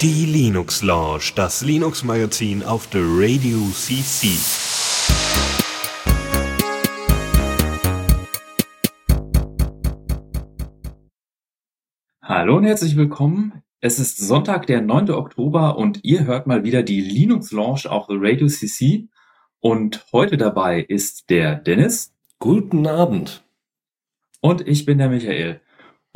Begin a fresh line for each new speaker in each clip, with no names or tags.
Die Linux Lounge, das Linux Magazin auf der Radio CC.
Hallo und herzlich willkommen. Es ist Sonntag, der 9. Oktober und ihr hört mal wieder die Linux Launch auf der Radio CC. Und heute dabei ist der Dennis.
Guten Abend.
Und ich bin der Michael.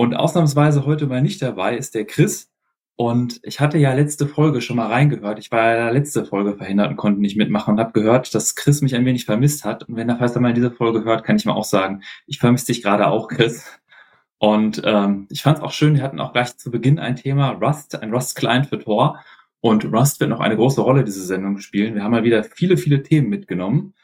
Und ausnahmsweise heute mal nicht dabei ist der Chris. Und ich hatte ja letzte Folge schon mal reingehört. Ich war ja letzte Folge verhindert und konnte nicht mitmachen und habe gehört, dass Chris mich ein wenig vermisst hat. Und wenn er falls er mal diese Folge hört, kann ich mal auch sagen, ich vermisse dich gerade auch, Chris. Und ähm, ich fand es auch schön, wir hatten auch gleich zu Beginn ein Thema Rust, ein Rust-Client für Tor. Und Rust wird noch eine große Rolle diese Sendung spielen. Wir haben mal wieder viele, viele Themen mitgenommen.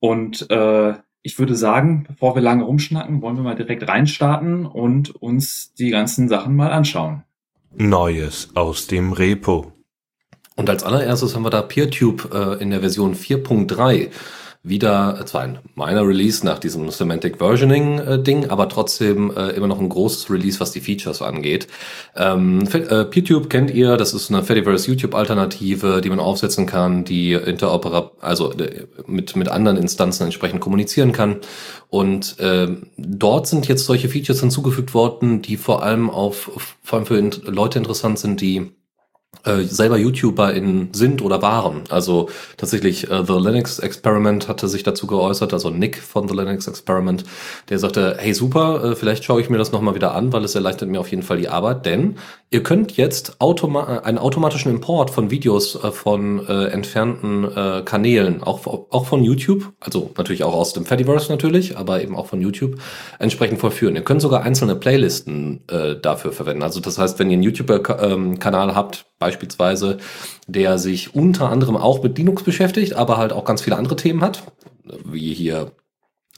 Und äh, ich würde sagen, bevor wir lange rumschnacken, wollen wir mal direkt reinstarten und uns die ganzen Sachen mal anschauen.
Neues aus dem Repo.
Und als allererstes haben wir da PeerTube äh, in der Version 4.3 wieder äh, zwar ein minor Release nach diesem Semantic Versioning äh, Ding, aber trotzdem äh, immer noch ein großes Release, was die Features angeht. Ähm, äh, PeerTube kennt ihr, das ist eine Fediverse YouTube Alternative, die man aufsetzen kann, die interoperab also äh, mit mit anderen Instanzen entsprechend kommunizieren kann. Und äh, dort sind jetzt solche Features hinzugefügt worden, die vor allem auf vor allem für Leute interessant sind, die äh, selber YouTuber in sind oder waren. Also tatsächlich äh, The Linux Experiment hatte sich dazu geäußert, also Nick von The Linux Experiment, der sagte, hey super, äh, vielleicht schaue ich mir das nochmal wieder an, weil es erleichtert mir auf jeden Fall die Arbeit, denn ihr könnt jetzt automa einen automatischen Import von Videos äh, von äh, entfernten äh, Kanälen, auch, auch von YouTube, also natürlich auch aus dem Fediverse natürlich, aber eben auch von YouTube, entsprechend vollführen. Ihr könnt sogar einzelne Playlisten äh, dafür verwenden. Also das heißt, wenn ihr einen YouTube-Kanal ähm, habt, beispielsweise, der sich unter anderem auch mit Linux beschäftigt, aber halt auch ganz viele andere Themen hat, wie hier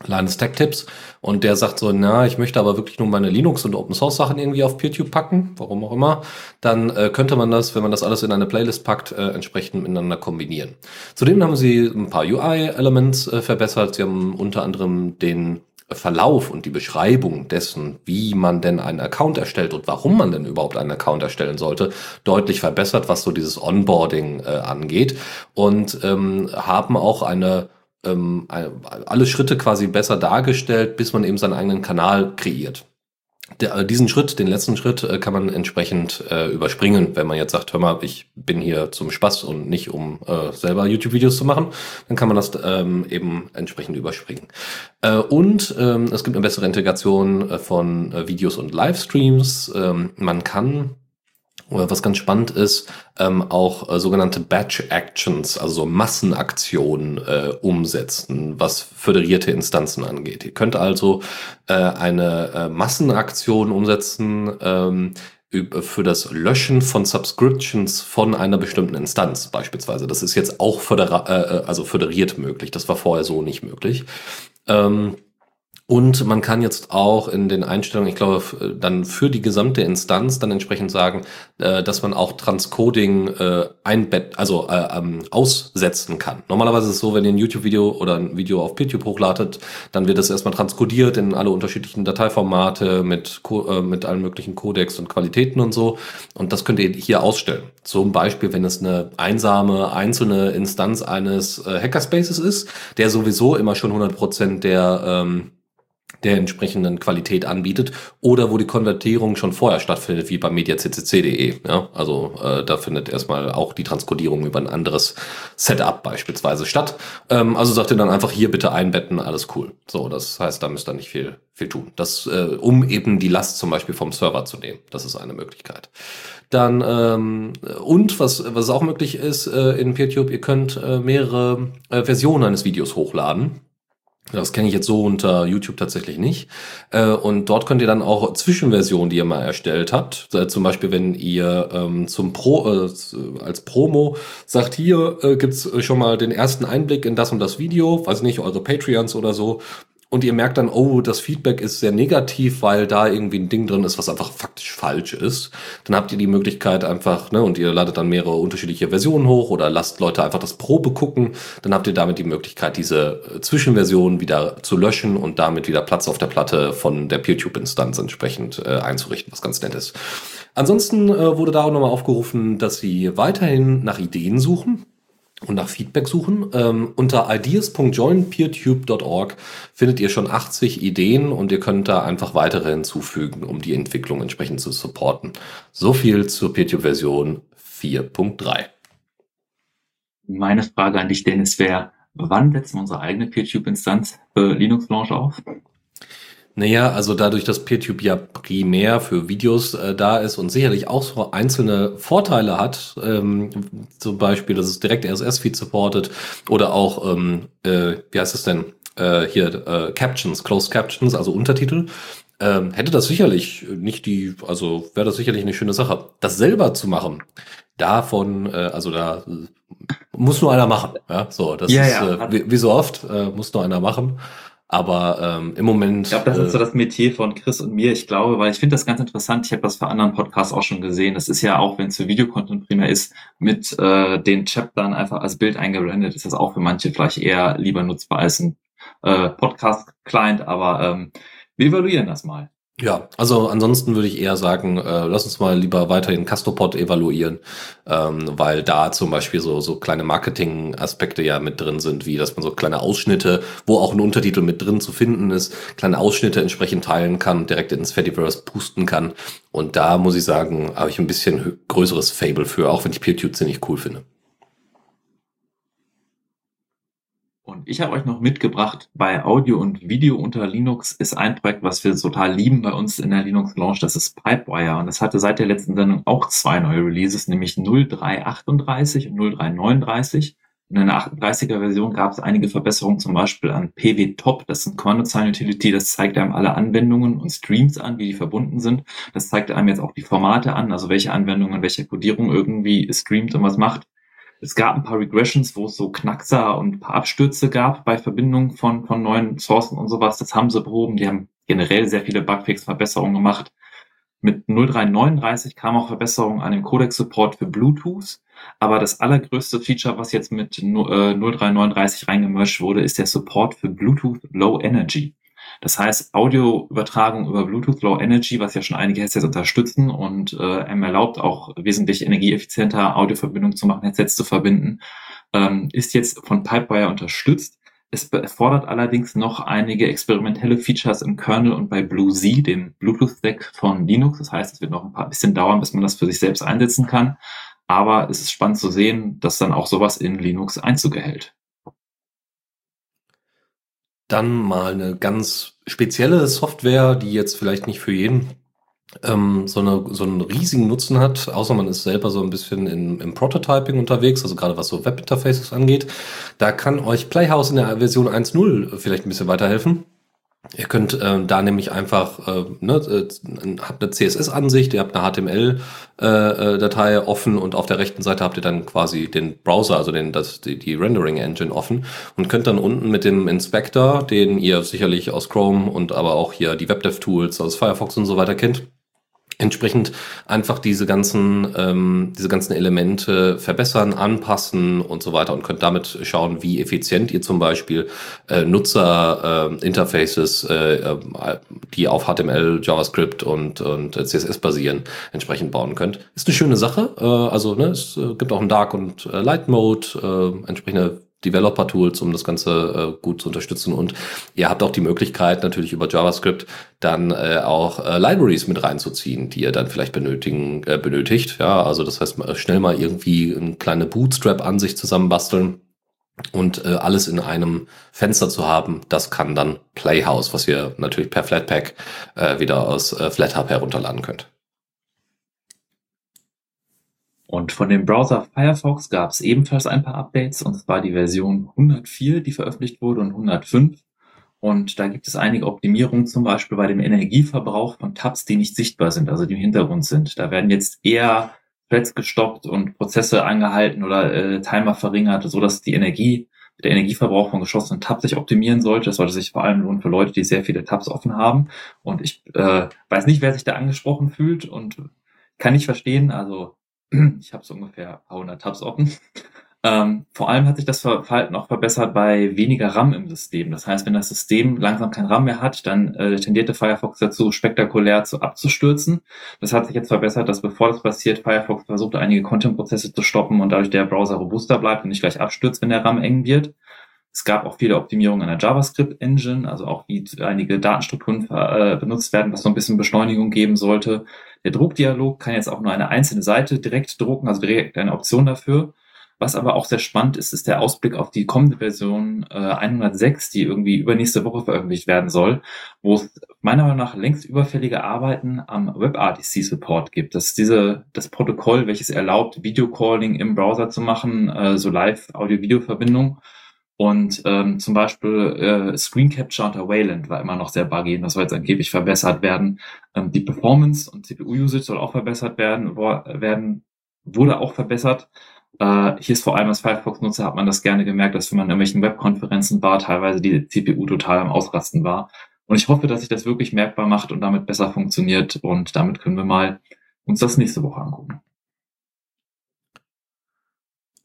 Linus Tech Tips und der sagt so, na, ich möchte aber wirklich nur meine Linux und Open Source Sachen irgendwie auf PeerTube packen, warum auch immer, dann äh, könnte man das, wenn man das alles in eine Playlist packt, äh, entsprechend miteinander kombinieren. Zudem haben sie ein paar UI-Elements äh, verbessert. Sie haben unter anderem den Verlauf und die Beschreibung dessen, wie man denn einen Account erstellt und warum man denn überhaupt einen Account erstellen sollte, deutlich verbessert, was so dieses Onboarding äh, angeht und ähm, haben auch eine ähm, alle Schritte quasi besser dargestellt, bis man eben seinen eigenen Kanal kreiert. Der, äh, diesen Schritt, den letzten Schritt, äh, kann man entsprechend äh, überspringen, wenn man jetzt sagt, hör mal, ich bin hier zum Spaß und nicht um äh, selber YouTube-Videos zu machen, dann kann man das ähm, eben entsprechend überspringen. Äh, und ähm, es gibt eine bessere Integration äh, von Videos und Livestreams. Ähm, man kann was ganz spannend ist, ähm, auch äh, sogenannte Batch Actions, also Massenaktionen äh, umsetzen, was föderierte Instanzen angeht. Ihr könnt also äh, eine äh, Massenaktion umsetzen ähm, für das Löschen von Subscriptions von einer bestimmten Instanz beispielsweise. Das ist jetzt auch födera äh, äh, also föderiert möglich. Das war vorher so nicht möglich. Ähm, und man kann jetzt auch in den Einstellungen, ich glaube, dann für die gesamte Instanz dann entsprechend sagen, äh, dass man auch Transcoding äh, einbett, also äh, ähm, aussetzen kann. Normalerweise ist es so, wenn ihr ein YouTube-Video oder ein Video auf PeerTube hochladet, dann wird es erstmal transkodiert in alle unterschiedlichen Dateiformate mit, mit allen möglichen Codecs und Qualitäten und so. Und das könnt ihr hier ausstellen. Zum Beispiel, wenn es eine einsame, einzelne Instanz eines Hackerspaces ist, der sowieso immer schon 100% der ähm, der entsprechenden Qualität anbietet oder wo die Konvertierung schon vorher stattfindet, wie bei mediaccc.de. Ja, also äh, da findet erstmal auch die Transkodierung über ein anderes Setup beispielsweise statt. Ähm, also sagt ihr dann einfach hier bitte einbetten, alles cool. So, das heißt, da müsst ihr nicht viel viel tun. Das, äh, um eben die Last zum Beispiel vom Server zu nehmen. Das ist eine Möglichkeit. Dann ähm, und was was auch möglich ist äh, in PeerTube, ihr könnt äh, mehrere äh, Versionen eines Videos hochladen. Das kenne ich jetzt so unter YouTube tatsächlich nicht. Äh, und dort könnt ihr dann auch Zwischenversionen, die ihr mal erstellt habt, äh, zum Beispiel wenn ihr ähm, zum Pro äh, als Promo sagt, hier gibt's schon mal den ersten Einblick in das und das Video, weiß nicht, eure Patreons oder so, und ihr merkt dann, oh, das Feedback ist sehr negativ, weil da irgendwie ein Ding drin ist, was einfach faktisch falsch ist, dann habt ihr die Möglichkeit einfach, ne, und ihr ladet dann mehrere unterschiedliche Versionen hoch oder lasst Leute einfach das Probe gucken, dann habt ihr damit die Möglichkeit, diese äh, Zwischenversion wieder zu löschen und damit wieder Platz auf der Platte von der PeerTube-Instanz entsprechend äh, einzurichten, was ganz nett ist. Ansonsten äh, wurde da auch nochmal aufgerufen, dass sie weiterhin nach Ideen suchen und nach Feedback suchen. Ähm, unter ideas.joinpeertube.org findet ihr schon 80 Ideen und ihr könnt da einfach weitere hinzufügen, um die Entwicklung entsprechend zu supporten. So viel zur PeerTube-Version 4.3.
Meine Frage an dich, Dennis, wäre, wann setzen wir unsere eigene PeerTube-Instanz für Linux Launch auf?
Naja, also dadurch, dass PeerTube ja primär für Videos äh, da ist und sicherlich auch so einzelne Vorteile hat, ähm, zum Beispiel, dass es direkt RSS-Feed supportet oder auch, ähm, äh, wie heißt es denn, äh, hier äh, Captions, Closed Captions, also Untertitel, ähm, hätte das sicherlich nicht die, also wäre das sicherlich eine schöne Sache. Das selber zu machen, davon, äh, also da muss nur einer machen. Ja, so, das
Ja,
ist
ja.
äh, wie, wie so oft, äh, muss nur einer machen. Aber ähm, im Moment.
Ich glaube, das
äh,
ist so das Metier von Chris und mir. Ich glaube, weil ich finde das ganz interessant. Ich habe das für anderen Podcasts auch schon gesehen. Das ist ja auch, wenn es für Videocontent primär ist, mit äh, den Chaptern einfach als Bild eingeblendet, ist das auch für manche vielleicht eher lieber nutzbar als ein äh, Podcast-Client. Aber ähm, wir evaluieren das mal.
Ja, also ansonsten würde ich eher sagen, äh, lass uns mal lieber weiterhin Castopod evaluieren, ähm, weil da zum Beispiel so, so kleine Marketing-Aspekte ja mit drin sind, wie dass man so kleine Ausschnitte, wo auch ein Untertitel mit drin zu finden ist, kleine Ausschnitte entsprechend teilen kann, direkt ins Fediverse pusten kann. Und da muss ich sagen, habe ich ein bisschen größeres Fable für, auch wenn ich PeerTube ziemlich cool finde.
Ich habe euch noch mitgebracht, bei Audio und Video unter Linux ist ein Projekt, was wir total lieben bei uns in der Linux Launch, das ist Pipewire. Und das hatte seit der letzten Sendung auch zwei neue Releases, nämlich 0338 und 0339. Und in der 38er Version gab es einige Verbesserungen, zum Beispiel an PW Top. Das ist ein Kernel Utility, das zeigt einem alle Anwendungen und Streams an, wie die verbunden sind. Das zeigt einem jetzt auch die Formate an, also welche Anwendungen, welche Codierung irgendwie streamt und was macht. Es gab ein paar Regressions, wo es so Knackser und ein paar Abstürze gab bei Verbindung von, von neuen Sourcen und sowas. Das haben sie behoben. Die haben generell sehr viele Bugfix-Verbesserungen gemacht. Mit 0339 kam auch Verbesserungen an dem Codec-Support für Bluetooth. Aber das allergrößte Feature, was jetzt mit nu- äh, 0339 reingemerged wurde, ist der Support für Bluetooth Low Energy. Das heißt, Audioübertragung über Bluetooth Low Energy, was ja schon einige Headsets unterstützen und äh, erlaubt, auch wesentlich energieeffizienter Audioverbindungen zu machen, Headsets zu verbinden, ähm, ist jetzt von Pipewire unterstützt. Es erfordert allerdings noch einige experimentelle Features im Kernel und bei BlueZ, dem Bluetooth-Stack von Linux. Das heißt, es wird noch ein paar bisschen dauern, bis man das für sich selbst einsetzen kann. Aber es ist spannend zu sehen, dass dann auch sowas in Linux Einzug erhält.
Dann mal eine ganz spezielle Software, die jetzt vielleicht nicht für jeden ähm, so, eine, so einen riesigen Nutzen hat, außer man ist selber so ein bisschen in, im Prototyping unterwegs, also gerade was so Webinterfaces angeht. Da kann euch Playhouse in der Version 1.0 vielleicht ein bisschen weiterhelfen. Ihr könnt ähm, da nämlich einfach, äh, ne, äh, habt eine CSS-Ansicht, ihr habt eine HTML-Datei äh, offen und auf der rechten Seite habt ihr dann quasi den Browser, also den, das, die, die Rendering-Engine offen und könnt dann unten mit dem Inspector, den ihr sicherlich aus Chrome und aber auch hier die WebDev-Tools aus Firefox und so weiter kennt, entsprechend einfach diese ganzen ähm, diese ganzen Elemente verbessern, anpassen und so weiter und könnt damit schauen, wie effizient ihr zum Beispiel äh, Nutzer äh, äh, äh, die auf HTML, JavaScript und und CSS basieren, entsprechend bauen könnt. Ist eine schöne Sache. Äh, also ne, es äh, gibt auch einen Dark und äh, Light Mode, äh, entsprechende Developer-Tools, um das Ganze äh, gut zu unterstützen. Und ihr habt auch die Möglichkeit, natürlich über JavaScript dann äh, auch äh, Libraries mit reinzuziehen, die ihr dann vielleicht benötigen, äh, benötigt. Ja, also das heißt, mal schnell mal irgendwie eine kleine Bootstrap-Ansicht zusammenbasteln und äh, alles in einem Fenster zu haben, das kann dann Playhouse, was ihr natürlich per Flatpak äh, wieder aus äh, FlatHub herunterladen könnt.
Und von dem Browser Firefox gab es ebenfalls ein paar Updates, und zwar die Version 104, die veröffentlicht wurde, und 105. Und da gibt es einige Optimierungen, zum Beispiel bei dem Energieverbrauch von Tabs, die nicht sichtbar sind, also die im Hintergrund sind. Da werden jetzt eher Threads gestoppt und Prozesse angehalten oder äh, Timer verringert, so dass die Energie der Energieverbrauch von geschlossenen Tabs sich optimieren sollte. Das sollte sich vor allem lohnen für Leute, die sehr viele Tabs offen haben. Und ich äh, weiß nicht, wer sich da angesprochen fühlt und kann nicht verstehen. Also ich habe so ungefähr 100 Tabs offen. Ähm, vor allem hat sich das Verhalten auch verbessert bei weniger RAM im System. Das heißt, wenn das System langsam kein RAM mehr hat, dann äh, tendierte Firefox dazu, spektakulär zu abzustürzen. Das hat sich jetzt verbessert, dass bevor das passiert, Firefox versucht, einige Content-Prozesse zu stoppen und dadurch der Browser robuster bleibt und nicht gleich abstürzt, wenn der RAM eng wird. Es gab auch viele Optimierungen an der JavaScript-Engine, also auch wie einige Datenstrukturen äh, benutzt werden, was so ein bisschen Beschleunigung geben sollte. Der Druckdialog kann jetzt auch nur eine einzelne Seite direkt drucken, also direkt eine Option dafür. Was aber auch sehr spannend ist, ist der Ausblick auf die kommende Version äh, 106, die irgendwie übernächste Woche veröffentlicht werden soll, wo es meiner Meinung nach längst überfällige Arbeiten am WebRTC Support gibt. Das ist diese, das Protokoll, welches erlaubt, Videocalling im Browser zu machen, äh, so live Audio-Video-Verbindung. Und ähm, zum Beispiel äh, Screen Capture unter Wayland war immer noch sehr buggy und das soll jetzt angeblich verbessert werden. Ähm, die Performance und CPU-Usage soll auch verbessert werden, wo, werden wurde auch verbessert. Äh, hier ist vor allem als Firefox-Nutzer hat man das gerne gemerkt, dass wenn man in irgendwelchen Webkonferenzen war, teilweise die CPU total am Ausrasten war. Und ich hoffe, dass sich das wirklich merkbar macht und damit besser funktioniert. Und damit können wir mal uns das nächste Woche angucken.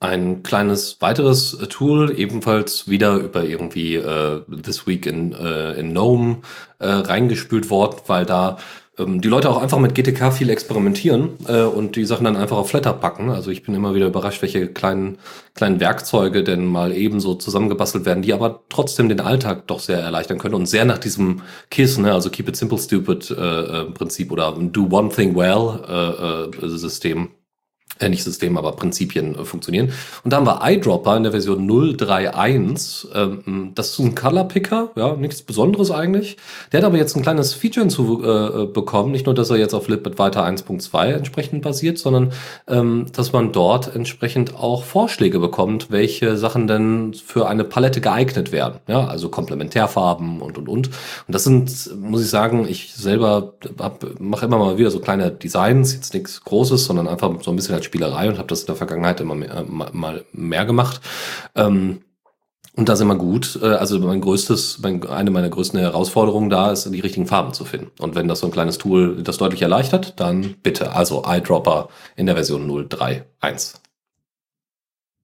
Ein kleines weiteres Tool, ebenfalls wieder über irgendwie äh, This Week in, äh, in GNOME äh, reingespült worden, weil da ähm, die Leute auch einfach mit GTK viel experimentieren äh, und die Sachen dann einfach auf Flatter packen. Also ich bin immer wieder überrascht, welche kleinen, kleinen Werkzeuge denn mal ebenso zusammengebastelt werden, die aber trotzdem den Alltag doch sehr erleichtern können und sehr nach diesem KISS, ne, also Keep It Simple Stupid äh, äh, Prinzip oder Do One Thing Well äh, äh, System äh, nicht System, aber Prinzipien äh, funktionieren. Und da haben wir iDropper in der Version 031. Ähm, das ist ein Color Picker, ja, nichts Besonderes eigentlich. Der hat aber jetzt ein kleines Feature hinzubekommen. Äh, nicht nur, dass er jetzt auf Libit weiter 1.2 entsprechend basiert, sondern ähm, dass man dort entsprechend auch Vorschläge bekommt, welche Sachen denn für eine Palette geeignet werden. Ja, also Komplementärfarben und und und. Und das sind, muss ich sagen, ich selber mache immer mal wieder so kleine Designs, jetzt nichts Großes, sondern einfach so ein bisschen als Spielerei und habe das in der Vergangenheit immer mehr, mal mehr gemacht. Ähm, und das immer gut. Äh, also mein größtes, mein, eine meiner größten Herausforderungen da ist, die richtigen Farben zu finden. Und wenn das so ein kleines Tool das deutlich erleichtert, dann bitte. Also iDropper in der Version 0.3.1.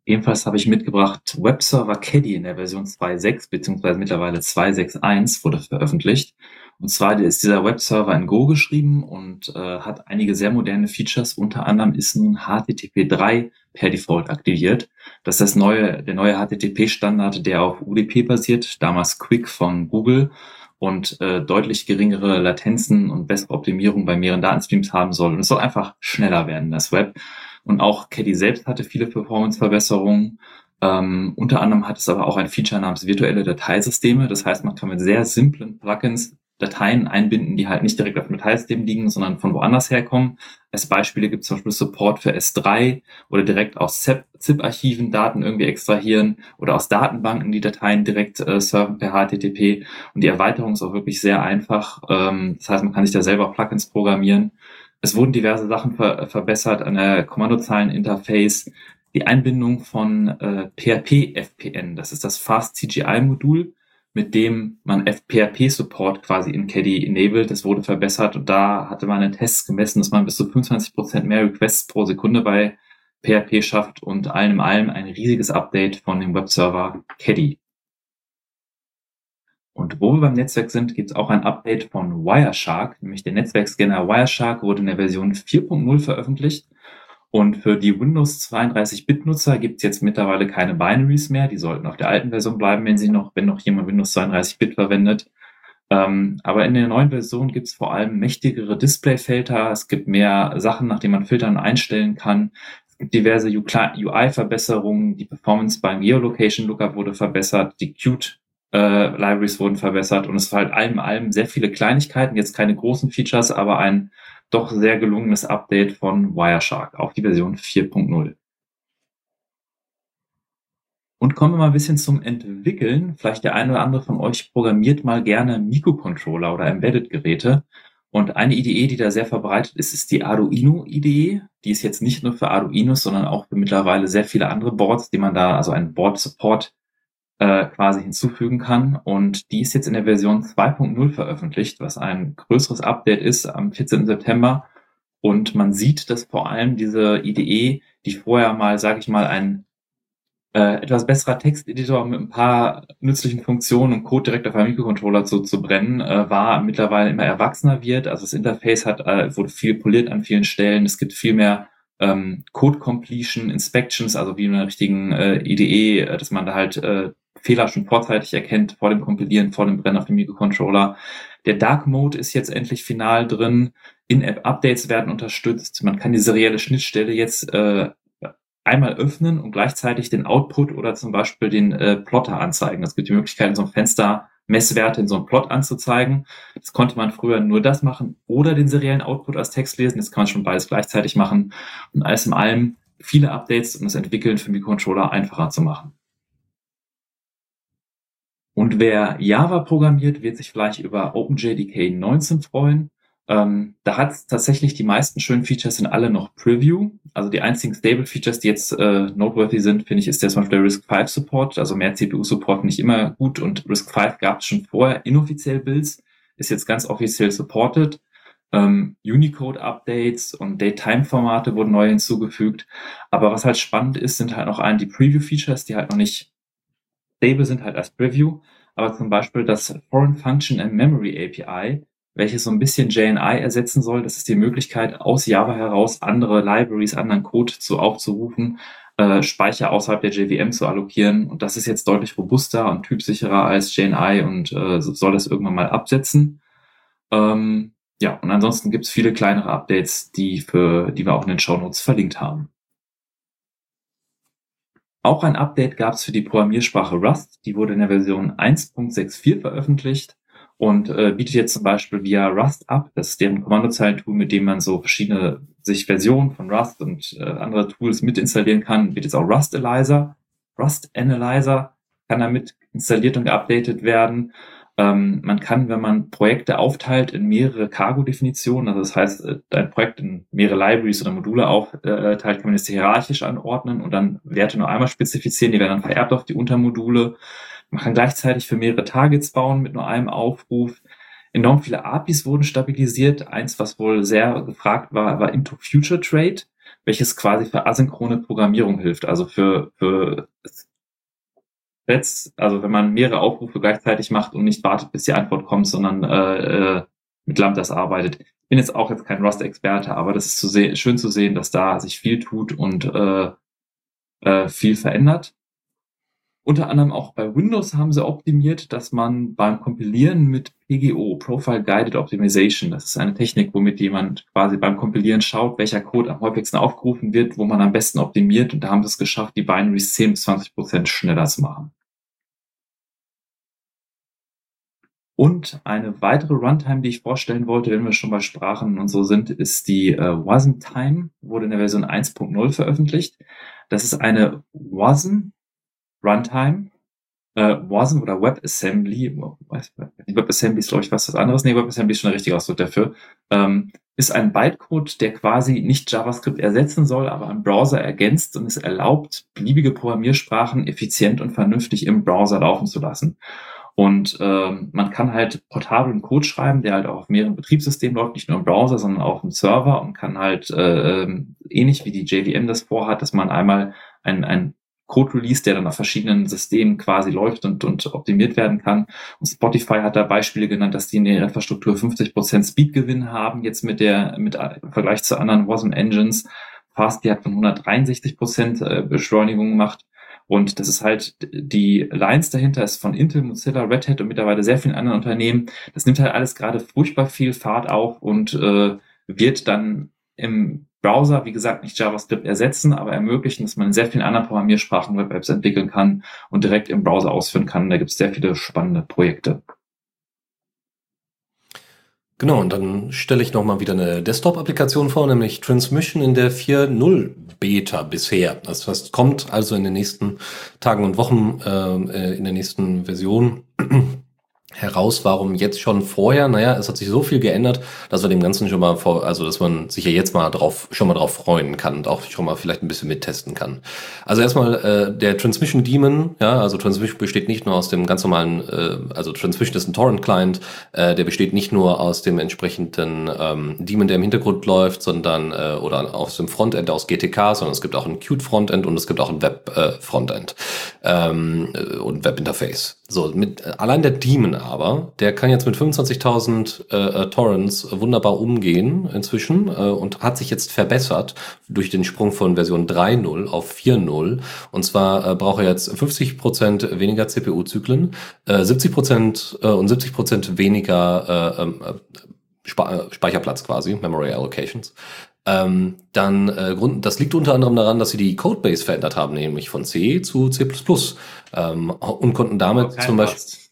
Ebenfalls habe ich mitgebracht Webserver Caddy in der Version 2.6 beziehungsweise mittlerweile 2.6.1 wurde veröffentlicht. Und zwar ist dieser Webserver in Go geschrieben und äh, hat einige sehr moderne Features. Unter anderem ist nun HTTP3 per Default aktiviert. Das ist das neue, der neue HTTP-Standard, der auf UDP basiert, damals Quick von Google und äh, deutlich geringere Latenzen und bessere Optimierung bei mehreren Datenstreams haben soll. Und es soll einfach schneller werden, das Web. Und auch Caddy selbst hatte viele Performance-Verbesserungen. Ähm, unter anderem hat es aber auch ein Feature namens virtuelle Dateisysteme. Das heißt, man kann mit sehr simplen Plugins Dateien einbinden, die halt nicht direkt auf dem Dateisystem liegen, sondern von woanders herkommen. Als Beispiele gibt es zum Beispiel Support für S3 oder direkt aus ZIP-Archiven Daten irgendwie extrahieren oder aus Datenbanken die Dateien direkt äh, surfen per HTTP. Und die Erweiterung ist auch wirklich sehr einfach. Ähm, das heißt, man kann sich da selber Plugins programmieren. Es wurden diverse Sachen ver verbessert an der Kommandozeilen-Interface. Die Einbindung von äh, PHP-FPN, das ist das Fast CGI-Modul mit dem man FPRP-Support quasi in Caddy enabled. Das wurde verbessert und da hatte man in Tests gemessen, dass man bis zu 25% mehr Requests pro Sekunde bei PHP schafft und allem in allem ein riesiges Update von dem Webserver Caddy. Und wo wir beim Netzwerk sind, gibt es auch ein Update von Wireshark, nämlich der Netzwerkscanner Wireshark wurde in der Version 4.0 veröffentlicht und für die Windows 32-Bit-Nutzer gibt es jetzt mittlerweile keine Binaries mehr. Die sollten auf der alten Version bleiben, wenn sie noch, wenn noch jemand Windows 32-Bit verwendet. Ähm, aber in der neuen Version gibt es vor allem mächtigere Displayfilter. Es gibt mehr Sachen, nach denen man Filtern einstellen kann. Es gibt diverse UI-Verbesserungen. Die Performance beim Geolocation Lookup wurde verbessert. Die Qt äh, Libraries wurden verbessert und es war halt allem allem sehr viele Kleinigkeiten, jetzt keine großen Features, aber ein doch sehr gelungenes Update von Wireshark auf die Version 4.0. Und kommen wir mal ein bisschen zum Entwickeln. Vielleicht der eine oder andere von euch programmiert mal gerne Mikrocontroller oder Embedded-Geräte. Und eine Idee, die da sehr verbreitet ist, ist die Arduino-Idee. Die ist jetzt nicht nur für Arduinos, sondern auch für mittlerweile sehr viele andere Boards, die man da, also ein Board-Support äh, quasi hinzufügen kann. Und die ist jetzt in der Version 2.0 veröffentlicht, was ein größeres Update ist am 14. September. Und man sieht, dass vor allem diese IDE, die vorher mal, sage ich mal, ein äh, etwas besserer Texteditor mit ein paar nützlichen Funktionen und Code direkt auf einem Mikrocontroller zu, zu brennen, äh, war mittlerweile immer erwachsener wird. Also das Interface hat äh, wurde viel poliert an vielen Stellen. Es gibt viel mehr ähm, Code Completion, Inspections, also wie in einer richtigen äh, IDE, äh, dass man da halt äh, Fehler schon vorzeitig erkennt, vor dem Kompilieren, vor dem Brennen auf dem Mikrocontroller. Der Dark Mode ist jetzt endlich final drin. In-App-Updates werden unterstützt. Man kann die serielle Schnittstelle jetzt äh, einmal öffnen und gleichzeitig den Output oder zum Beispiel den äh, Plotter anzeigen. Es gibt die Möglichkeit, in so einem Fenster Messwerte in so einem Plot anzuzeigen. Das konnte man früher nur das machen oder den seriellen Output als Text lesen. Jetzt kann man schon beides gleichzeitig machen. Und alles in allem viele Updates, um das Entwickeln für Mikrocontroller einfacher zu machen. Und wer Java programmiert, wird sich vielleicht über OpenJDK 19 freuen. Ähm, da hat es tatsächlich die meisten schönen Features sind alle noch Preview. Also die einzigen Stable Features, die jetzt äh, noteworthy sind, finde ich, ist der zum Beispiel der Risk 5 Support. Also mehr CPU Support nicht immer gut und Risk 5 gab es schon vorher inoffiziell Builds, ist jetzt ganz offiziell supported. Ähm, Unicode Updates und Datetime Formate wurden neu hinzugefügt. Aber was halt spannend ist, sind halt noch ein die Preview Features, die halt noch nicht stable sind halt als Preview, aber zum Beispiel das Foreign Function and Memory API, welches so ein bisschen JNI ersetzen soll. Das ist die Möglichkeit, aus Java heraus andere Libraries, anderen Code zu aufzurufen, äh, Speicher außerhalb der JVM zu allokieren. Und das ist jetzt deutlich robuster und typsicherer als JNI und äh, soll das irgendwann mal absetzen. Ähm, ja, und ansonsten gibt es viele kleinere Updates, die, für, die wir auch in den Show Notes verlinkt haben. Auch ein Update gab es für die Programmiersprache Rust. Die wurde in der Version 1.64 veröffentlicht und äh, bietet jetzt zum Beispiel via Rust ab. Das ist deren Kommandozeilentool, mit dem man so verschiedene sich Versionen von Rust und äh, andere Tools mit installieren kann. Wird jetzt auch Rust Analyzer, Rust Analyzer kann damit installiert und geupdatet werden. Ähm, man kann, wenn man Projekte aufteilt in mehrere Cargo-Definitionen, also das heißt, äh, ein Projekt in mehrere Libraries oder Module aufteilt, kann man das hierarchisch anordnen und dann Werte nur einmal spezifizieren, die werden dann vererbt auf die Untermodule. Man kann gleichzeitig für mehrere Targets bauen mit nur einem Aufruf. Enorm viele APIs wurden stabilisiert. Eins, was wohl sehr gefragt war, war Into Future Trade, welches quasi für asynchrone Programmierung hilft. Also für, für Threads, also wenn man mehrere Aufrufe gleichzeitig macht und nicht wartet, bis die Antwort kommt, sondern äh, äh, mit Lambdas arbeitet. Ich bin jetzt auch jetzt kein Rust-Experte, aber das ist zu schön zu sehen, dass da sich viel tut und äh, äh, viel verändert. Unter anderem auch bei Windows haben sie optimiert, dass man beim Kompilieren mit PGO, Profile Guided Optimization, das ist eine Technik, womit jemand quasi beim Kompilieren schaut, welcher Code am häufigsten aufgerufen wird, wo man am besten optimiert. Und da haben sie es geschafft, die Binaries 10 bis 20 Prozent schneller zu machen. Und eine weitere Runtime, die ich vorstellen wollte, wenn wir schon bei Sprachen und so sind, ist die äh, Wasm Time, wurde in der Version 1.0 veröffentlicht. Das ist eine Wasm Runtime, äh, Wasm oder WebAssembly, WebAssembly ist glaube ich was, was anderes, nee, WebAssembly ist schon der richtige Ausdruck dafür, ähm, ist ein Bytecode, der quasi nicht JavaScript ersetzen soll, aber einen Browser ergänzt und es erlaubt, beliebige Programmiersprachen effizient und vernünftig im Browser laufen zu lassen. Und ähm, man kann halt portablen Code schreiben, der halt auch auf mehreren Betriebssystemen läuft, nicht nur im Browser, sondern auch im Server und kann halt äh, ähm, ähnlich wie die JVM das vorhat, dass man einmal ein, ein Code-Release, der dann auf verschiedenen Systemen quasi läuft und, und optimiert werden kann. Und Spotify hat da Beispiele genannt, dass die in der Infrastruktur 50% Speedgewinn haben, jetzt mit der, mit im Vergleich zu anderen Wasm Engines. Fast, die hat von 163% äh, Beschleunigung gemacht. Und das ist halt, die Lines dahinter ist von Intel, Mozilla, Red Hat und mittlerweile sehr vielen anderen Unternehmen. Das nimmt halt alles gerade furchtbar viel Fahrt auf und äh, wird dann im Browser, wie gesagt, nicht JavaScript ersetzen, aber ermöglichen, dass man in sehr vielen anderen Programmiersprachen Web-Apps entwickeln kann und direkt im Browser ausführen kann. Da gibt es sehr viele spannende Projekte.
Genau, und dann stelle ich nochmal wieder eine Desktop-Applikation vor, nämlich Transmission in der 4.0 Beta bisher. Das heißt, kommt also in den nächsten Tagen und Wochen äh, in der nächsten Version heraus, warum jetzt schon vorher, naja, es hat sich so viel geändert, dass wir dem Ganzen schon mal vor, also dass man sich ja jetzt mal drauf, schon mal drauf freuen kann und auch schon mal vielleicht ein bisschen mittesten kann. Also erstmal äh, der Transmission Daemon, ja, also Transmission besteht nicht nur aus dem ganz normalen, äh, also Transmission ist ein Torrent-Client, äh, der besteht nicht nur aus dem entsprechenden ähm, Daemon, der im Hintergrund läuft, sondern äh, oder aus dem Frontend aus GTK, sondern es gibt auch ein Qt-Frontend und es gibt auch ein Web-Frontend äh, ähm, äh, und Web-Interface. So, mit allein der Demon aber, der kann jetzt mit 25.000 äh, äh, Torrents wunderbar umgehen inzwischen äh, und hat sich jetzt verbessert durch den Sprung von Version 3.0 auf 4.0. Und zwar äh, braucht er jetzt 50% weniger CPU-Zyklen, äh, 70% äh, und 70% weniger äh, ähm, äh, Speicherplatz quasi, Memory Allocations. Ähm, dann äh, Grund, das liegt unter anderem daran, dass sie die Codebase verändert haben, nämlich von C zu C++ ähm, und konnten damit zum Beispiel Rust.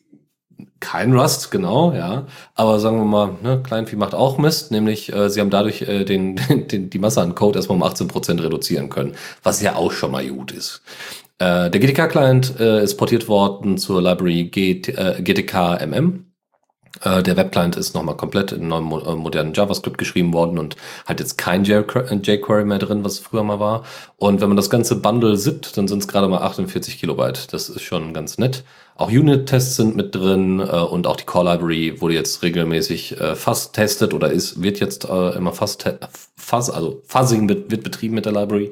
Kein Rust, genau, ja. Aber sagen wir mal, ne, Kleinvieh macht auch Mist, nämlich äh, sie haben dadurch äh, den, den, die Masse an Code erstmal um 18% reduzieren können, was ja auch schon mal gut ist. Äh, der GTK-Client äh, ist portiert worden zur Library GT, äh, GTK MM äh, der Webclient ist nochmal komplett in neuem äh, modernen JavaScript geschrieben worden und hat jetzt kein jQuery mehr drin, was früher mal war. Und wenn man das ganze Bundle zippt, dann sind es gerade mal 48 Kilobyte. Das ist schon ganz nett. Auch Unit-Tests sind mit drin äh, und auch die Core Library wurde jetzt regelmäßig äh, fast testet oder ist, wird jetzt äh, immer fast, fuzz, also Fuzzing wird, wird betrieben mit der Library.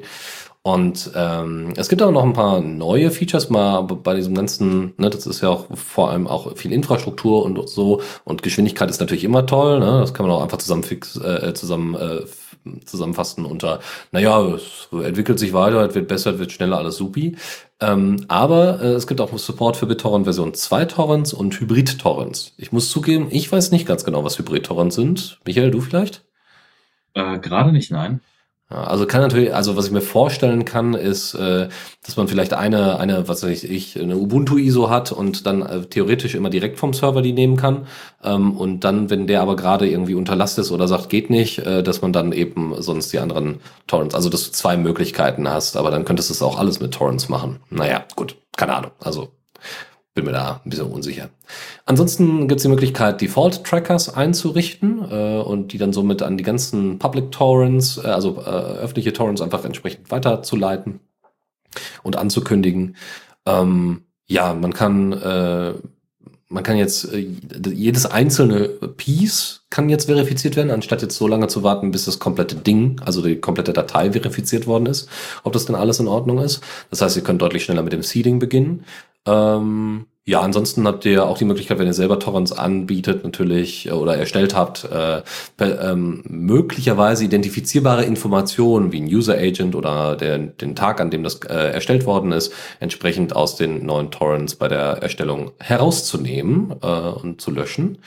Und ähm, es gibt auch noch ein paar neue Features mal bei diesem ganzen, ne, das ist ja auch vor allem auch viel Infrastruktur und so und Geschwindigkeit ist natürlich immer toll, ne? Das kann man auch einfach zusammen fix, äh, zusammen äh, zusammenfassen unter, naja, es entwickelt sich weiter, es wird besser, es wird schneller, alles supi. Ähm, aber äh, es gibt auch Support für BitTorrent Version 2 Torrents und Hybrid-Torrents. Ich muss zugeben, ich weiß nicht ganz genau, was Hybrid-Torrents sind. Michael, du vielleicht?
Äh, Gerade nicht, nein.
Also kann natürlich, also was ich mir vorstellen kann, ist, äh, dass man vielleicht eine, eine, was weiß ich, eine Ubuntu ISO hat und dann äh, theoretisch immer direkt vom Server die nehmen kann. Ähm, und dann, wenn der aber gerade irgendwie unter Last ist oder sagt, geht nicht, äh, dass man dann eben sonst die anderen Torrents, also dass du zwei Möglichkeiten hast, aber dann könntest du es auch alles mit Torrents machen. Naja, gut, keine Ahnung. Also bin mir da ein bisschen unsicher. Ansonsten gibt es die Möglichkeit, Default-Trackers einzurichten äh, und die dann somit an die ganzen Public Torrents, äh, also äh, öffentliche Torrents einfach entsprechend weiterzuleiten und anzukündigen. Ähm, ja, man kann äh, man kann jetzt äh, jedes einzelne Piece kann jetzt verifiziert werden, anstatt jetzt so lange zu warten, bis das komplette Ding, also die komplette Datei verifiziert worden ist, ob das dann alles in Ordnung ist. Das heißt, ihr könnt deutlich schneller mit dem Seeding beginnen. Ähm, ja, ansonsten habt ihr auch die Möglichkeit, wenn ihr selber Torrents anbietet, natürlich äh, oder erstellt habt, äh, ähm, möglicherweise identifizierbare Informationen wie ein User Agent oder der, den Tag, an dem das äh, erstellt worden ist, entsprechend aus den neuen Torrents bei der Erstellung herauszunehmen äh, und zu löschen.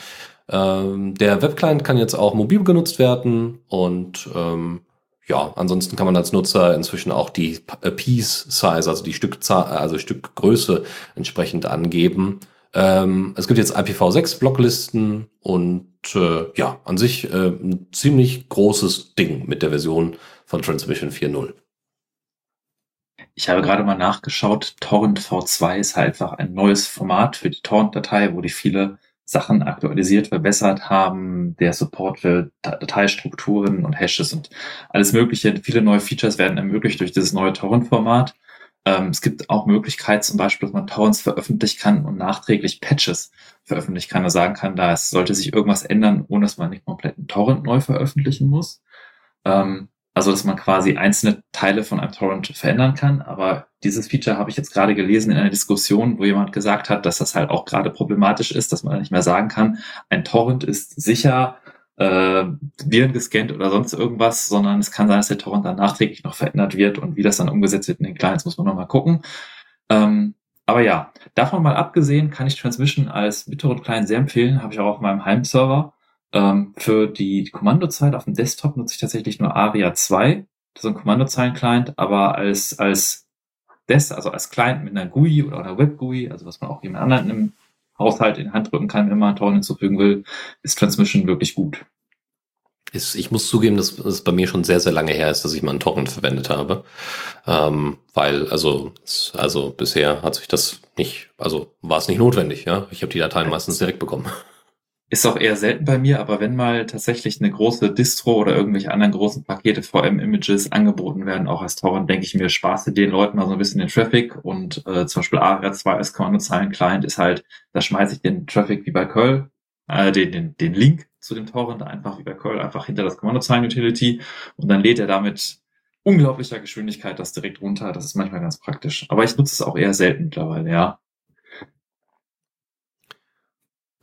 Ähm, der Webclient kann jetzt auch mobil genutzt werden und ähm, ja, ansonsten kann man als Nutzer inzwischen auch die äh, Piece Size, also die Stückzahl, also Stückgröße entsprechend angeben. Ähm, es gibt jetzt IPv6 Blocklisten und äh, ja, an sich äh, ein ziemlich großes Ding mit der Version von Transmission 4.0.
Ich habe gerade mal nachgeschaut, Torrent V2 ist halt einfach ein neues Format für die Torrent-Datei, wo die viele Sachen aktualisiert, verbessert haben, der Support für Dateistrukturen und Hashes und alles Mögliche. Viele neue Features werden ermöglicht durch dieses neue Torrent-Format. Ähm, es gibt auch Möglichkeit zum Beispiel, dass man Torrents veröffentlichen kann und nachträglich Patches veröffentlichen kann. Da sagen kann, da sollte sich irgendwas ändern, ohne dass man nicht komplett einen Torrent neu veröffentlichen muss. Ähm, also, dass man quasi einzelne Teile von einem Torrent verändern kann. Aber dieses Feature habe ich jetzt gerade gelesen in einer Diskussion, wo jemand gesagt hat, dass das halt auch gerade problematisch ist, dass man nicht mehr sagen kann, ein Torrent ist sicher äh, Viren gescannt oder sonst irgendwas, sondern es kann sein, dass der Torrent dann nachträglich noch verändert wird und wie das dann umgesetzt wird in den Clients, muss man nochmal gucken. Ähm, aber ja, davon mal abgesehen kann ich Transmission als BitTorrent-Client sehr empfehlen, habe ich auch auf meinem Heimserver. Ähm, für die Kommandozeit auf dem Desktop nutze ich tatsächlich nur ARIA 2. Das ist ein Kommandozeilen-Client, aber als, als Des, also als Client mit einer GUI oder einer Web-GUI, also was man auch jemand anderen im Haushalt in die Hand drücken kann, wenn man einen Torrent hinzufügen will, ist Transmission wirklich gut.
Ich muss zugeben, dass es bei mir schon sehr, sehr lange her ist, dass ich mal einen Torrent verwendet habe. Ähm, weil, also, also bisher hat sich das nicht, also war es nicht notwendig, ja. Ich habe die Dateien meistens direkt bekommen.
Ist auch eher selten bei mir, aber wenn mal tatsächlich eine große Distro oder irgendwelche anderen großen Pakete VM-Images angeboten werden, auch als Torrent, denke ich mir, spaße den Leuten mal so ein bisschen den Traffic und äh, zum Beispiel ARIA2 als Kommandozeilen-Client ist halt, da schmeiße ich den Traffic wie bei Curl, äh, den, den, den Link zu dem Torrent einfach wie bei Curl einfach hinter das Kommandozeilen-Utility und dann lädt er damit unglaublicher Geschwindigkeit das direkt runter. Das ist manchmal ganz praktisch. Aber ich nutze es auch eher selten mittlerweile, ja.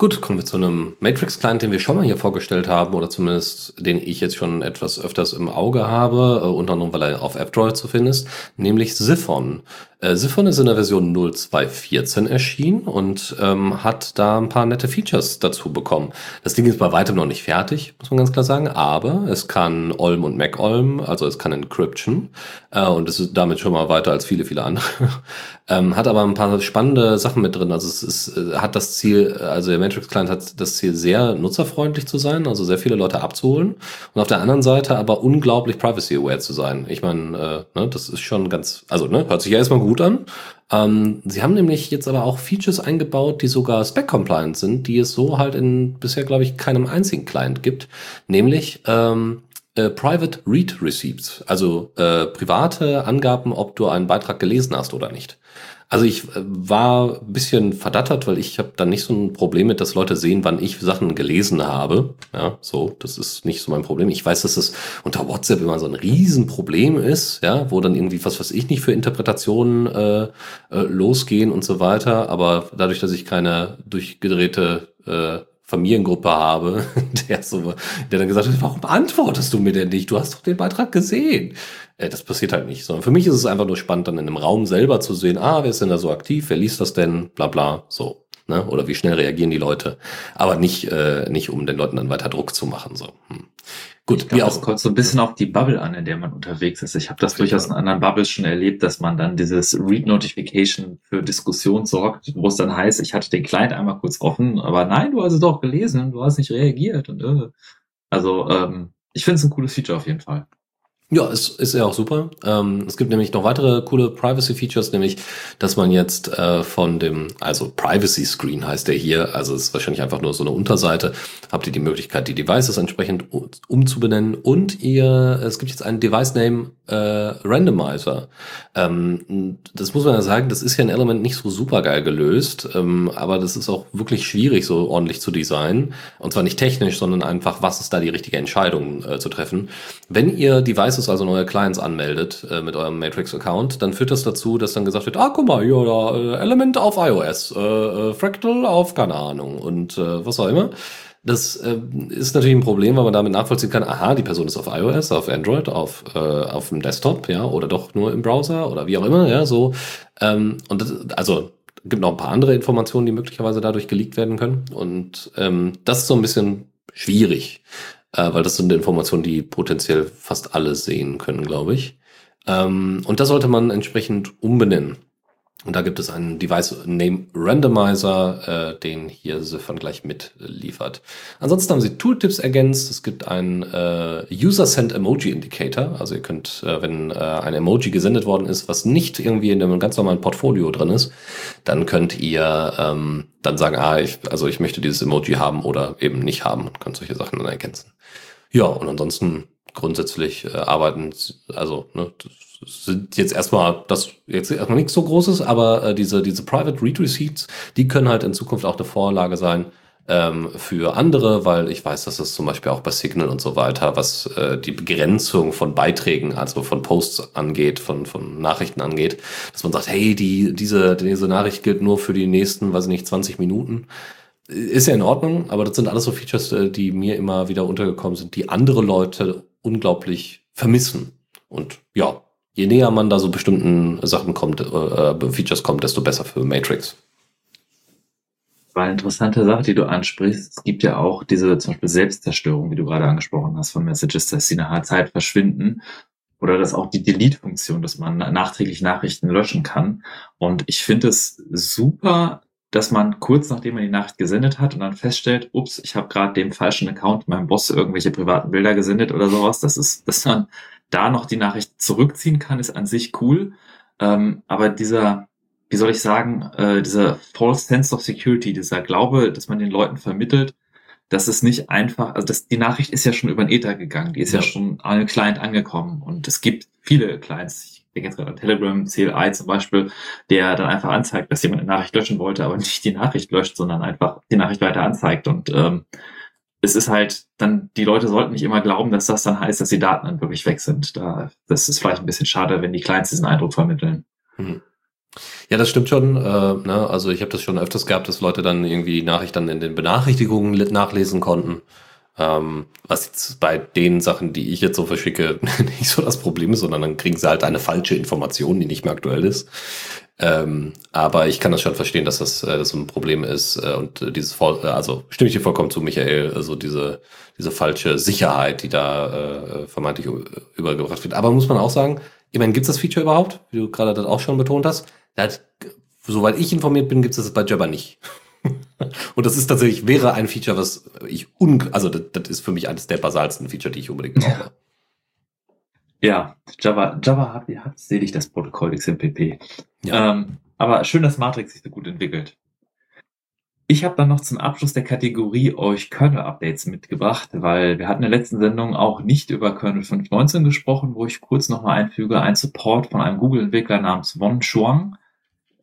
Gut, kommen wir zu einem Matrix-Client, den wir schon mal hier vorgestellt haben, oder zumindest den ich jetzt schon etwas öfters im Auge habe, äh, unter anderem, weil er auf F-Droid zu finden ist, nämlich Siphon. Äh, Siphon ist in der Version 0214 erschienen und ähm, hat da ein paar nette Features dazu bekommen. Das Ding ist bei weitem noch nicht fertig, muss man ganz klar sagen, aber es kann Olm und MacOlm, also es kann Encryption äh, und es ist damit schon mal weiter als viele, viele andere. ähm, hat aber ein paar spannende Sachen mit drin. Also es ist, äh, hat das Ziel, also der Matrix Client hat das Ziel, sehr nutzerfreundlich zu sein, also sehr viele Leute abzuholen und auf der anderen Seite aber unglaublich privacy-aware zu sein. Ich meine, äh, ne, das ist schon ganz, also ne, hört sich ja erstmal gut gut an. Ähm, sie haben nämlich jetzt aber auch Features eingebaut, die sogar spec-compliant sind, die es so halt in bisher, glaube ich, keinem einzigen Client gibt. Nämlich ähm, äh, Private Read Receipts, also äh, private Angaben, ob du einen Beitrag gelesen hast oder nicht. Also ich äh, war ein bisschen verdattert, weil ich habe dann nicht so ein Problem mit, dass Leute sehen, wann ich Sachen gelesen habe. Ja, so, das ist nicht so mein Problem. Ich weiß, dass es unter WhatsApp immer so ein Riesenproblem ist, ja, wo dann irgendwie was, was ich nicht für Interpretationen äh, äh, losgehen und so weiter. Aber dadurch, dass ich keine durchgedrehte äh, Familiengruppe habe, der, so, der dann gesagt hat, warum antwortest du mir denn nicht? Du hast doch den Beitrag gesehen. Äh, das passiert halt nicht, sondern für mich ist es einfach nur spannend, dann in einem Raum selber zu sehen, ah, wer ist denn da so aktiv, wer liest das denn, bla bla, so. Ne? Oder wie schnell reagieren die Leute. Aber nicht, äh, nicht um den Leuten dann weiter Druck zu machen. So. Hm.
Gut, glaub, wie auch. Das kommt so ein bisschen auf die Bubble an, in der man unterwegs ist. Ich habe das durchaus in anderen Bubbles schon erlebt, dass man dann dieses Read-Notification für Diskussion sorgt, wo es dann heißt, ich hatte den Client einmal kurz offen, aber nein, du hast es doch gelesen, du hast nicht reagiert. Und, äh. Also ähm, ich finde es ein cooles Feature auf jeden Fall.
Ja, ist, ist ja auch super. Ähm, es gibt nämlich noch weitere coole Privacy-Features, nämlich, dass man jetzt äh, von dem, also Privacy Screen heißt der hier, also ist wahrscheinlich einfach nur so eine Unterseite, habt ihr die Möglichkeit, die Devices entsprechend umzubenennen und ihr, es gibt jetzt einen Device Name äh, Randomizer. Ähm, das muss man ja sagen, das ist ja ein Element nicht so super geil gelöst, ähm, aber das ist auch wirklich schwierig, so ordentlich zu designen. Und zwar nicht technisch, sondern einfach, was ist da die richtige Entscheidung äh, zu treffen. Wenn ihr Devices Devices, also neue Clients anmeldet äh, mit eurem Matrix-Account, dann führt das dazu, dass dann gesagt wird, ah, guck mal, ja, da, äh, Element auf iOS, äh, äh, Fractal auf, keine Ahnung, und äh, was auch immer. Das äh, ist natürlich ein Problem, weil man damit nachvollziehen kann, aha, die Person ist auf iOS, auf Android, auf, auf dem Desktop, ja, oder doch nur im Browser oder wie auch immer, ja, so. Ähm, und das, also gibt noch ein paar andere Informationen, die möglicherweise dadurch geleakt werden können. Und ähm, das ist so ein bisschen schwierig äh, weil das sind Informationen, die potenziell fast alle sehen können, glaube ich. Ähm, und da sollte man entsprechend umbenennen. Und da gibt es einen Device Name Randomizer, äh, den hier Siphon gleich mitliefert. Ansonsten haben sie Tooltips ergänzt. Es gibt einen äh, User Send Emoji Indicator. Also ihr könnt, äh, wenn äh, ein Emoji gesendet worden ist, was nicht irgendwie in einem ganz normalen Portfolio drin ist, dann könnt ihr ähm, dann sagen, ah, ich, also ich möchte dieses Emoji haben oder eben nicht haben und könnt solche Sachen dann ergänzen. Ja, und ansonsten grundsätzlich äh, arbeiten, also ne, das sind jetzt erstmal das jetzt erstmal nichts so Großes, aber äh, diese diese Private Read Receipts, die können halt in Zukunft auch eine Vorlage sein ähm, für andere, weil ich weiß, dass das zum Beispiel auch bei Signal und so weiter, was äh, die Begrenzung von Beiträgen, also von Posts angeht, von von Nachrichten angeht, dass man sagt, hey, die diese diese Nachricht gilt nur für die nächsten, weiß ich nicht, 20 Minuten ist ja in Ordnung, aber das sind alles so Features, äh, die mir immer wieder untergekommen sind, die andere Leute unglaublich vermissen. Und ja, je näher man da so bestimmten Sachen kommt, äh, äh Features kommt, desto besser für Matrix.
Eine interessante Sache, die du ansprichst. Es gibt ja auch diese zum Beispiel Selbstzerstörung, wie du gerade angesprochen hast, von Messages, dass sie nach einer Zeit verschwinden. Oder dass auch die Delete-Funktion, dass man nachträglich Nachrichten löschen kann. Und ich finde es super dass man kurz nachdem man die Nachricht gesendet hat und dann feststellt, ups, ich habe gerade dem falschen Account meinem Boss irgendwelche privaten Bilder gesendet oder sowas, das ist, dass man da noch die Nachricht zurückziehen kann, ist an sich cool. Ähm, aber dieser, wie soll ich sagen, äh, dieser false sense of security, dieser Glaube, dass man den Leuten vermittelt, dass es nicht einfach, also das, die Nachricht ist ja schon über den Ether gegangen, die ist ja, ja. schon an den Client angekommen. Und es gibt viele Clients, ich denke jetzt gerade an Telegram, CLI zum Beispiel, der dann einfach anzeigt, dass jemand eine Nachricht löschen wollte, aber nicht die Nachricht löscht, sondern einfach die Nachricht weiter anzeigt. Und ähm, es ist halt dann, die Leute sollten nicht immer glauben, dass das dann heißt, dass die Daten dann wirklich weg sind. Da, das ist vielleicht ein bisschen schade, wenn die Clients diesen Eindruck vermitteln. Mhm.
Ja, das stimmt schon. Äh, ne? Also ich habe das schon öfters gehabt, dass Leute dann irgendwie die Nachricht dann in den Benachrichtigungen nachlesen konnten. Ähm, was jetzt bei den Sachen, die ich jetzt so verschicke, nicht so das Problem ist, sondern dann kriegen sie halt eine falsche Information, die nicht mehr aktuell ist. Ähm, aber ich kann das schon verstehen, dass das, äh, das ein Problem ist. Äh, und dieses, äh, also stimme ich dir vollkommen zu, Michael, also diese, diese falsche Sicherheit, die da äh, vermeintlich übergebracht wird. Aber muss man auch sagen, meine, gibt es das Feature überhaupt, wie du gerade das auch schon betont hast? Hat, soweit ich informiert bin, gibt es das bei Jabber nicht. Und das ist tatsächlich, wäre ein Feature, was ich un, also das, das ist für mich eines der basalsten Feature, die ich unbedingt brauche.
Ja, Java, Java hat, hat selig das Protokoll XMPP. Ja. Ähm, aber schön, dass Matrix sich so gut entwickelt. Ich habe dann noch zum Abschluss der Kategorie euch Kernel-Updates mitgebracht, weil wir hatten in der letzten Sendung auch nicht über Kernel 5.19 gesprochen, wo ich kurz nochmal einfüge, ein Support von einem Google-Entwickler namens Won Chuang,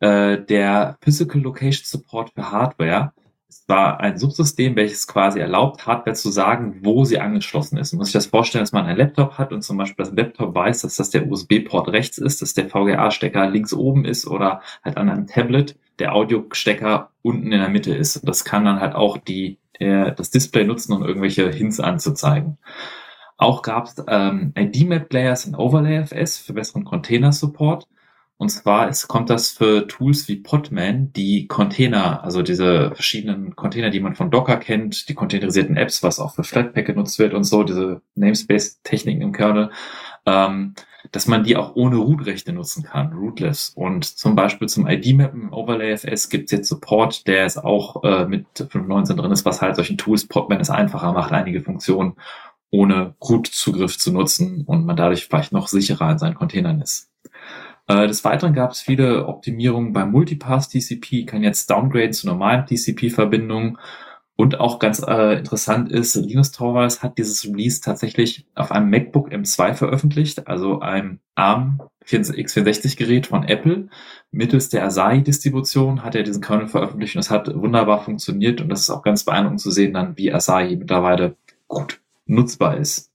äh, der Physical Location Support für Hardware es war ein Subsystem, welches quasi erlaubt, Hardware zu sagen, wo sie angeschlossen ist. Man muss sich das vorstellen, dass man einen Laptop hat und zum Beispiel das Laptop weiß, dass das der USB-Port rechts ist, dass der VGA-Stecker links oben ist oder halt an einem Tablet der Audio-Stecker unten in der Mitte ist. Und das kann dann halt auch die, der, das Display nutzen, um irgendwelche Hints anzuzeigen. Auch gab es ähm, ID-Map-Layers in OverlayFS für besseren Container-Support. Und zwar ist, kommt das für Tools wie Podman, die Container, also diese verschiedenen Container, die man von Docker kennt, die containerisierten Apps, was auch für Flatpak genutzt wird und so, diese Namespace-Techniken im Kernel, ähm, dass man die auch ohne Root-Rechte nutzen kann, rootless. Und zum Beispiel zum ID-Map im OverlayFS gibt es jetzt Support, der ist auch äh, mit 5.19 drin ist, was halt solchen Tools Podman es einfacher macht, einige Funktionen ohne Root-Zugriff zu nutzen und man dadurch vielleicht noch sicherer in seinen Containern ist. Äh, des Weiteren gab es viele Optimierungen beim Multipass TCP, kann jetzt downgraden zu normalen TCP-Verbindungen. Und auch ganz äh, interessant ist, Linus Torvalds hat dieses Release tatsächlich auf einem MacBook M2 veröffentlicht, also einem ARM x64-Gerät von Apple. Mittels der Asahi-Distribution hat er diesen Kernel veröffentlicht und es hat wunderbar funktioniert und das ist auch ganz beeindruckend zu sehen, dann wie Asahi mittlerweile gut nutzbar ist.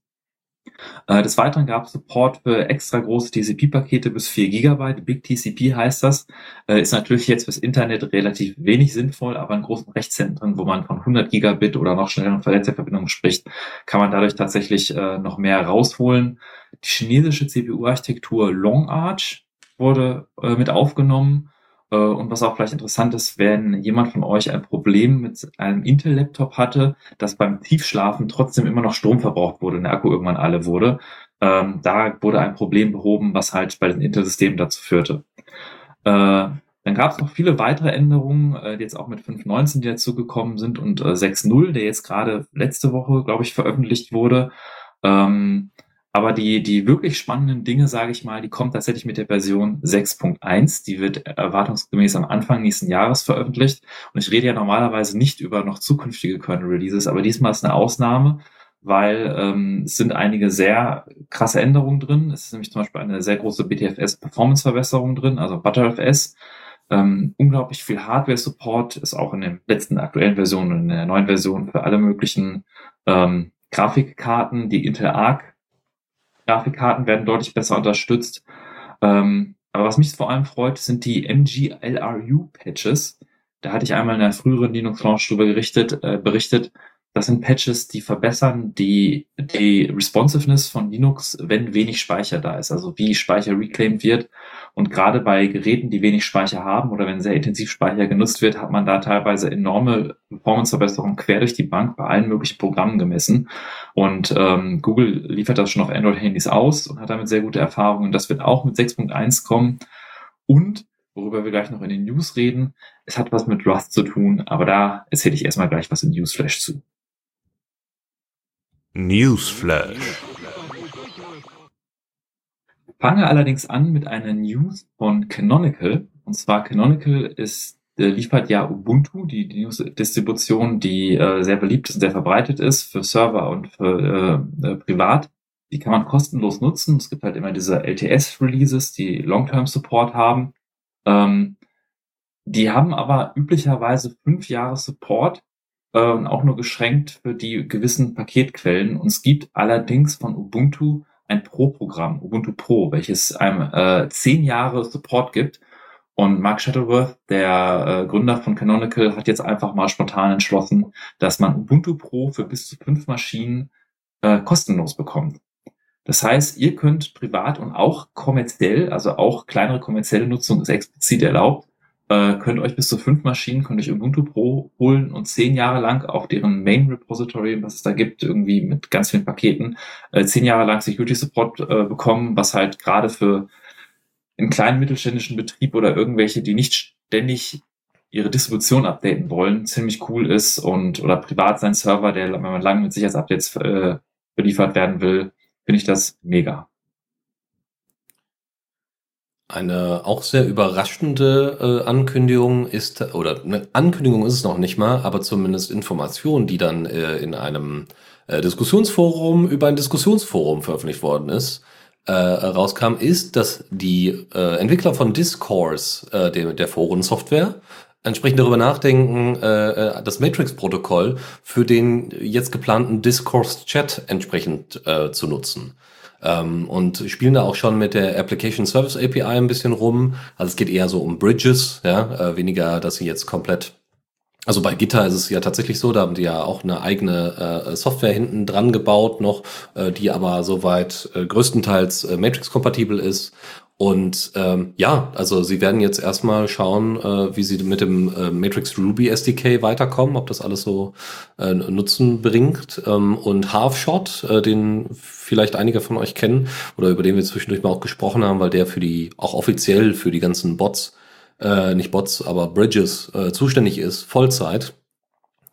Äh, des Weiteren gab es Support für extra große TCP-Pakete bis 4 GB. Big TCP heißt das. Äh, ist natürlich jetzt fürs Internet relativ wenig sinnvoll, aber in großen Rechtszentren, wo man von 100 Gigabit oder noch schnelleren Vernetzerverbindungen spricht, kann man dadurch tatsächlich äh, noch mehr rausholen. Die chinesische CPU-Architektur Long Arch wurde mit aufgenommen und was auch vielleicht interessant ist, wenn jemand von euch ein Problem mit einem Intel-Laptop hatte, dass beim Tiefschlafen trotzdem immer noch Strom verbraucht wurde und der Akku irgendwann alle wurde. Ähm, da wurde ein Problem behoben, was halt bei den Intel-Systemen dazu führte. Äh, dann gab es noch viele weitere Änderungen, äh, die jetzt auch mit 5.19, die dazugekommen sind und äh, 6.0, der jetzt gerade letzte Woche, glaube ich, veröffentlicht wurde. Ähm, aber die, die wirklich spannenden Dinge, sage ich mal, die kommen tatsächlich mit der Version 6.1. Die wird erwartungsgemäß am Anfang nächsten Jahres veröffentlicht. Und ich rede ja normalerweise nicht über noch zukünftige Kernel-Releases, aber diesmal ist eine Ausnahme, weil ähm, es sind einige sehr krasse Änderungen drin. Es ist nämlich zum Beispiel eine sehr große BTFS-Performance-Verbesserung drin, also ButterFS. Ähm, unglaublich viel Hardware-Support ist auch in den letzten aktuellen Versionen in der neuen Version für alle möglichen ähm, Grafikkarten, die Intel Arc Grafikkarten werden deutlich besser unterstützt. Ähm, aber was mich vor allem freut, sind die MGLRU-Patches. Da hatte ich einmal in der früheren Linux-Launch drüber gerichtet, äh, berichtet, das sind Patches, die verbessern die, die Responsiveness von Linux, wenn wenig Speicher da ist, also wie Speicher reclaimed wird. Und gerade bei Geräten, die wenig Speicher haben oder wenn sehr intensiv Speicher genutzt wird, hat man da teilweise enorme Performance-Verbesserungen quer durch die Bank bei allen möglichen Programmen gemessen. Und ähm, Google liefert das schon auf Android-Handys aus und hat damit sehr gute Erfahrungen. Das wird auch mit 6.1 kommen. Und worüber wir gleich noch in den News reden. Es hat was mit Rust zu tun, aber da erzähle ich erstmal gleich was in Newsflash zu.
Newsflash.
Fange allerdings an mit einer News von Canonical. Und zwar Canonical ist äh, liefert ja Ubuntu, die, die Distribution, die äh, sehr beliebt ist und sehr verbreitet ist für Server und für äh, äh, privat. Die kann man kostenlos nutzen. Es gibt halt immer diese LTS-Releases, die Long-Term-Support haben. Ähm, die haben aber üblicherweise fünf Jahre Support äh, auch nur geschränkt für die gewissen Paketquellen. Und es gibt allerdings von Ubuntu ein Pro-Programm, Ubuntu Pro, welches einem äh, zehn Jahre Support gibt. Und Mark Shuttleworth, der äh, Gründer von Canonical, hat jetzt einfach mal spontan entschlossen, dass man Ubuntu Pro für bis zu fünf Maschinen äh, kostenlos bekommt. Das heißt, ihr könnt privat und auch kommerziell, also auch kleinere kommerzielle Nutzung ist explizit erlaubt, äh, könnt euch bis zu fünf Maschinen, könnt euch Ubuntu Pro holen und zehn Jahre lang auf deren Main Repository, was es da gibt, irgendwie mit ganz vielen Paketen, äh, zehn Jahre lang Security Support äh, bekommen, was halt gerade für einen kleinen mittelständischen Betrieb oder irgendwelche, die nicht ständig ihre Distribution updaten wollen, ziemlich cool ist und oder privat sein Server, der, wenn man lange mit Sicherheitsupdates äh, beliefert werden will, finde ich das mega.
Eine auch sehr überraschende äh, Ankündigung ist, oder eine Ankündigung ist es noch nicht mal, aber zumindest Information, die dann äh, in einem äh, Diskussionsforum über ein Diskussionsforum veröffentlicht worden ist, äh, rauskam, ist, dass die äh, Entwickler von Discourse, äh, der, der Forensoftware, entsprechend darüber nachdenken, äh, äh, das Matrix-Protokoll für den jetzt geplanten Discourse-Chat entsprechend äh, zu nutzen. Ähm, und spielen da auch schon mit der Application Service API ein bisschen rum. Also es geht eher so um Bridges, ja, äh, weniger, dass sie jetzt komplett also bei Gitter ist es ja tatsächlich so, da haben die ja auch eine eigene äh, Software hinten dran gebaut noch, äh, die aber soweit äh, größtenteils äh, Matrix-kompatibel ist und ähm, ja, also sie werden jetzt erstmal schauen, äh, wie sie mit dem äh, Matrix Ruby SDK weiterkommen, ob das alles so äh, Nutzen bringt. Ähm, und Halfshot, äh, den vielleicht einige von euch kennen oder über den wir zwischendurch mal auch gesprochen haben, weil der für die auch offiziell für die ganzen Bots, äh, nicht Bots, aber Bridges äh, zuständig ist, Vollzeit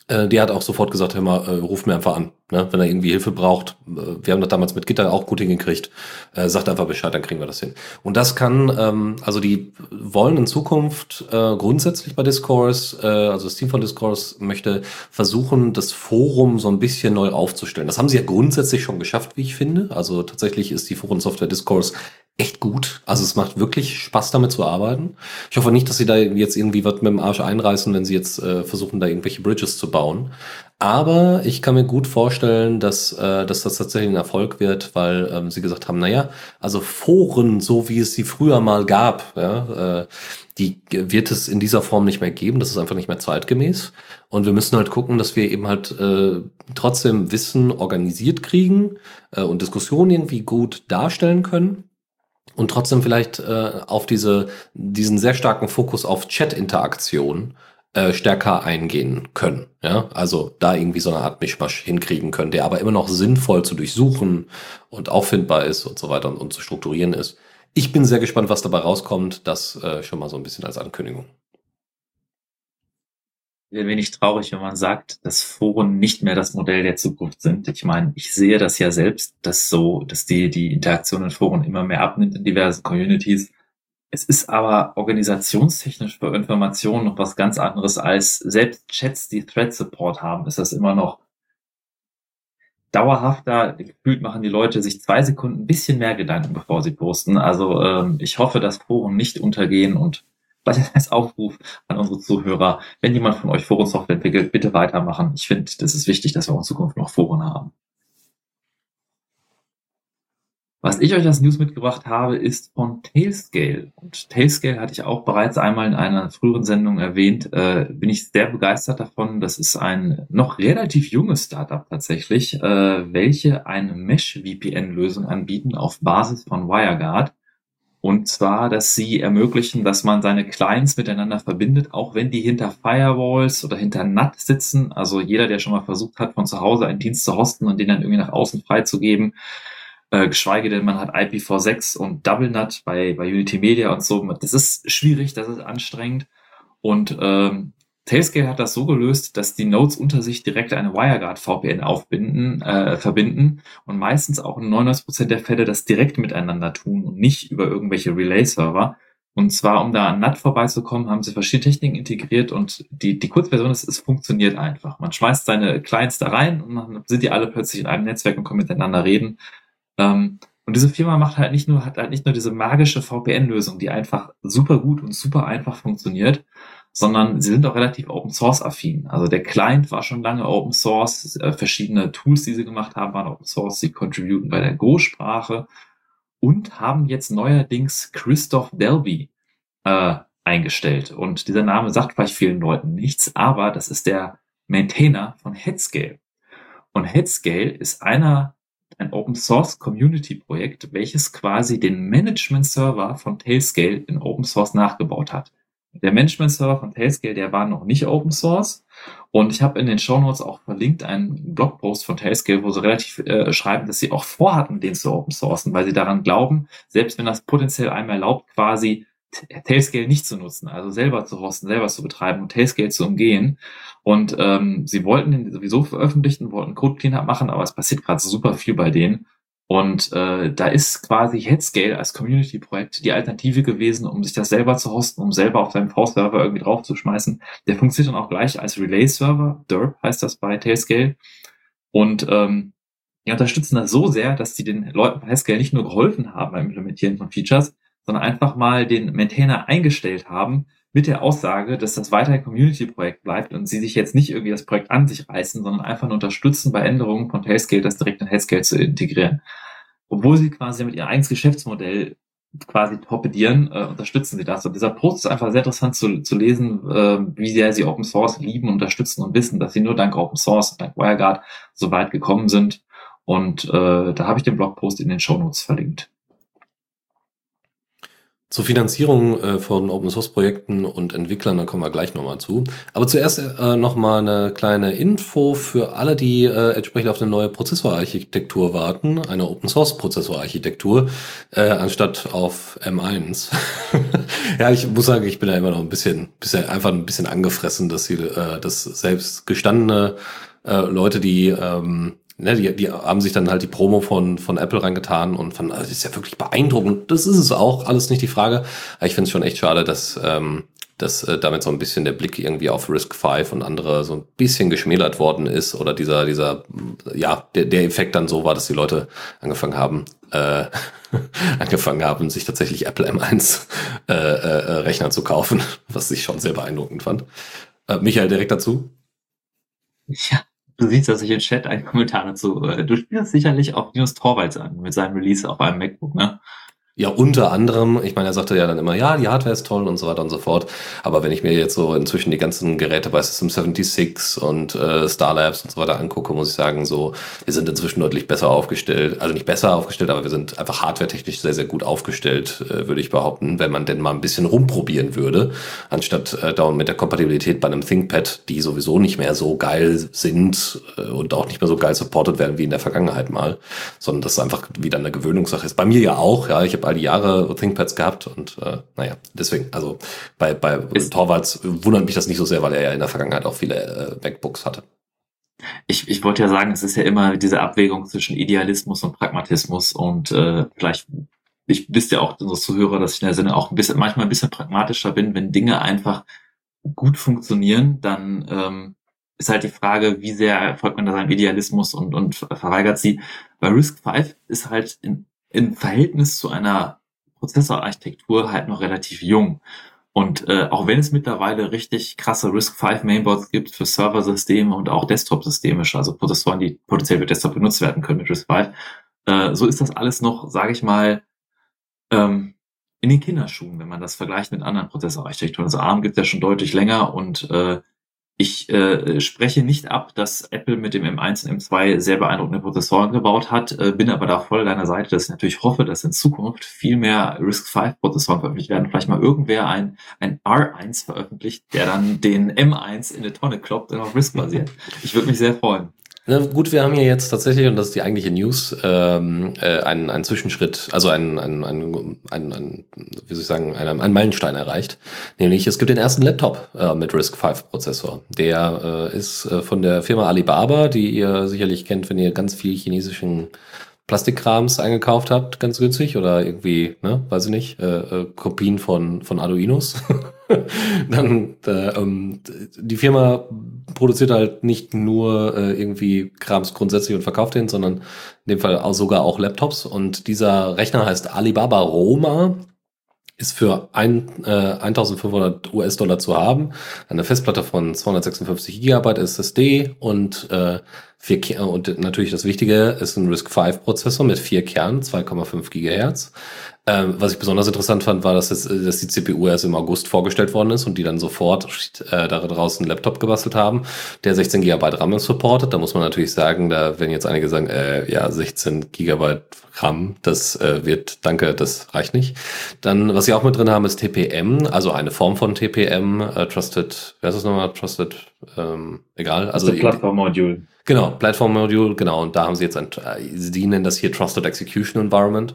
äh, der hat auch sofort gesagt, hör mal, äh, ruf mir einfach an, ne? wenn er irgendwie Hilfe braucht. Äh, wir haben das damals mit Gitter auch gut hingekriegt. Äh, sagt einfach Bescheid, dann kriegen wir das hin. Und das kann, ähm, also die wollen in Zukunft äh, grundsätzlich bei Discourse, äh, also das Team von Discourse möchte versuchen, das Forum so ein bisschen neu aufzustellen. Das haben sie ja grundsätzlich schon geschafft, wie ich finde. Also tatsächlich ist die Forensoftware Discourse echt gut. Also es macht wirklich Spaß, damit zu arbeiten. Ich hoffe nicht, dass sie da jetzt irgendwie was mit dem Arsch einreißen, wenn sie jetzt äh, versuchen, da irgendwelche Bridges zu bauen. Aber ich kann mir gut vorstellen, dass, äh, dass das tatsächlich ein Erfolg wird, weil ähm, sie gesagt haben, naja, also Foren, so wie es sie früher mal gab, ja, äh, die wird es in dieser Form nicht mehr geben. Das ist einfach nicht mehr zeitgemäß. Und wir müssen halt gucken, dass wir eben halt äh, trotzdem Wissen organisiert kriegen äh, und Diskussionen irgendwie gut darstellen können und trotzdem vielleicht äh, auf diese, diesen sehr starken Fokus auf Chat-Interaktion äh, stärker eingehen können. Ja, also da irgendwie so eine Art Mischmasch hinkriegen können, der aber immer noch sinnvoll zu durchsuchen und auffindbar ist und so weiter und, und zu strukturieren ist. Ich bin sehr gespannt, was dabei rauskommt. Das äh, schon mal so ein bisschen als Ankündigung
ein wenig traurig, wenn man sagt, dass Foren nicht mehr das Modell der Zukunft sind. Ich meine, ich sehe das ja selbst, dass so, dass die, die Interaktion in Foren immer mehr abnimmt in diversen Communities. Es ist aber organisationstechnisch für Informationen noch was ganz anderes als selbst Chats, die Thread Support haben, ist das immer noch dauerhafter. Gefühlt machen die Leute sich zwei Sekunden ein bisschen mehr Gedanken, bevor sie posten. Also ähm, ich hoffe, dass Foren nicht untergehen und Vielleicht als Aufruf an unsere Zuhörer, wenn jemand von euch Forensoftware entwickelt, bitte weitermachen. Ich finde, das ist wichtig, dass wir in Zukunft noch Foren haben. Was ich euch als News mitgebracht habe, ist von Tailscale. Und Tailscale hatte ich auch bereits einmal in einer früheren Sendung erwähnt. Äh, bin ich sehr begeistert davon. Das ist ein noch relativ junges Startup tatsächlich, äh, welche eine Mesh-VPN-Lösung anbieten auf Basis von WireGuard. Und zwar, dass sie ermöglichen, dass man seine Clients miteinander verbindet, auch wenn die hinter Firewalls oder hinter NAT sitzen. Also jeder, der schon mal versucht hat, von zu Hause einen Dienst zu hosten und den dann irgendwie nach außen freizugeben, Äh, geschweige denn, man hat IPv6 und DoubleNut bei, bei Unity Media und so. Das ist schwierig, das ist anstrengend. Und ähm, Tailscale hat das so gelöst, dass die Nodes unter sich direkt eine WireGuard VPN aufbinden, äh, verbinden und meistens auch in 99% der Fälle das direkt miteinander tun und nicht über irgendwelche Relay-Server. Und zwar, um da an NAT vorbeizukommen, haben sie verschiedene Techniken integriert und die, die Kurzversion ist, es funktioniert einfach. Man schmeißt seine Clients da rein und dann sind die alle plötzlich in einem Netzwerk und können miteinander reden. Ähm, und diese Firma macht halt nicht nur, hat halt nicht nur diese magische VPN-Lösung, die einfach super gut und super einfach funktioniert, sondern sie sind auch relativ Open Source affin. Also der Client war schon lange Open Source, äh, verschiedene Tools, die sie gemacht haben, waren Open Source, sie contributen bei der Go-Sprache und haben jetzt neuerdings Christoph Delby äh, eingestellt. Und dieser Name sagt vielleicht vielen Leuten nichts, aber das ist der Maintainer von Headscale. Und Headscale ist einer ein Open Source Community Projekt, welches quasi den Management Server von Tailscale in Open Source nachgebaut hat. Der Management-Server von Tailscale, der war noch nicht Open Source. Und ich habe in den Show Notes auch verlinkt einen Blogpost von Tailscale, wo sie relativ äh, schreiben, dass sie auch vorhatten, den zu Open Sourcen, weil sie daran glauben, selbst wenn das potenziell einem erlaubt, quasi Tailscale nicht zu nutzen, also selber zu hosten, selber zu betreiben und Tailscale zu umgehen. Und ähm, sie wollten den sowieso veröffentlichen, wollten Code Cleanup machen, aber es passiert gerade super viel bei denen. Und äh, da ist quasi Headscale als Community-Projekt die Alternative gewesen, um sich das selber zu hosten, um selber auf seinem V-Server irgendwie draufzuschmeißen. Der funktioniert dann auch gleich als Relay-Server. Derp heißt das bei Tailscale. Und ähm, die unterstützen das so sehr, dass die den Leuten bei Headscale nicht nur geholfen haben beim Implementieren von Features, sondern einfach mal den Maintainer eingestellt haben, mit der Aussage, dass das weiterhin Community-Projekt bleibt und sie sich jetzt nicht irgendwie das Projekt an sich reißen, sondern einfach nur unterstützen bei Änderungen von Tailscale, das direkt in Headscale zu integrieren. Obwohl sie quasi mit ihrem eigenes Geschäftsmodell quasi torpedieren, äh, unterstützen sie das. Und dieser Post ist einfach sehr interessant zu, zu lesen, äh, wie sehr sie Open Source lieben, unterstützen und wissen, dass sie nur dank Open Source, dank WireGuard so weit gekommen sind. Und äh, da habe ich den Blogpost in den Show Notes verlinkt.
Zur Finanzierung äh, von Open Source Projekten und Entwicklern, da kommen wir gleich nochmal zu. Aber zuerst äh, nochmal eine kleine Info für alle, die äh, entsprechend auf eine neue Prozessorarchitektur warten, eine Open Source Prozessorarchitektur, äh, anstatt auf M1. ja, ich muss sagen, ich bin da immer noch ein bisschen, bisschen einfach ein bisschen angefressen, dass sie, äh, dass selbst gestandene äh, Leute, die ähm, ne, die, die haben sich dann halt die Promo von, von Apple reingetan und fanden, also das ist ja wirklich beeindruckend. Das ist es auch, alles nicht die Frage. Aber ich finde es schon echt schade, dass, ähm, dass äh, damit so ein bisschen der Blick irgendwie auf Risk 5 und andere so ein bisschen geschmälert worden ist oder dieser, dieser, ja, der, der Effekt dann so war, dass die Leute angefangen haben, äh, angefangen haben, sich tatsächlich Apple M1 äh, äh, Rechner zu kaufen, was ich schon sehr beeindruckend fand. Äh, Michael, direkt dazu?
Ja, Du siehst, dass ich im Chat einen Kommentar dazu. Äh, du spielst sicherlich auch News Torvalds an mit seinem Release auf einem MacBook, ne?
Ja, unter anderem, ich meine, er sagte ja dann immer, ja, die Hardware ist toll und so weiter und so fort. Aber wenn ich mir jetzt so inzwischen die ganzen Geräte bei System 76 und äh, Starlabs und so weiter angucke, muss ich sagen, so, wir sind inzwischen deutlich besser aufgestellt. Also nicht besser aufgestellt, aber wir sind einfach hardwaretechnisch sehr, sehr gut aufgestellt, äh, würde ich behaupten, wenn man denn mal ein bisschen rumprobieren würde, anstatt äh, dauernd mit der Kompatibilität bei einem ThinkPad, die sowieso nicht mehr so geil sind äh, und auch nicht mehr so geil supported werden wie in der Vergangenheit mal, sondern das einfach wieder eine Gewöhnungssache ist. Bei mir ja auch, ja, ich habe all die Jahre ThinkPads gehabt und äh, naja, deswegen, also bei, bei ist, Torvalds wundert mich das nicht so sehr, weil er ja in der Vergangenheit auch viele äh, MacBooks hatte.
Ich, ich wollte ja sagen, es ist ja immer diese Abwägung zwischen Idealismus und Pragmatismus und äh, vielleicht, ich wisst ja auch, unsere Zuhörer, dass ich in der Sinne auch ein bisschen, manchmal ein bisschen pragmatischer bin, wenn Dinge einfach gut funktionieren, dann ähm, ist halt die Frage, wie sehr folgt man da seinem Idealismus und, und verweigert sie. Bei Risk 5 ist halt in im Verhältnis zu einer Prozessorarchitektur halt noch relativ jung. Und äh, auch wenn es mittlerweile richtig krasse RISC-V Mainboards gibt für Serversysteme und auch Desktop-Systeme, also Prozessoren, die potenziell für Desktop benutzt werden können mit RISC-V, äh, so ist das alles noch, sage ich mal, ähm, in den Kinderschuhen, wenn man das vergleicht mit anderen Prozessorarchitekturen. Also ARM gibt es ja schon deutlich länger und äh, ich äh, spreche nicht ab, dass Apple mit dem M1 und M2 sehr beeindruckende Prozessoren gebaut hat, äh, bin aber da voll deiner Seite, dass ich natürlich hoffe, dass in Zukunft viel mehr RISC-V Prozessoren veröffentlicht werden. Vielleicht mal irgendwer ein, ein R1 veröffentlicht, der dann den M1 in eine Tonne kloppt und auf RISC basiert. Ich würde mich sehr freuen.
Na gut, wir haben hier jetzt tatsächlich, und das ist die eigentliche News, ähm, äh, einen, einen Zwischenschritt, also einen, einen, einen, einen, einen wie soll ich sagen, einen, einen Meilenstein erreicht. Nämlich, es gibt den ersten Laptop äh, mit RISC-V-Prozessor. Der äh, ist äh, von der Firma Alibaba, die ihr sicherlich kennt, wenn ihr ganz viel chinesischen Plastikkrams eingekauft habt, ganz günstig, oder irgendwie, ne, weiß ich nicht, äh, äh, Kopien von, von Arduinos. Dann äh, ähm, die Firma produziert halt nicht nur äh, irgendwie Krams grundsätzlich und verkauft den, sondern in dem Fall auch sogar auch Laptops. Und dieser Rechner heißt Alibaba Roma ist für ein, äh, 1500 US-Dollar zu haben, eine Festplatte von 256 Gigabyte SSD und äh, vier Ker und natürlich das Wichtige ist ein RISC-V-Prozessor mit vier Kernen, 2,5 Gigahertz. Ähm, was ich besonders interessant fand, war, dass, es, dass die CPU erst im August vorgestellt worden ist und die dann sofort äh, da draußen einen Laptop gebastelt haben, der 16 GB RAM supportet. Da muss man natürlich sagen, da wenn jetzt einige sagen, äh, ja, 16 GB RAM, das äh, wird, danke, das reicht nicht. Dann, was sie auch mit drin haben, ist TPM, also eine Form von TPM, äh, Trusted, wer ist das nochmal? Trusted, ähm, egal. Also
Plattform Module.
Genau, Plattform Module, genau. Und da haben sie jetzt ein, äh, sie nennen das hier Trusted Execution Environment.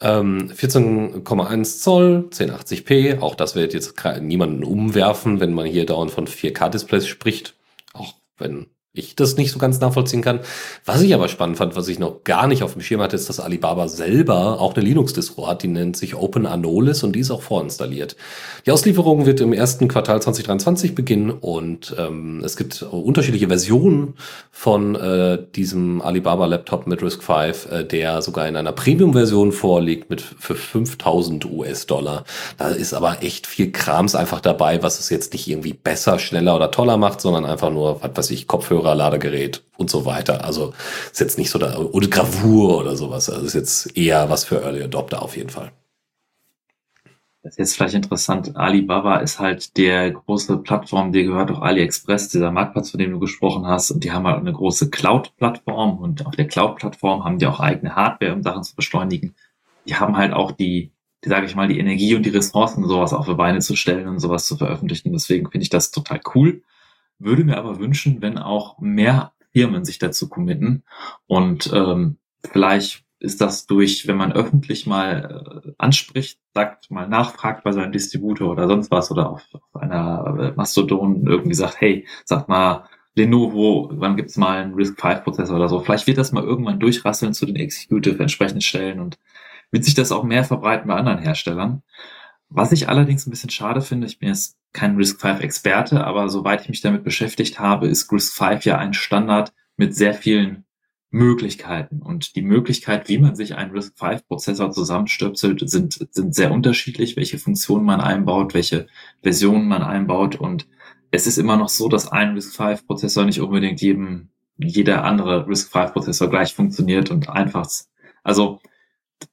Ähm, 14,1 Zoll, 1080p, auch das wird jetzt niemanden umwerfen, wenn man hier dauernd von 4K-Displays spricht. Auch wenn ich das nicht so ganz nachvollziehen kann. Was ich aber spannend fand, was ich noch gar nicht auf dem Schirm hatte, ist, dass Alibaba selber auch eine Linux-Distro hat, die nennt sich Open Anolis und die ist auch vorinstalliert. Die Auslieferung wird im ersten Quartal 2023 beginnen und ähm, es gibt unterschiedliche Versionen von äh, diesem Alibaba Laptop mit RISC-V, äh, der sogar in einer Premium-Version vorliegt mit für 5000 US-Dollar. Da ist aber echt viel Krams einfach dabei, was es jetzt nicht irgendwie besser, schneller oder toller macht, sondern einfach nur, was weiß ich, Kopfhörer, Ladegerät und so weiter. Also ist jetzt nicht so da, oder Gravur oder sowas. Also ist jetzt eher was für Early Adopter auf jeden Fall.
Das ist jetzt vielleicht interessant. Alibaba ist halt der große Plattform, die gehört auch AliExpress, dieser Marktplatz, von dem du gesprochen hast. Und die haben halt eine große Cloud-Plattform und auf der Cloud-Plattform haben die auch eigene Hardware, um Sachen zu beschleunigen. Die haben halt auch die, die sage ich mal, die Energie und die Ressourcen, sowas auf die Beine zu stellen und sowas zu veröffentlichen. Deswegen finde ich das total cool würde mir aber wünschen, wenn auch mehr Firmen sich dazu committen und ähm, vielleicht ist das durch, wenn man öffentlich mal äh, anspricht, sagt, mal nachfragt bei seinem Distributor oder sonst was oder auf, auf einer äh, Mastodon irgendwie sagt, hey, sag mal, Lenovo, wann gibt's mal einen RISC-V-Prozessor oder so. Vielleicht wird das mal irgendwann durchrasseln zu den Executive entsprechenden Stellen und wird sich das auch mehr verbreiten bei anderen Herstellern. Was ich allerdings ein bisschen schade finde, ich bin jetzt kein RISC-V-Experte, aber soweit ich mich damit beschäftigt habe, ist RISC-V ja ein Standard mit sehr vielen Möglichkeiten. Und die Möglichkeit, wie man sich einen RISC-V-Prozessor zusammenstöpselt, sind, sind sehr unterschiedlich, welche Funktionen man einbaut, welche Versionen man einbaut. Und es ist immer noch so, dass ein RISC-V-Prozessor nicht unbedingt jedem, jeder andere RISC-V-Prozessor gleich funktioniert und einfach, also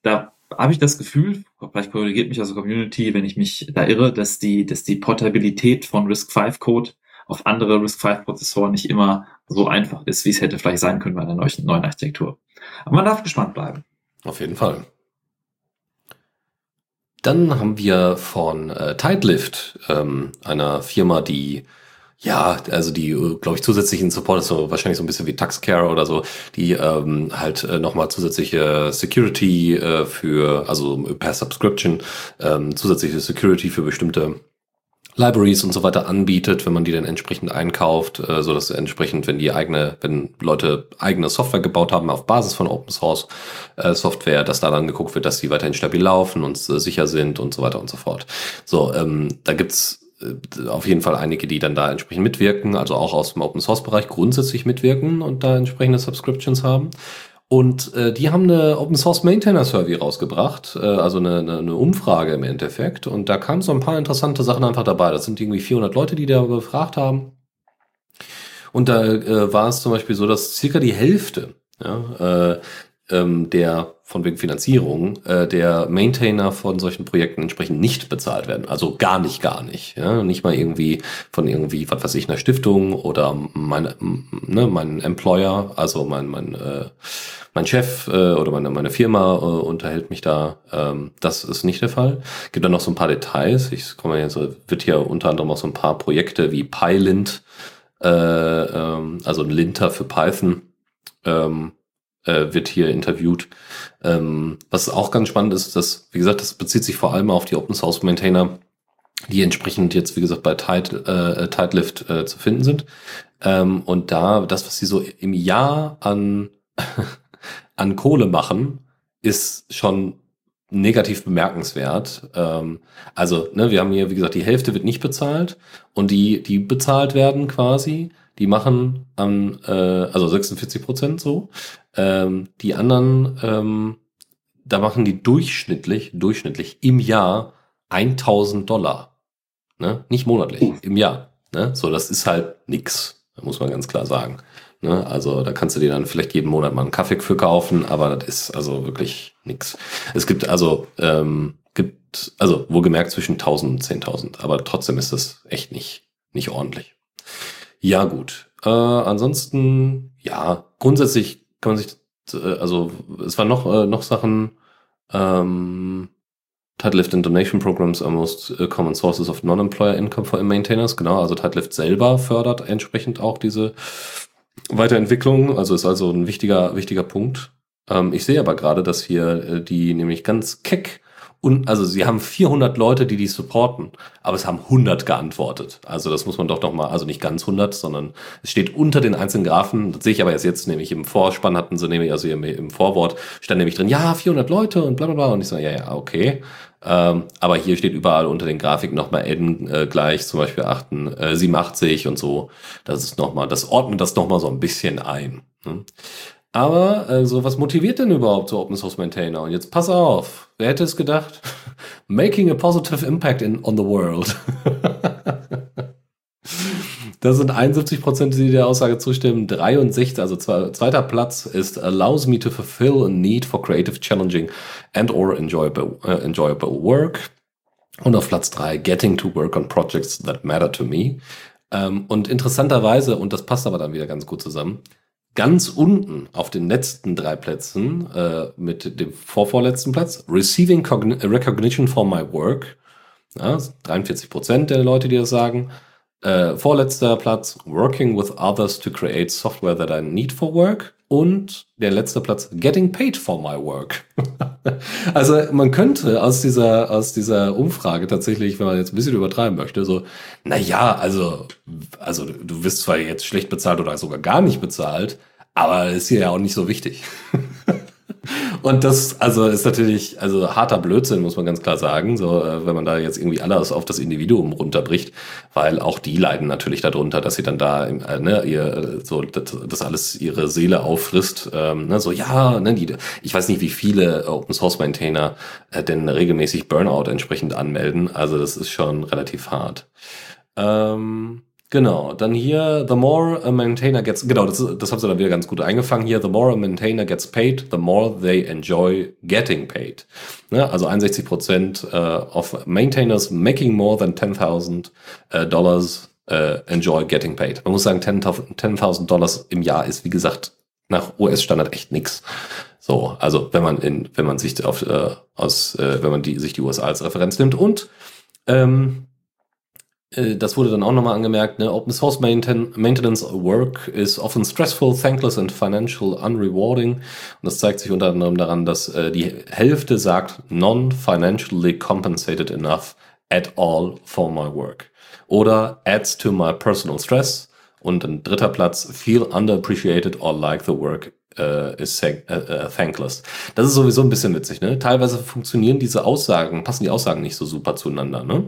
da habe ich das Gefühl, vielleicht korrigiert mich also Community, wenn ich mich da irre, dass die, dass die Portabilität von RISC-V-Code auf andere RISC-V-Prozessoren nicht immer so einfach ist, wie es hätte vielleicht sein können bei einer neuen, neuen Architektur. Aber man darf gespannt bleiben.
Auf jeden Fall. Dann haben wir von äh, Tidelift, ähm, einer Firma, die ja, also die, glaube ich, zusätzlichen Support ist so wahrscheinlich so ein bisschen wie Taxcare oder so, die ähm, halt äh, nochmal zusätzliche Security äh, für, also per Subscription, ähm, zusätzliche Security für bestimmte Libraries und so weiter anbietet, wenn man die dann entsprechend einkauft, äh, so dass entsprechend, wenn die eigene, wenn Leute eigene Software gebaut haben auf Basis von Open Source äh, Software, dass da dann geguckt wird, dass die weiterhin stabil laufen und äh, sicher sind und so weiter und so fort. So, ähm, da gibt's äh, auf jeden Fall einige, die dann da entsprechend mitwirken, also auch aus dem Open Source Bereich grundsätzlich mitwirken und da entsprechende Subscriptions haben. Und äh, die haben eine Open Source Maintainer Survey rausgebracht, äh, also eine, eine, eine Umfrage im Endeffekt. Und da kamen so ein paar interessante Sachen einfach dabei. Das sind irgendwie 400 Leute, die da befragt haben. Und da äh, war es zum Beispiel so, dass circa die Hälfte ja, äh, ähm, der von wegen Finanzierung äh, der Maintainer von solchen Projekten entsprechend nicht bezahlt werden. Also gar nicht, gar nicht. Ja? Nicht mal irgendwie von irgendwie, was weiß ich, einer Stiftung oder mein, ne, mein Employer, also mein, mein, äh, mein Chef äh, oder meine, meine Firma äh, unterhält mich da. Ähm, das ist nicht der Fall. Gibt dann noch so ein paar Details. Ich komme jetzt, wird hier unter anderem auch so ein paar Projekte wie Pylint äh, ähm, also ein Linter für Python, ähm, äh, wird hier interviewt. Ähm, was auch ganz spannend ist, dass, wie gesagt, das bezieht sich vor allem auf die Open Source Maintainer, die entsprechend jetzt, wie gesagt, bei Tide, äh, Tidelift äh, zu finden sind. Ähm, und da, das, was sie so im Jahr an, an Kohle machen, ist schon negativ bemerkenswert. Ähm, also, ne, wir haben hier, wie gesagt, die Hälfte wird nicht bezahlt und die, die bezahlt werden quasi, die machen am, äh, also 46 Prozent so. Ähm, die anderen, ähm, da machen die durchschnittlich, durchschnittlich im Jahr 1000 Dollar. Ne? Nicht monatlich, im Jahr. Ne? So, das ist halt nix, muss man ganz klar sagen. Ne? Also da kannst du dir dann vielleicht jeden Monat mal einen Kaffee für kaufen, aber das ist also wirklich nix. Es gibt also, ähm, gibt, also wohlgemerkt zwischen 1000 und 10.000, aber trotzdem ist das echt nicht, nicht ordentlich. Ja, gut. Äh, ansonsten, ja, grundsätzlich kann man sich, äh, also es waren noch, äh, noch Sachen, ähm, Tidelift and Donation Programs are most uh, common sources of non-employer income for maintainers. Genau, also Tidelift selber fördert entsprechend auch diese Weiterentwicklung. Also ist also ein wichtiger, wichtiger Punkt. Ähm, ich sehe aber gerade, dass hier äh, die nämlich ganz keck und also sie haben 400 Leute, die die supporten, aber es haben 100 geantwortet. Also das muss man doch noch mal, also nicht ganz 100, sondern es steht unter den einzelnen Graphen. Das sehe ich aber erst jetzt, nämlich im Vorspann hatten sie nämlich, also im, Vorwort stand nämlich drin, ja, 400 Leute und bla bla bla. Und ich so, ja, ja, okay. Ähm, aber hier steht überall unter den Grafiken nochmal N äh, gleich, zum Beispiel 8, äh, 87 und so. Das ist nochmal, das ordnet das nochmal so ein bisschen ein. Ne? Aber also, was motiviert denn überhaupt so Open Source Maintainer? Und jetzt pass auf, wer hätte es gedacht? Making a positive impact in, on the world. Das sind 71 Prozent, die der Aussage zustimmen. 63, also zweiter Platz ist allows me to fulfill a need for creative, challenging and or enjoyable, uh, enjoyable work. Und auf Platz drei getting to work on projects that matter to me. Ähm, und interessanterweise, und das passt aber dann wieder ganz gut zusammen, ganz unten auf den letzten drei Plätzen äh, mit dem vorvorletzten Platz, receiving Cogn recognition for my work. Ja, 43 Prozent der Leute, die das sagen. Äh, vorletzter Platz, Working with others to create software that I need for work. Und der letzte Platz, Getting paid for my work. also man könnte aus dieser, aus dieser Umfrage tatsächlich, wenn man jetzt ein bisschen übertreiben möchte, so, na ja, also, also du wirst zwar jetzt schlecht bezahlt oder sogar gar nicht bezahlt, aber ist hier ja auch nicht so wichtig. Und das, also ist natürlich, also harter Blödsinn, muss man ganz klar sagen, so, äh, wenn man da jetzt irgendwie alles auf das Individuum runterbricht, weil auch die leiden natürlich darunter, dass sie dann da, äh, ne, ihr, so, das, das alles ihre Seele auffrisst, ähm, ne, so, ja, ne, die, ich weiß nicht, wie viele Open Source Maintainer äh, denn regelmäßig Burnout entsprechend anmelden, also das ist schon relativ hart. Ähm, Genau, dann hier, the more a maintainer gets, genau, das, das haben sie dann wieder ganz gut eingefangen hier, the more a maintainer gets paid, the more they enjoy getting paid. Ne? Also 61 Prozent uh, of maintainers making more than 10.000 uh, dollars uh, enjoy getting paid. Man muss sagen, 10.000 10 Dollars im Jahr ist, wie gesagt, nach US-Standard echt nix. So, also wenn man in, wenn man sich auf, äh, aus, äh, wenn man die, sich die USA als Referenz nimmt und ähm, äh, das wurde dann auch nochmal angemerkt, ne? Open Source Mainten Maintenance Work is often stressful, thankless and financial unrewarding. Und das zeigt sich unter anderem daran, dass äh, die Hälfte sagt, non-financially compensated enough at all for my work. Oder adds to my personal stress. Und ein dritter Platz, feel underappreciated or like the work uh, is uh, uh, thankless. Das ist sowieso ein bisschen witzig, ne? Teilweise funktionieren diese Aussagen, passen die Aussagen nicht so super zueinander, ne?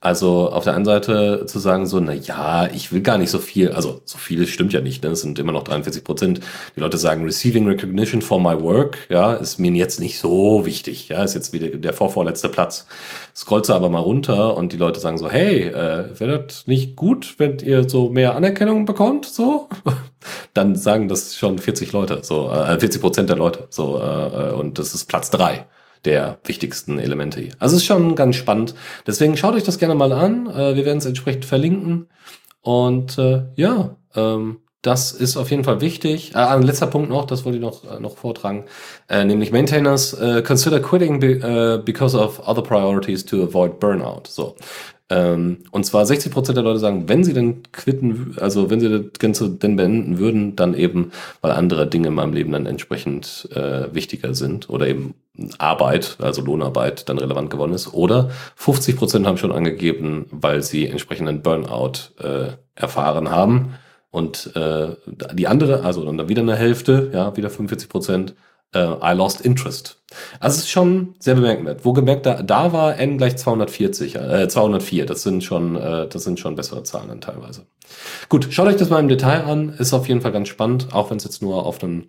Also auf der einen Seite zu sagen so, na ja, ich will gar nicht so viel, also so viel stimmt ja nicht, ne? es sind immer noch 43 Prozent. Die Leute sagen, receiving recognition for my work, ja, ist mir jetzt nicht so wichtig, ja, ist jetzt wieder der vorvorletzte Platz. Scrollst du aber mal runter und die Leute sagen so, hey, äh, wäre das nicht gut, wenn ihr so mehr Anerkennung bekommt, so? Dann sagen das schon 40 Leute, so, äh, 40 Prozent der Leute, so, äh, und das ist Platz drei der wichtigsten Elemente hier. Also es ist schon ganz spannend. Deswegen schaut euch das gerne mal an. Äh, wir werden es entsprechend verlinken. Und äh, ja, ähm, Das ist auf jeden Fall wichtig. Äh, ein letzter Punkt noch, das wollte ich noch, äh, noch vortragen. Äh, nämlich Maintainers äh, consider quitting be, uh, because of other priorities to avoid burnout. So. Ähm, und zwar 60 Prozent der Leute sagen, wenn sie denn quitten, also wenn sie das Ganze denn beenden würden, dann eben, weil andere Dinge in meinem Leben dann entsprechend äh, wichtiger sind oder eben Arbeit, also Lohnarbeit, dann relevant geworden ist. Oder 50 Prozent haben schon angegeben, weil sie entsprechenden Burnout äh, erfahren haben. Und äh, die andere, also dann wieder eine Hälfte, ja, wieder 45 Prozent, äh, I lost interest. Also es ist schon sehr bemerkenswert. Wo gemerkt, da, da war n gleich 240, äh, 204. Das sind schon, äh, das sind schon bessere Zahlen dann teilweise. Gut, schaut euch das mal im Detail an. Ist auf jeden Fall ganz spannend, auch wenn es jetzt nur auf einem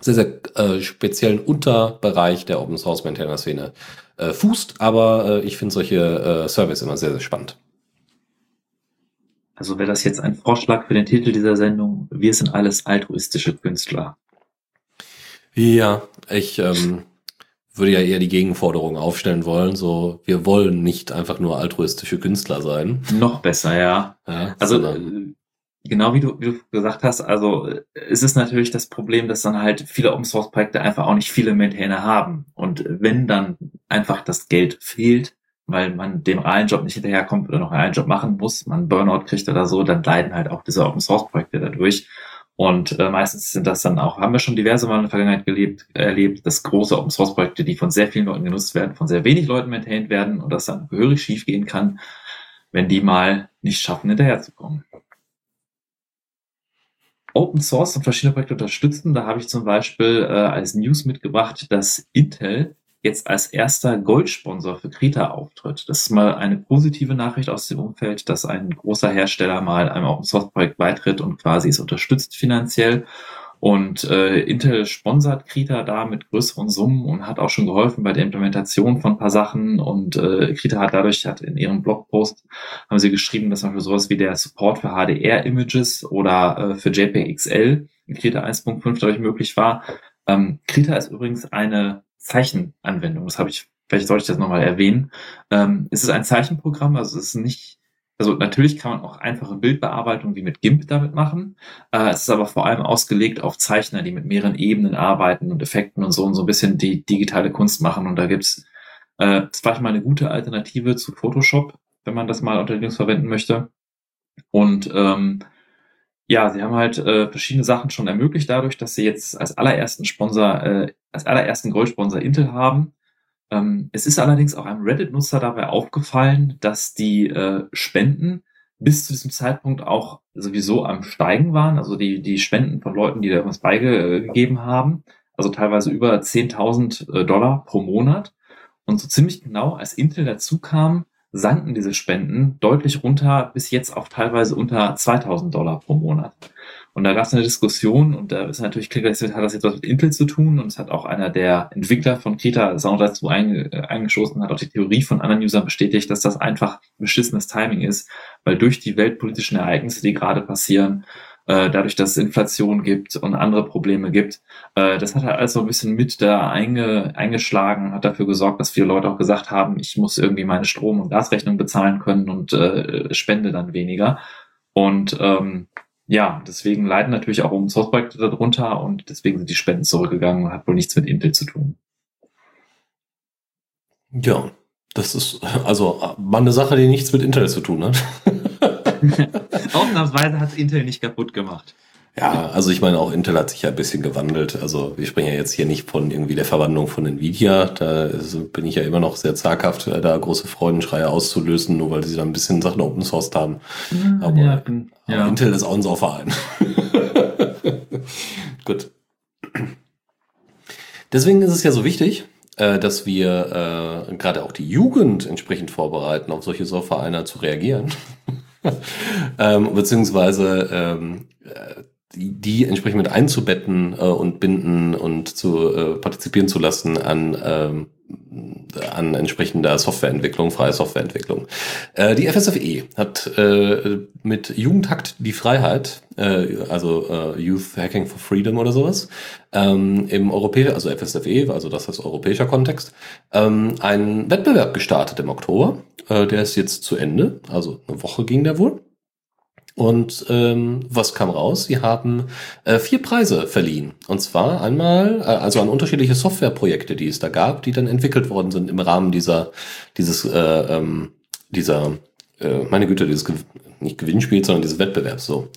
sehr, sehr äh, speziellen Unterbereich der Open Source Maintainer Szene äh, fußt. Aber äh, ich finde solche äh, Surveys immer sehr, sehr spannend.
Also wäre das jetzt ein Vorschlag für den Titel dieser Sendung. Wir sind alles altruistische Künstler.
Ja, ich ähm, würde ja eher die Gegenforderung aufstellen wollen. So, wir wollen nicht einfach nur altruistische Künstler sein.
Noch besser, ja. ja also äh, genau wie du, wie du gesagt hast, also es ist natürlich das Problem, dass dann halt viele Open Source Projekte einfach auch nicht viele Maintainer haben. Und wenn dann einfach das Geld fehlt, weil man dem realen Job nicht hinterherkommt oder noch einen Job machen muss, man Burnout kriegt oder so, dann leiden halt auch diese Open Source Projekte dadurch. Und äh, meistens sind das dann auch, haben wir schon diverse Mal in der Vergangenheit gelebt, erlebt, dass große Open Source Projekte, die von sehr vielen Leuten genutzt werden, von sehr wenig Leuten maintained werden und das dann gehörig schief gehen kann, wenn die mal nicht schaffen, hinterherzukommen. Open Source und verschiedene Projekte unterstützen. Da habe ich zum Beispiel äh, als News mitgebracht, dass Intel jetzt als erster Goldsponsor für Krita auftritt. Das ist mal eine positive Nachricht aus dem Umfeld, dass ein großer Hersteller mal einem Open Source Projekt beitritt und quasi es unterstützt finanziell. Und äh, Intel sponsert Krita da mit größeren Summen und hat auch schon geholfen bei der Implementation von ein paar Sachen. Und äh, Krita hat dadurch, hat in ihrem Blogpost, haben sie geschrieben, dass zum Beispiel sowas wie der Support für HDR-Images oder äh, für JPEG XL in Krita 1.5 dadurch möglich war. Ähm, Krita ist übrigens eine Zeichenanwendung. Das habe ich, vielleicht sollte ich das nochmal erwähnen. Ähm, es ist ein Zeichenprogramm, also es ist nicht, also natürlich kann man auch einfache Bildbearbeitung wie mit GIMP damit machen. Äh, es ist aber vor allem ausgelegt auf Zeichner, die mit mehreren Ebenen arbeiten und Effekten und so und so ein bisschen die digitale Kunst machen. Und da gibt's äh, vielleicht mal eine gute Alternative zu Photoshop, wenn man das mal unter Linux verwenden möchte. Und ähm, ja, sie haben halt äh, verschiedene Sachen schon ermöglicht dadurch, dass sie jetzt als allerersten Sponsor, äh, als allerersten Goldsponsor Intel haben. Ähm, es ist allerdings auch einem Reddit-Nutzer dabei aufgefallen, dass die äh, Spenden bis zu diesem Zeitpunkt auch sowieso am Steigen waren. Also die, die Spenden von Leuten, die da irgendwas beigegeben haben. Also teilweise über 10.000 äh, Dollar pro Monat. Und so ziemlich genau, als Intel dazu kam, sanken diese Spenden deutlich runter bis jetzt auf teilweise unter 2000 Dollar pro Monat. Und da gab es eine Diskussion und da ist natürlich klar, hat das jetzt was mit Intel zu tun und es hat auch einer der Entwickler von Krita Sound dazu einge, äh, eingeschossen, hat auch die Theorie von anderen Usern bestätigt, dass das einfach beschissenes Timing ist, weil durch die weltpolitischen Ereignisse, die gerade passieren, äh, dadurch, dass es Inflation gibt und andere Probleme gibt. Äh, das hat halt alles so ein bisschen mit da einge, eingeschlagen, hat dafür gesorgt, dass viele Leute auch gesagt haben, ich muss irgendwie meine Strom- und Gasrechnung bezahlen können und äh, spende dann weniger. Und ähm, ja, deswegen leiden natürlich auch um Source-Projekte darunter und deswegen sind die Spenden zurückgegangen und hat wohl nichts mit Intel zu tun.
Ja, das ist also mal eine Sache, die nichts mit Intel zu tun hat.
Ausnahmsweise hat Intel nicht kaputt gemacht.
Ja, also ich meine, auch Intel hat sich ja ein bisschen gewandelt. Also wir sprechen ja jetzt hier nicht von irgendwie der Verwandlung von Nvidia. Da bin ich ja immer noch sehr zaghaft, äh, da große Freudenschreie auszulösen, nur weil sie da ein bisschen Sachen open sourced haben. Ja, aber, ja, aber, Intel ist auch unser Verein. Gut. Deswegen ist es ja so wichtig, äh, dass wir äh, gerade auch die Jugend entsprechend vorbereiten, auf solche Software-Einer zu reagieren. ähm, beziehungsweise ähm, äh, die, entsprechend mit einzubetten äh, und binden und zu äh, partizipieren zu lassen an ähm, an entsprechender Softwareentwicklung, freie Softwareentwicklung. Äh, die FSFE hat äh, mit Jugendhakt die Freiheit, äh, also äh, Youth Hacking for Freedom oder sowas, ähm, im europäischen, also FSFE, also das ist europäischer Kontext, ähm, einen Wettbewerb gestartet im Oktober. Äh, der ist jetzt zu Ende, also eine Woche ging der wohl. Und ähm, was kam raus? Sie haben äh, vier Preise verliehen. Und zwar einmal, äh, also an unterschiedliche Softwareprojekte, die es da gab, die dann entwickelt worden sind im Rahmen dieser, dieses, äh, ähm, dieser, äh, meine Güte, dieses nicht Gewinnspiel, sondern dieses Wettbewerbs so.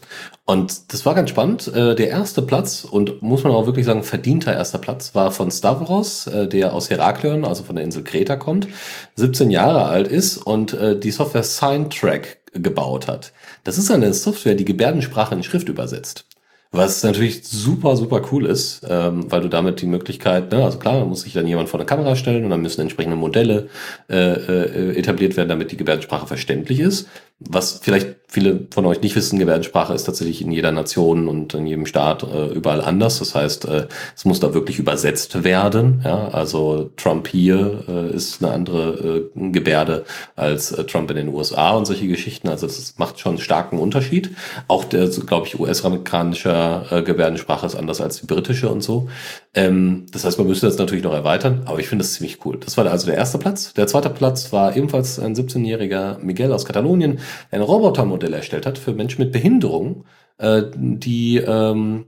Und das war ganz spannend. Äh, der erste Platz, und muss man auch wirklich sagen, verdienter erster Platz, war von Stavros, äh, der aus Heraklion, also von der Insel Kreta kommt, 17 Jahre alt ist und äh, die Software Signtrack gebaut hat. Das ist eine Software, die Gebärdensprache in Schrift übersetzt. Was natürlich super, super cool ist, ähm, weil du damit die Möglichkeit, ne, also klar, muss sich dann jemand vor der Kamera stellen und dann müssen entsprechende Modelle äh, äh, etabliert werden, damit die Gebärdensprache verständlich ist. Was vielleicht viele von euch nicht wissen, Gebärdensprache ist tatsächlich in jeder Nation und in jedem Staat äh, überall anders. Das heißt, äh, es muss da wirklich übersetzt werden. Ja? Also Trump hier äh, ist eine andere äh, Gebärde als äh, Trump in den USA und solche Geschichten. Also das macht schon einen starken Unterschied. Auch der, glaube ich, US-amerikanische äh, Gebärdensprache ist anders als die britische und so. Ähm, das heißt, man müsste das natürlich noch erweitern, aber ich finde das ziemlich cool. Das war also der erste Platz. Der zweite Platz war ebenfalls ein 17-jähriger Miguel aus Katalonien, ein Robotermodell erstellt hat für Menschen mit Behinderung, äh, die, ähm,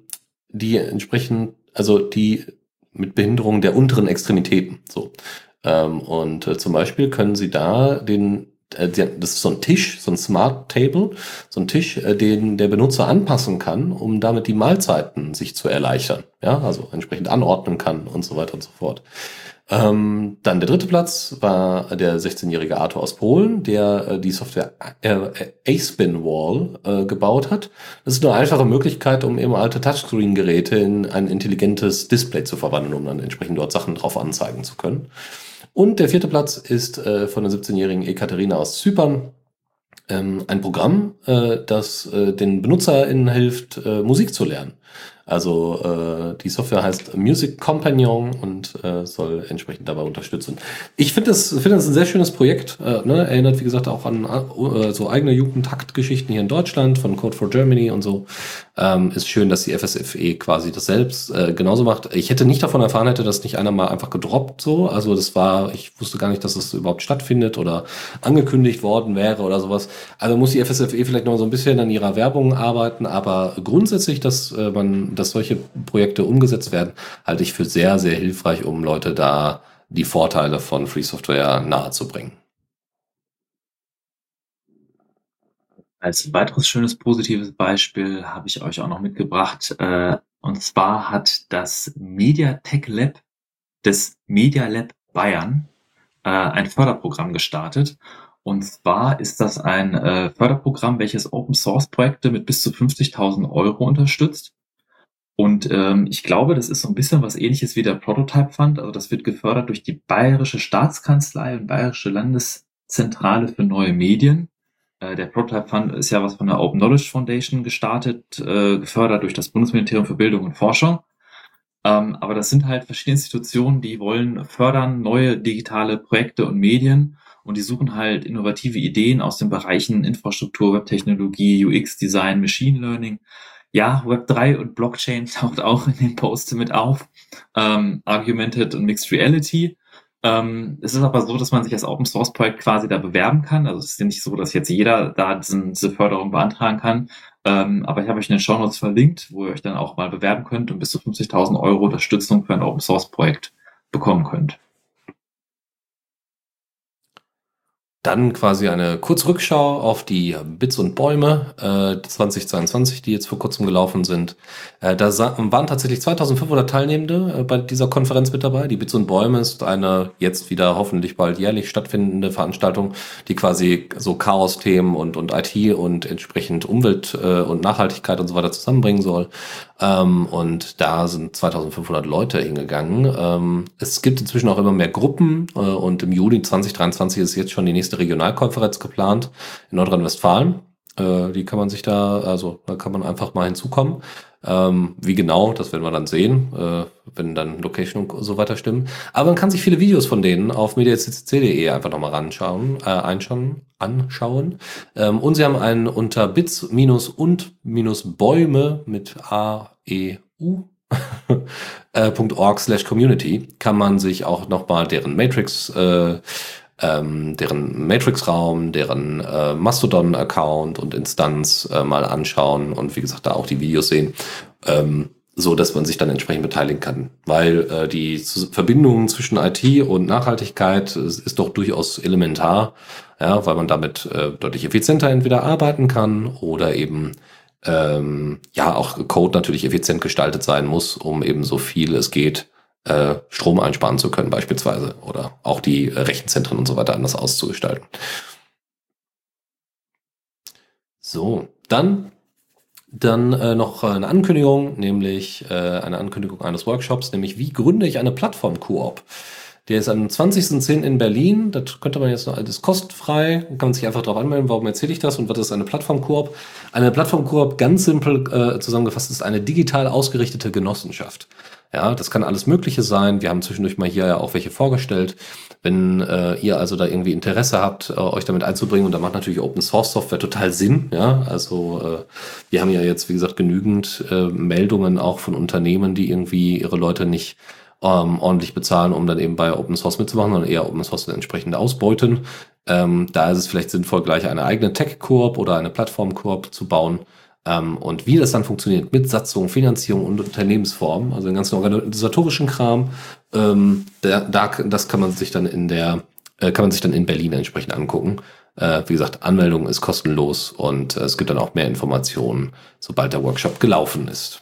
die entsprechend, also die mit Behinderung der unteren Extremitäten. So. Ähm, und äh, zum Beispiel können sie da den äh, das ist so ein Tisch, so ein Smart Table, so ein Tisch, äh, den der Benutzer anpassen kann, um damit die Mahlzeiten sich zu erleichtern. Ja, also entsprechend anordnen kann und so weiter und so fort. Ähm, dann der dritte Platz war der 16-jährige Arthur aus Polen, der äh, die Software äh, A-Spin Wall äh, gebaut hat. Das ist eine einfache Möglichkeit, um eben alte Touchscreen-Geräte in ein intelligentes Display zu verwandeln, um dann entsprechend dort Sachen drauf anzeigen zu können. Und der vierte Platz ist äh, von der 17-jährigen Ekaterina aus Zypern. Ähm, ein Programm, äh, das äh, den BenutzerInnen hilft, äh, Musik zu lernen. Also äh, die Software heißt Music Companion und äh, soll entsprechend dabei unterstützen. Ich finde das, finde das ein sehr schönes Projekt. Äh, ne? Erinnert, wie gesagt, auch an äh, so eigene Jugendtaktgeschichten hier in Deutschland von Code for Germany und so. Ähm, ist schön, dass die FSFE quasi das selbst äh, genauso macht. Ich hätte nicht davon erfahren, hätte das nicht einer mal einfach gedroppt so. Also das war, ich wusste gar nicht, dass das überhaupt stattfindet oder angekündigt worden wäre oder sowas. Also muss die FSFE vielleicht noch so ein bisschen an ihrer Werbung arbeiten, aber grundsätzlich, dass äh, man, dass solche Projekte umgesetzt werden, halte ich für sehr, sehr hilfreich, um Leute da die Vorteile von Free Software nahezubringen.
Als weiteres schönes positives Beispiel habe ich euch auch noch mitgebracht. Äh, und zwar hat das Media Tech Lab des Media Lab Bayern äh, ein Förderprogramm gestartet. Und zwar ist das ein äh, Förderprogramm, welches Open Source Projekte mit bis zu 50.000 Euro unterstützt. Und ähm, ich glaube, das ist so ein bisschen was ähnliches wie der Prototype Fund. Also das wird gefördert durch die Bayerische Staatskanzlei und Bayerische Landeszentrale für neue Medien. Äh, der Prototype Fund ist ja was von der Open Knowledge Foundation gestartet, äh, gefördert durch das Bundesministerium für Bildung und Forschung. Ähm, aber das sind halt verschiedene Institutionen, die wollen fördern neue digitale Projekte und Medien und die suchen halt innovative Ideen aus den Bereichen Infrastruktur, Webtechnologie, UX-Design, Machine Learning. Ja, Web3 und Blockchain taucht auch in den Posts mit auf. Ähm, Argumented und Mixed Reality. Ähm, es ist aber so, dass man sich als Open Source Projekt quasi da bewerben kann. Also es ist ja nicht so, dass jetzt jeder da diesen, diese Förderung beantragen kann. Ähm, aber ich habe euch in den Show Notes verlinkt, wo ihr euch dann auch mal bewerben könnt und bis zu 50.000 Euro Unterstützung für ein Open Source Projekt bekommen könnt.
Dann quasi eine Kurzrückschau auf die Bits und Bäume äh, 2022, die jetzt vor kurzem gelaufen sind. Äh, da waren tatsächlich 2500 Teilnehmende äh, bei dieser Konferenz mit dabei. Die Bits und Bäume ist eine jetzt wieder hoffentlich bald jährlich stattfindende Veranstaltung, die quasi so Chaos-Themen und, und IT und entsprechend Umwelt äh, und Nachhaltigkeit und so weiter zusammenbringen soll. Ähm, und da sind 2500 Leute hingegangen. Ähm, es gibt inzwischen auch immer mehr Gruppen äh, und im Juli 2023 ist jetzt schon die nächste Regionalkonferenz geplant in Nordrhein-Westfalen. Äh, die kann man sich da, also da kann man einfach mal hinzukommen. Ähm, wie genau, das werden wir dann sehen, äh, wenn dann Location und so weiter stimmen. Aber man kann sich viele Videos von denen auf mediaccc.de einfach nochmal ranschauen, äh, einschauen, anschauen. Ähm, und sie haben einen unter bits und Bäume mit A, E, U äh, slash community kann man sich auch nochmal deren Matrix äh, ähm, deren Matrix-Raum, deren äh, Mastodon-Account und Instanz äh, mal anschauen und wie gesagt da auch die Videos sehen. Ähm, so dass man sich dann entsprechend beteiligen kann. Weil äh, die Verbindung zwischen IT und Nachhaltigkeit ist, doch durchaus elementar, ja, weil man damit äh, deutlich effizienter entweder arbeiten kann oder eben ähm, ja auch Code natürlich effizient gestaltet sein muss, um eben so viel es geht äh, Strom einsparen zu können beispielsweise oder auch die Rechenzentren und so weiter anders auszugestalten. So, dann dann äh, noch eine Ankündigung, nämlich äh, eine Ankündigung eines Workshops, nämlich wie gründe ich eine Plattform-Koop. Der ist am 20.10. in Berlin. Das könnte man jetzt noch alles kostenfrei. Da kann man sich einfach darauf anmelden, warum erzähle ich das und was ist eine Plattform-Koop. Eine Plattform-Koop, ganz simpel äh, zusammengefasst, ist eine digital ausgerichtete Genossenschaft. Ja, das kann alles Mögliche sein. Wir haben zwischendurch mal hier ja auch welche vorgestellt. Wenn äh, ihr also da irgendwie Interesse habt, äh, euch damit einzubringen, und da macht natürlich Open Source Software total Sinn. Ja, also äh, wir haben ja jetzt, wie gesagt, genügend äh, Meldungen auch von Unternehmen, die irgendwie ihre Leute nicht ähm, ordentlich bezahlen, um dann eben bei Open Source mitzumachen, sondern eher Open Source entsprechend ausbeuten. Ähm, da ist es vielleicht sinnvoll, gleich eine eigene Tech-Koop oder eine Plattform-Koop zu bauen ähm, und wie das dann funktioniert mit Satzung, Finanzierung und Unternehmensform, also den ganzen organisatorischen Kram, ähm, da, da, das kann man sich dann in der, äh, kann man sich dann in Berlin entsprechend angucken. Äh, wie gesagt, Anmeldung ist kostenlos und äh, es gibt dann auch mehr Informationen, sobald der Workshop gelaufen ist.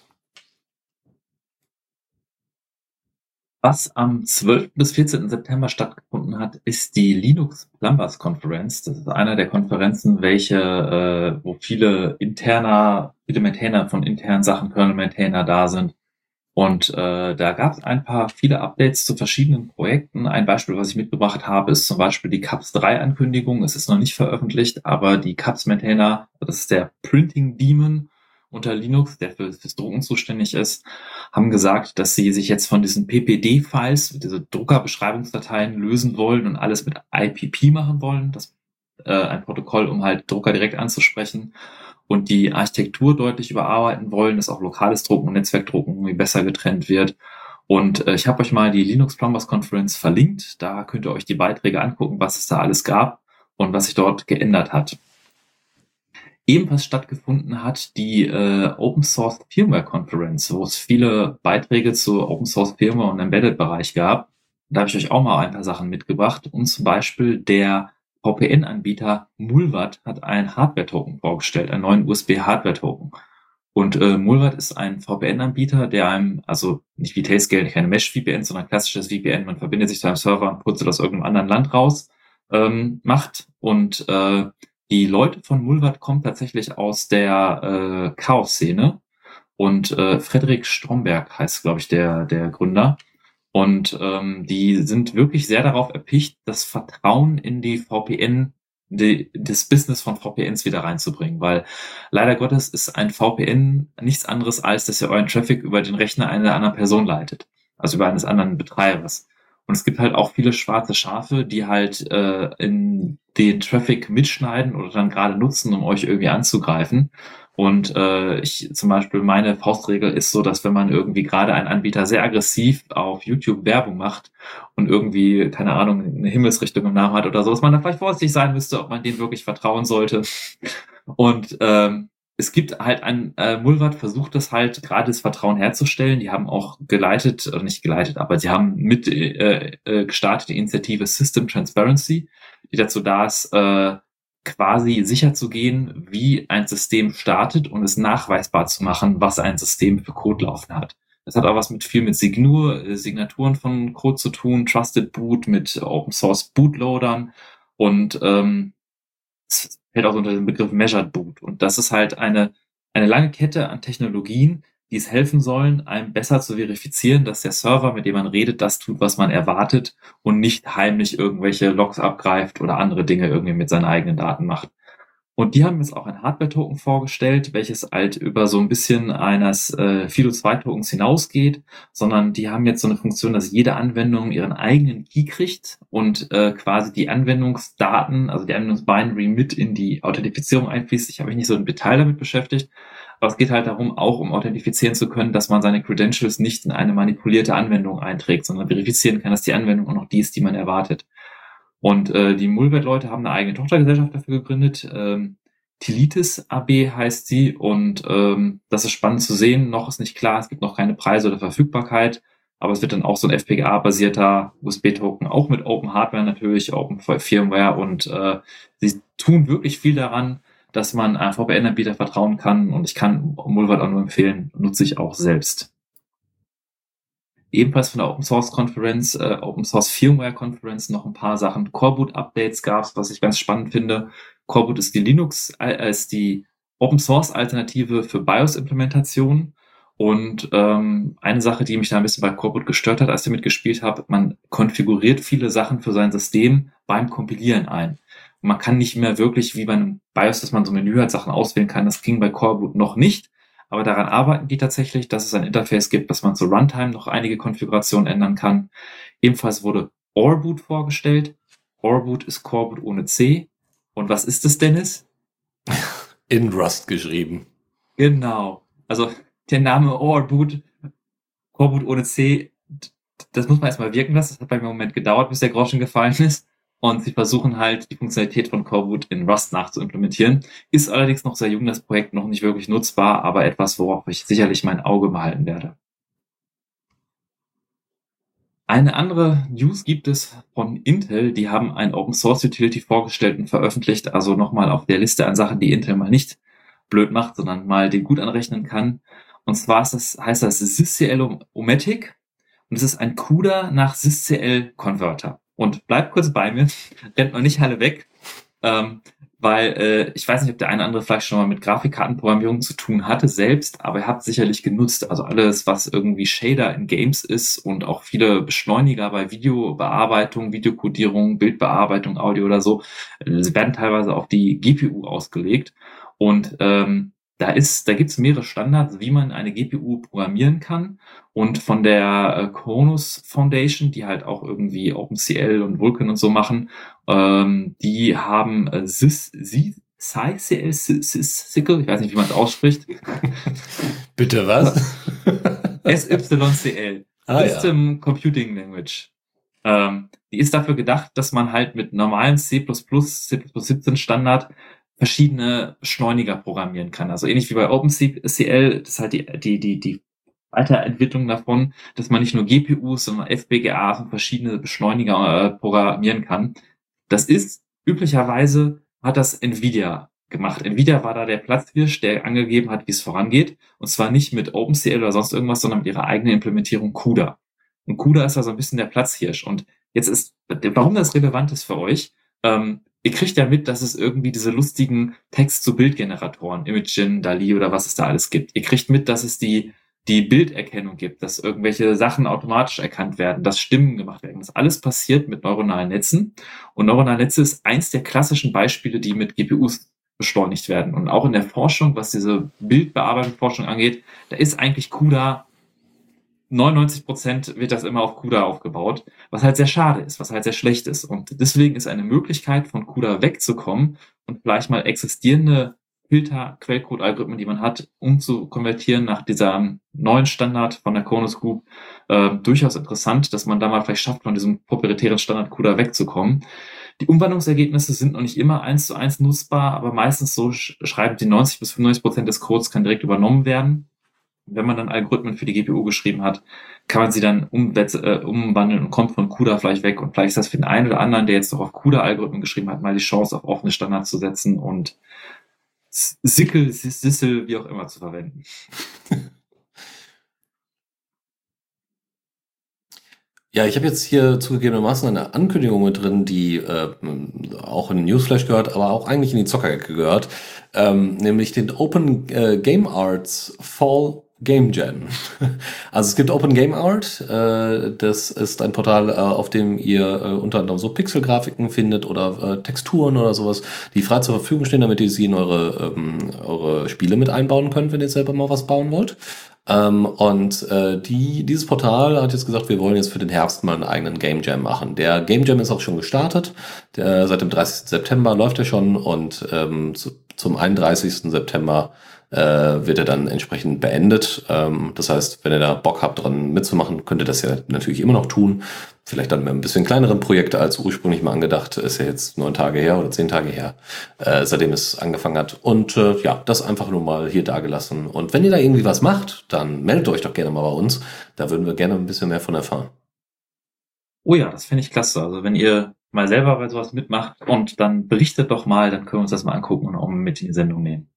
Was am 12. bis 14. September stattgefunden hat, ist die Linux Plumbers Conference. Das ist einer der Konferenzen, welche, äh, wo viele interner, viele Maintainer von internen Sachen, Kernel Maintainer da sind. Und äh, da gab es ein paar viele Updates zu verschiedenen Projekten. Ein Beispiel, was ich mitgebracht habe, ist zum Beispiel die CAPS 3 Ankündigung. Es ist noch nicht veröffentlicht, aber die CAPS Maintainer, das ist der Printing Demon, unter Linux, der für, fürs Drucken zuständig ist, haben gesagt, dass sie sich jetzt von diesen PPD-Files, diese Druckerbeschreibungsdateien lösen wollen und alles mit IPP machen wollen. Das äh, ein Protokoll, um halt Drucker direkt anzusprechen und die Architektur deutlich überarbeiten wollen, dass auch lokales Drucken und Netzwerkdrucken irgendwie besser getrennt wird. Und äh, ich habe euch mal die Linux Plumbers Conference verlinkt. Da könnt ihr euch die Beiträge angucken, was es da alles gab und was sich dort geändert hat ebenfalls stattgefunden hat die äh, Open Source Firmware Conference, wo es viele Beiträge zu Open Source Firmware und Embedded Bereich gab. Da habe ich euch auch mal ein paar Sachen mitgebracht und zum Beispiel der VPN-Anbieter Mulvat hat einen Hardware-Token vorgestellt, einen neuen USB-Hardware-Token. Und äh, Mulvat ist ein VPN-Anbieter, der einem, also nicht wie Tailscale, keine Mesh-VPN, sondern klassisches VPN, man verbindet sich zu einem Server und putzelt aus irgendeinem anderen Land raus, ähm, macht. Und äh, die Leute von Mulvat kommen tatsächlich aus der äh, Chaos-Szene und äh, Frederik Stromberg heißt, glaube ich, der, der Gründer. Und ähm, die sind wirklich sehr darauf erpicht, das Vertrauen in die VPN, die, das Business von VPNs wieder reinzubringen, weil leider Gottes ist ein VPN nichts anderes als, dass ihr euren Traffic über den Rechner einer anderen Person leitet, also über eines anderen Betreibers. Und es gibt halt auch viele schwarze Schafe, die halt äh, in den Traffic mitschneiden oder dann gerade nutzen, um euch irgendwie anzugreifen. Und äh, ich zum Beispiel meine Faustregel ist so, dass wenn man irgendwie gerade ein Anbieter sehr aggressiv auf YouTube Werbung macht und irgendwie, keine Ahnung, eine Himmelsrichtung im Namen hat oder so, dass man da vielleicht vorsichtig sein müsste, ob man denen wirklich vertrauen sollte. Und ähm, es gibt halt ein, äh, Mulvat versucht das halt gerade das Vertrauen herzustellen. Die haben auch geleitet, oder nicht geleitet, aber sie haben mit äh, äh, gestartet die Initiative System Transparency, die dazu da ist, äh, quasi sicher zu gehen, wie ein System startet und es nachweisbar zu machen, was ein System für Code laufen hat. Das hat auch was mit viel mit Signur, äh, Signaturen von Code zu tun, Trusted Boot mit Open Source Bootloadern und ähm, fällt auch unter den Begriff Measured Boot. Und das ist halt eine, eine lange Kette an Technologien, die es helfen sollen, einem besser zu verifizieren, dass der Server, mit dem man redet, das tut, was man erwartet und nicht heimlich irgendwelche Logs abgreift oder andere Dinge irgendwie mit seinen eigenen Daten macht. Und die haben jetzt auch ein Hardware-Token vorgestellt, welches halt über so ein bisschen eines äh, Fido-2-Tokens hinausgeht, sondern die haben jetzt so eine Funktion, dass jede Anwendung ihren eigenen Key kriegt und äh, quasi die Anwendungsdaten, also die Anwendungsbinary mit in die Authentifizierung einfließt. Ich habe mich nicht so im Detail damit beschäftigt, aber es geht halt darum, auch um authentifizieren zu können, dass man seine Credentials nicht in eine manipulierte Anwendung einträgt, sondern verifizieren kann, dass die Anwendung auch noch die ist, die man erwartet. Und äh, die Mulvet-Leute haben eine eigene Tochtergesellschaft dafür gegründet. Ähm, Tilitis AB heißt sie und ähm, das ist spannend zu sehen. Noch ist nicht klar, es gibt noch keine Preise oder Verfügbarkeit, aber es wird dann auch so ein FPGA-basierter USB-Token, auch mit Open Hardware natürlich, Open Firmware und äh, sie tun wirklich viel daran, dass man einem VPN-Anbieter vertrauen kann und ich kann Mulvat auch nur empfehlen, nutze ich auch selbst. Ebenfalls von der Open Source Conference, äh, Open Source Firmware Conference noch ein paar Sachen. Coreboot Updates gab es, was ich ganz spannend finde. Coreboot ist die Linux, äh, ist die Open Source Alternative für BIOS-Implementation. Und ähm, eine Sache, die mich da ein bisschen bei Coreboot gestört hat, als ich mitgespielt habe, man konfiguriert viele Sachen für sein System beim Kompilieren ein. Man kann nicht mehr wirklich wie bei einem BIOS, dass man so ein Menü hat, Sachen auswählen kann. Das ging bei Coreboot noch nicht. Aber daran arbeiten die tatsächlich, dass es ein Interface gibt, dass man zur Runtime noch einige Konfigurationen ändern kann. Ebenfalls wurde Orboot vorgestellt. Orboot ist Coreboot ohne C. Und was ist es, Dennis?
In Rust geschrieben.
Genau. Also der Name Orboot, Coreboot ohne C, das muss man erstmal wirken lassen. Das hat bei mir im Moment gedauert, bis der Groschen gefallen ist. Und sie versuchen halt, die Funktionalität von Coreboot in Rust nachzuimplementieren. Ist allerdings noch sehr jung, das Projekt noch nicht wirklich nutzbar, aber etwas, worauf ich sicherlich mein Auge behalten werde. Eine andere News gibt es von Intel. Die haben ein Open Source Utility vorgestellt und veröffentlicht. Also nochmal auf der Liste an Sachen, die Intel mal nicht blöd macht, sondern mal den gut anrechnen kann. Und zwar ist das, heißt das SysCL-O-Matic. Und es ist ein CUDA nach SysCL-Converter. Und bleibt kurz bei mir, rennt noch nicht alle weg. Ähm, weil äh, ich weiß nicht, ob der eine oder andere vielleicht schon mal mit Grafikkartenprogrammierung zu tun hatte selbst, aber er hat sicherlich genutzt. Also alles, was irgendwie Shader in Games ist und auch viele Beschleuniger bei Videobearbeitung, Videokodierung, Bildbearbeitung, Audio oder so, äh, werden teilweise auf die GPU ausgelegt. Und ähm, da ist, da gibt es mehrere Standards, wie man eine GPU programmieren kann. Und von der äh, Konus Foundation, die halt auch irgendwie OpenCL und Vulkan und so machen, ähm, die haben äh, Sys, SciCL, SysCL, ich weiß nicht, wie man es ausspricht.
Bitte was?
SYCL. Ah, System ja. Computing Language. Ähm, die ist dafür gedacht, dass man halt mit normalen C++, C++17 Standard verschiedene Beschleuniger programmieren kann. Also ähnlich wie bei OpenCL, das ist halt die, die, die, die Weiterentwicklung davon, dass man nicht nur GPUs, sondern FPGAs und verschiedene Beschleuniger äh, programmieren kann. Das ist üblicherweise hat das Nvidia gemacht. Nvidia war da der Platzhirsch, der angegeben hat, wie es vorangeht. Und zwar nicht mit OpenCL oder sonst irgendwas, sondern mit ihrer eigenen Implementierung CUDA. Und CUDA ist also ein bisschen der Platzhirsch. Und jetzt ist, warum das relevant ist für euch, ähm, ihr kriegt ja mit, dass es irgendwie diese lustigen Text-zu-Bild-Generatoren, Imagen, DALI oder was es da alles gibt. Ihr kriegt mit, dass es die, die Bilderkennung gibt, dass irgendwelche Sachen automatisch erkannt werden, dass Stimmen gemacht werden. Das alles passiert mit neuronalen Netzen. Und neuronale Netze ist eins der klassischen Beispiele, die mit GPUs beschleunigt werden. Und auch in der Forschung, was diese Bildbearbeitungsforschung angeht, da ist eigentlich CUDA 99 Prozent wird das immer auf CUDA aufgebaut, was halt sehr schade ist, was halt sehr schlecht ist. Und deswegen ist eine Möglichkeit, von CUDA wegzukommen und vielleicht mal existierende Filter, Quellcode-Algorithmen, die man hat, umzukonvertieren nach dieser neuen Standard von der Konus Group, äh, durchaus interessant, dass man da mal vielleicht schafft, von diesem proprietären Standard CUDA wegzukommen. Die Umwandlungsergebnisse sind noch nicht immer eins zu eins nutzbar, aber meistens so schreiben die 90 bis 95 Prozent des Codes kann direkt übernommen werden wenn man dann Algorithmen für die GPU geschrieben hat, kann man sie dann äh, umwandeln und kommt von CUDA vielleicht weg. Und vielleicht ist das für den einen oder anderen, der jetzt noch auf CUDA-Algorithmen geschrieben hat, mal die Chance, auf offene Standards zu setzen und Sickel, Sissel, wie auch immer zu verwenden.
Ja, ich habe jetzt hier zugegebenermaßen eine Ankündigung mit drin, die äh, auch in Newsflash gehört, aber auch eigentlich in die Zockerecke gehört, ähm, nämlich den Open äh, Game Arts Fall Game Jam. Also es gibt Open Game Art. Äh, das ist ein Portal, äh, auf dem ihr äh, unter anderem so Pixelgrafiken findet oder Texturen oder sowas, die frei zur Verfügung stehen, damit ihr sie in eure, ähm, eure Spiele mit einbauen könnt, wenn ihr selber mal was bauen wollt. Ähm, und die, dieses Portal hat jetzt gesagt, wir wollen jetzt für den Herbst mal einen eigenen Game Jam machen. Der Game Jam ist auch schon gestartet. Der, seit dem 30. September läuft er schon und ähm, zum 31. September äh, wird er dann entsprechend beendet. Ähm, das heißt, wenn ihr da Bock habt, dran mitzumachen, könnt ihr das ja natürlich immer noch tun. Vielleicht dann mit ein bisschen kleineren Projekte als ursprünglich mal angedacht. Ist ja jetzt neun Tage her oder zehn Tage her, äh, seitdem es angefangen hat. Und äh, ja, das einfach nur mal hier dagelassen. Und wenn ihr da irgendwie was macht, dann meldet euch doch gerne mal bei uns. Da würden wir gerne ein bisschen mehr von erfahren.
Oh ja, das finde ich klasse. Also wenn ihr mal selber bei sowas mitmacht und dann berichtet doch mal, dann können wir uns das mal angucken und auch mit in die Sendung nehmen.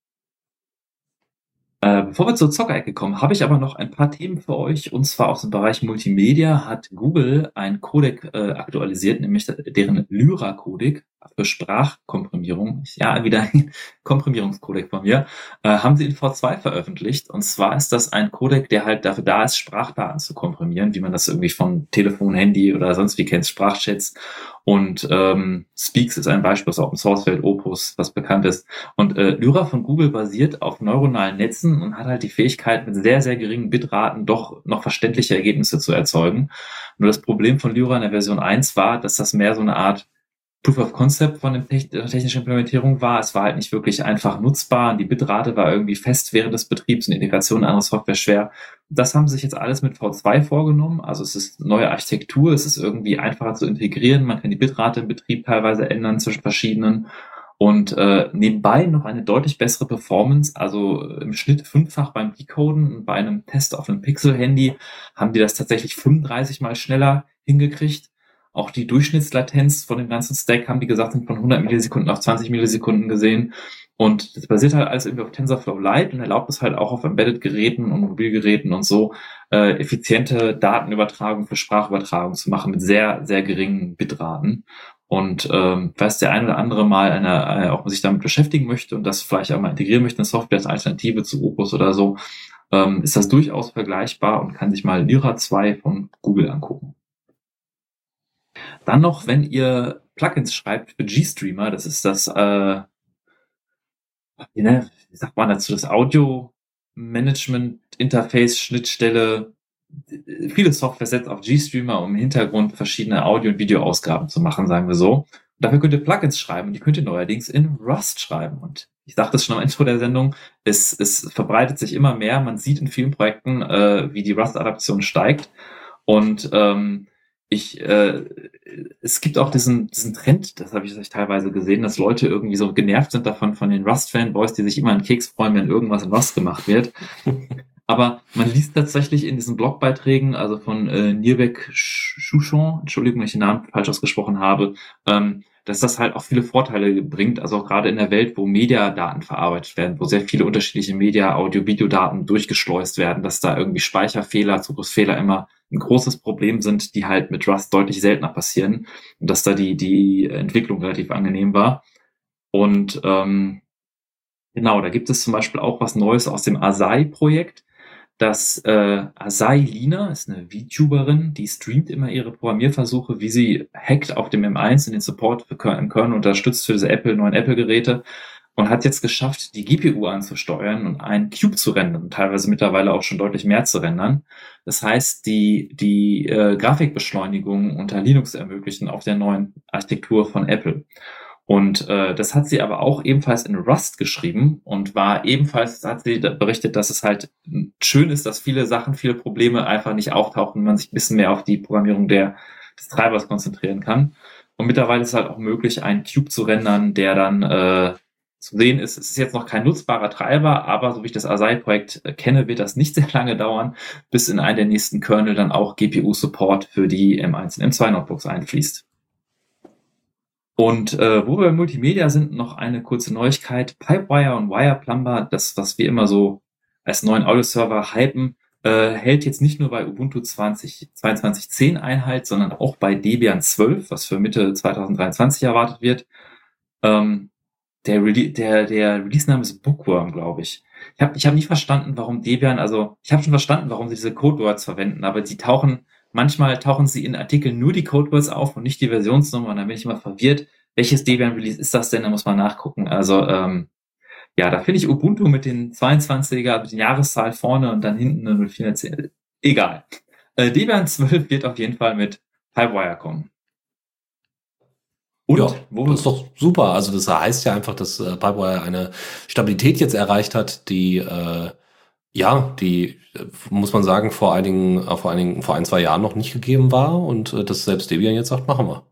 Äh, bevor wir zur Zockerecke kommen, habe ich aber noch ein paar Themen für euch. Und zwar aus dem Bereich Multimedia hat Google ein Codec äh, aktualisiert, nämlich deren Lyra-Codec für Sprachkomprimierung. Ja, wieder ein Komprimierungscodec von mir. Äh, haben sie in V2 veröffentlicht. Und zwar ist das ein Codec, der halt dafür da ist, Sprachdaten zu komprimieren, wie man das irgendwie von Telefon, Handy oder sonst wie kennt, Sprachchats. Und ähm, Speaks ist ein Beispiel aus Open Source Feld, Opus, was bekannt ist. Und äh, Lyra von Google basiert auf neuronalen Netzen und hat halt die Fähigkeit, mit sehr, sehr geringen Bitraten doch noch verständliche Ergebnisse zu erzeugen. Nur das Problem von Lyra in der Version 1 war, dass das mehr so eine Art Proof of Concept von der technischen Implementierung war. Es war halt nicht wirklich einfach nutzbar und die Bitrate war irgendwie fest während des Betriebs und Integration in andere Software schwer. Das haben sie sich jetzt alles mit V2 vorgenommen. Also es ist neue Architektur, es ist irgendwie einfacher zu integrieren. Man kann die Bitrate im Betrieb teilweise ändern zwischen verschiedenen und äh, nebenbei noch eine deutlich bessere Performance, also im Schnitt fünffach beim Decoden. Bei einem Test auf einem Pixel-Handy haben die das tatsächlich 35 mal schneller hingekriegt. Auch die Durchschnittslatenz von dem ganzen Stack haben die gesagt, sind von 100 Millisekunden auf 20 Millisekunden gesehen. Und das basiert halt alles irgendwie auf TensorFlow Lite und erlaubt es halt auch auf Embedded-Geräten und Mobilgeräten und so äh, effiziente Datenübertragung für Sprachübertragung zu machen mit sehr, sehr geringen Bitraten. Und ähm, falls der ein oder andere mal eine, äh, auch sich damit beschäftigen möchte und das vielleicht auch mal integrieren möchte, eine Software als Alternative zu Opus oder so, ähm, ist das durchaus vergleichbar und kann sich mal Lyra 2 von Google angucken. Dann noch, wenn ihr Plugins schreibt für GStreamer, das ist das, äh, wie, ne, wie sagt man dazu, das Audio-Management-Interface-Schnittstelle. Viele Software setzt auf GStreamer, um im Hintergrund verschiedene Audio- und Videoausgaben zu machen, sagen wir so. Und dafür könnt ihr Plugins schreiben und die könnt ihr neuerdings in Rust schreiben. Und ich sagte es schon am Intro der Sendung, es, es verbreitet sich immer mehr. Man sieht in vielen Projekten, äh, wie die Rust-Adaption steigt. Und ähm, ich, äh, es gibt auch diesen, diesen Trend, das habe ich teilweise gesehen, dass Leute irgendwie so genervt sind davon, von den Rust-Fanboys, die sich immer einen Keks freuen, wenn irgendwas in Rust gemacht wird. Aber man liest tatsächlich in diesen Blogbeiträgen, also von äh, Nierbeck Chouchon, Entschuldigung, wenn ich den Namen falsch ausgesprochen habe, ähm, dass das halt auch viele Vorteile bringt, also auch gerade in der Welt, wo Mediadaten verarbeitet werden, wo sehr viele unterschiedliche Media, Audio, Videodaten durchgeschleust werden, dass da irgendwie Speicherfehler, Zugriffsfehler immer ein großes Problem sind, die halt mit Rust deutlich seltener passieren und dass da die, die Entwicklung relativ angenehm war. Und ähm, genau, da gibt es zum Beispiel auch was Neues aus dem Asai-Projekt. Das äh, Asai Lina ist eine VTuberin, die streamt immer ihre Programmierversuche, wie sie hackt auf dem M1 in den Support für Kernel unterstützt für diese Apple, neuen Apple-Geräte und hat jetzt geschafft, die GPU anzusteuern und einen Cube zu rendern, teilweise mittlerweile auch schon deutlich mehr zu rendern. Das heißt, die, die äh, Grafikbeschleunigung unter Linux ermöglichen auf der neuen Architektur von Apple. Und äh, das hat sie aber auch ebenfalls in Rust geschrieben und war ebenfalls, hat sie berichtet, dass es halt schön ist, dass viele Sachen, viele Probleme einfach nicht auftauchen, man sich ein bisschen mehr auf die Programmierung der, des Treibers konzentrieren kann. Und mittlerweile ist es halt auch möglich, einen Cube zu rendern, der dann äh, zu sehen ist, es ist jetzt noch kein nutzbarer Treiber, aber so wie ich das Asai-Projekt äh, kenne, wird das nicht sehr lange dauern, bis in einen der nächsten Kernel dann auch GPU-Support für die M1 und M2-Notebooks einfließt. Und äh, wo wir bei Multimedia sind, noch eine kurze Neuigkeit. Pipewire und Wireplumber, das, was wir immer so als neuen Audio-Server hypen, äh, hält jetzt nicht nur bei Ubuntu 20, 22.10 Einhalt, sondern auch bei Debian 12, was für Mitte 2023 erwartet wird. Ähm, der, Rele der, der Release-Name ist Bookworm, glaube ich. Ich habe ich hab nie verstanden, warum Debian, also ich habe schon verstanden, warum sie diese Codewords verwenden, aber sie tauchen, manchmal tauchen sie in Artikeln nur die Codewords auf und nicht die Versionsnummer und dann bin ich immer verwirrt. Welches Debian-Release ist das denn? Da muss man nachgucken. Also ähm, ja, da finde ich Ubuntu mit den 22er, mit den Jahreszahl vorne und dann hinten eine 0410. Egal. Äh, Debian 12 wird auf jeden Fall mit Pipewire kommen.
Und ja, wo das ist doch super. Also das heißt ja einfach, dass äh, Pipewire eine Stabilität jetzt erreicht hat, die äh, ja, die äh, muss man sagen vor einigen, äh, vor einigen, vor ein zwei Jahren noch nicht gegeben war und äh, dass selbst Debian jetzt sagt, machen wir.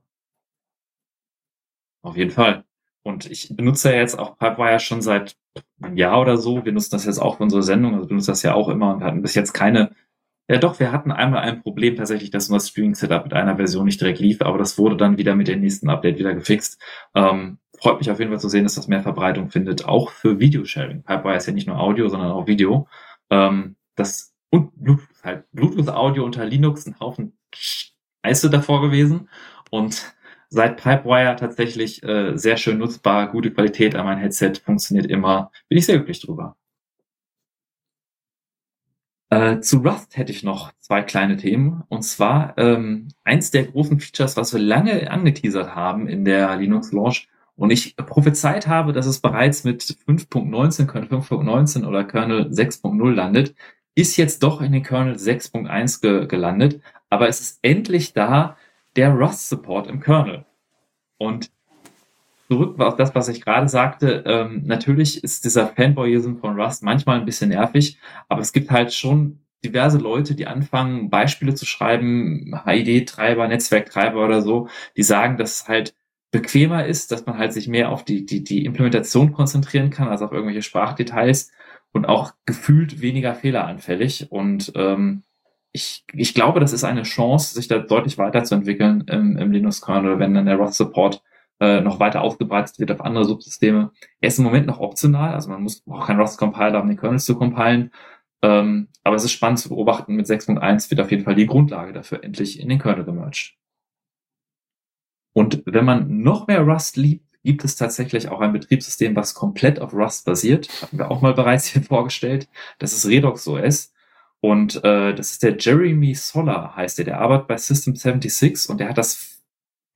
Auf jeden Fall. Und ich benutze ja jetzt auch Pipewire schon seit einem Jahr oder so. Wir nutzen das jetzt auch für unsere Sendung, also benutzen das ja auch immer und hatten bis jetzt keine ja, doch, wir hatten einmal ein Problem tatsächlich, dass unser Streaming-Setup mit einer Version nicht direkt lief, aber das wurde dann wieder mit dem nächsten Update wieder gefixt. Ähm, freut mich auf jeden Fall zu sehen, dass das mehr Verbreitung findet, auch für Videosharing. Pipewire ist ja nicht nur Audio, sondern auch Video. Ähm, das und Bluetooth halt. Bluetooth-Audio unter Linux ein Haufen Scheiße davor gewesen und seit Pipewire tatsächlich äh, sehr schön nutzbar, gute Qualität an mein Headset, funktioniert immer. Bin ich sehr glücklich drüber. Äh, zu Rust hätte ich noch zwei kleine Themen. Und zwar ähm, eins der großen Features, was wir lange angeteasert haben in der Linux Launch und ich prophezeit habe, dass es bereits mit 5.19, Kernel 5.19 oder Kernel 6.0 landet, ist jetzt doch in den Kernel 6.1 ge gelandet. Aber es ist endlich da der Rust-Support im Kernel. Und zurück auf das, was ich gerade sagte. Ähm, natürlich ist dieser Fanboyism von Rust manchmal ein bisschen nervig, aber es gibt halt schon diverse Leute, die anfangen, Beispiele zu schreiben, HID-Treiber, Netzwerktreiber oder so, die sagen, dass halt bequemer ist, dass man halt sich mehr auf die, die, die Implementation konzentrieren kann, als auf irgendwelche Sprachdetails und auch gefühlt weniger fehleranfällig. Und ähm, ich, ich glaube, das ist eine Chance, sich da deutlich weiterzuentwickeln im, im Linux-Kernel, wenn dann der Rust-Support äh, noch weiter aufgebreitet wird auf andere Subsysteme. Er ist im Moment noch optional, also man muss auch kein Rust-Compiler, um den Kernel zu compilen. Ähm, aber es ist spannend zu beobachten, mit 6.1 wird auf jeden Fall die Grundlage dafür endlich in den Kernel gemerged. Und wenn man noch mehr Rust liebt, gibt es tatsächlich auch ein Betriebssystem, was komplett auf Rust basiert. Hatten wir auch mal bereits hier vorgestellt. Das ist Redox OS. Und äh, das ist der Jeremy Soller, heißt der. Der arbeitet bei System 76 und der hat das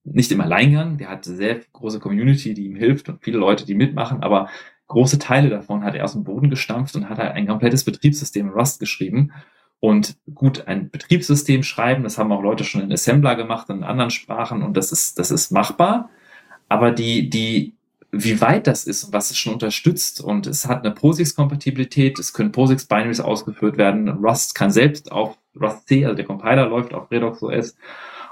nicht im Alleingang, der hat sehr große Community, die ihm hilft und viele Leute, die mitmachen, aber große Teile davon hat er aus dem Boden gestampft und hat halt ein komplettes Betriebssystem Rust geschrieben. Und gut, ein Betriebssystem schreiben, das haben auch Leute schon in Assembler gemacht in anderen Sprachen und das ist, das ist machbar. Aber die, die, wie weit das ist und was es schon unterstützt und es hat eine POSIX-Kompatibilität, es können POSIX-Binaries ausgeführt werden, Rust kann selbst auf Rust C, also der Compiler läuft auf Redux OS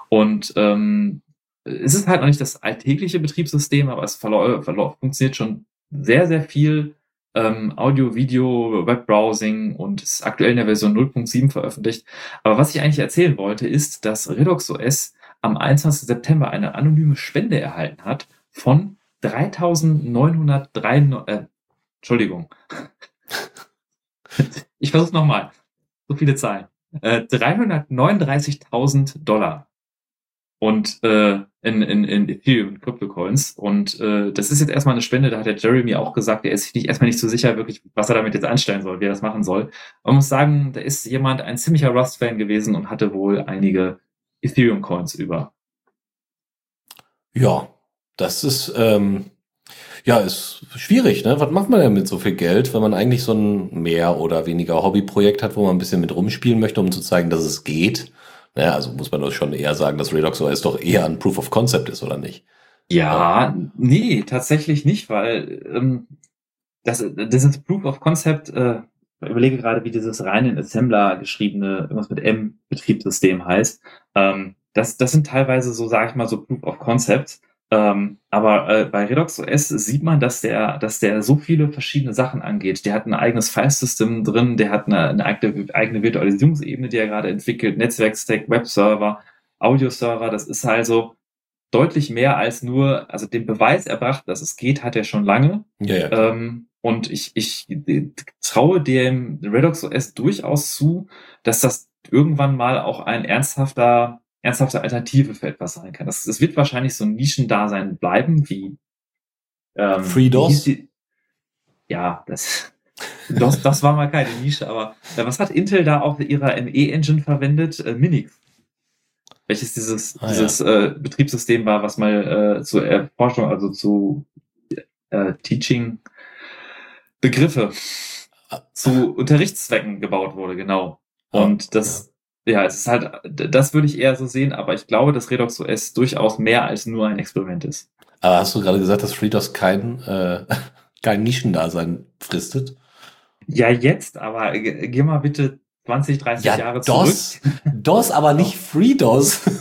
und ähm, es ist halt noch nicht das alltägliche Betriebssystem, aber es funktioniert schon sehr, sehr viel. Ähm, Audio, Video, Webbrowsing und ist aktuell in der Version 0.7 veröffentlicht. Aber was ich eigentlich erzählen wollte, ist, dass Redux OS am 21. September eine anonyme Spende erhalten hat von 3903, äh, Entschuldigung. ich versuche nochmal. So viele Zahlen. Äh, 339.000 Dollar und äh, in, in, in Ethereum Crypto-Coins. Und äh, das ist jetzt erstmal eine Spende, da hat der Jeremy auch gesagt, er ist sich nicht, erstmal nicht so sicher, wirklich, was er damit jetzt anstellen soll, wie er das machen soll. Man muss sagen, da ist jemand ein ziemlicher Rust-Fan gewesen und hatte wohl einige Ethereum-Coins über.
Ja, das ist, ähm, ja, ist schwierig, ne? Was macht man denn mit so viel Geld, wenn man eigentlich so ein mehr oder weniger Hobbyprojekt hat, wo man ein bisschen mit rumspielen möchte, um zu zeigen, dass es geht? Naja, also muss man doch schon eher sagen, dass Redux OS doch eher ein Proof of Concept ist, oder nicht?
Ja, nee, tatsächlich nicht, weil ähm, das, dieses Proof of Concept, äh, ich überlege gerade, wie dieses rein in Assembler geschriebene, irgendwas mit M-Betriebssystem heißt. Ähm, das, das sind teilweise so, sage ich mal, so Proof of Concepts. Ähm, aber äh, bei Redux OS sieht man, dass der, dass der so viele verschiedene Sachen angeht. Der hat ein eigenes File-System drin, der hat eine, eine eigene, eigene Virtualisierungsebene, die er gerade entwickelt, Netzwerkstack, Webserver, Audioserver. Das ist also deutlich mehr als nur, also den Beweis erbracht, dass es geht, hat er schon lange.
Ja, ja.
Ähm, und ich, ich traue dem Redux OS durchaus zu, dass das irgendwann mal auch ein ernsthafter ernsthafte Alternative für etwas sein kann. Das, das wird wahrscheinlich so ein Nischendasein bleiben, wie
ähm, FreeDOS.
Wie ja, das, das, das war mal keine Nische, aber äh, was hat Intel da auf ihrer ME-Engine verwendet? Äh, Minix. Welches dieses, ah, dieses ja. äh, Betriebssystem war, was mal äh, zur Erforschung, also zu äh, Teaching Begriffe ah. zu Unterrichtszwecken gebaut wurde, genau. Und das, ja, es ist halt, das würde ich eher so sehen, aber ich glaube, dass Redox OS durchaus mehr als nur ein Experiment ist.
Aber hast du gerade gesagt, dass FreeDOS kein, äh, kein Nischendasein fristet?
Ja, jetzt, aber geh mal bitte 20, 30 ja, Jahre
DOS, zurück. DOS, aber nicht FreeDOS.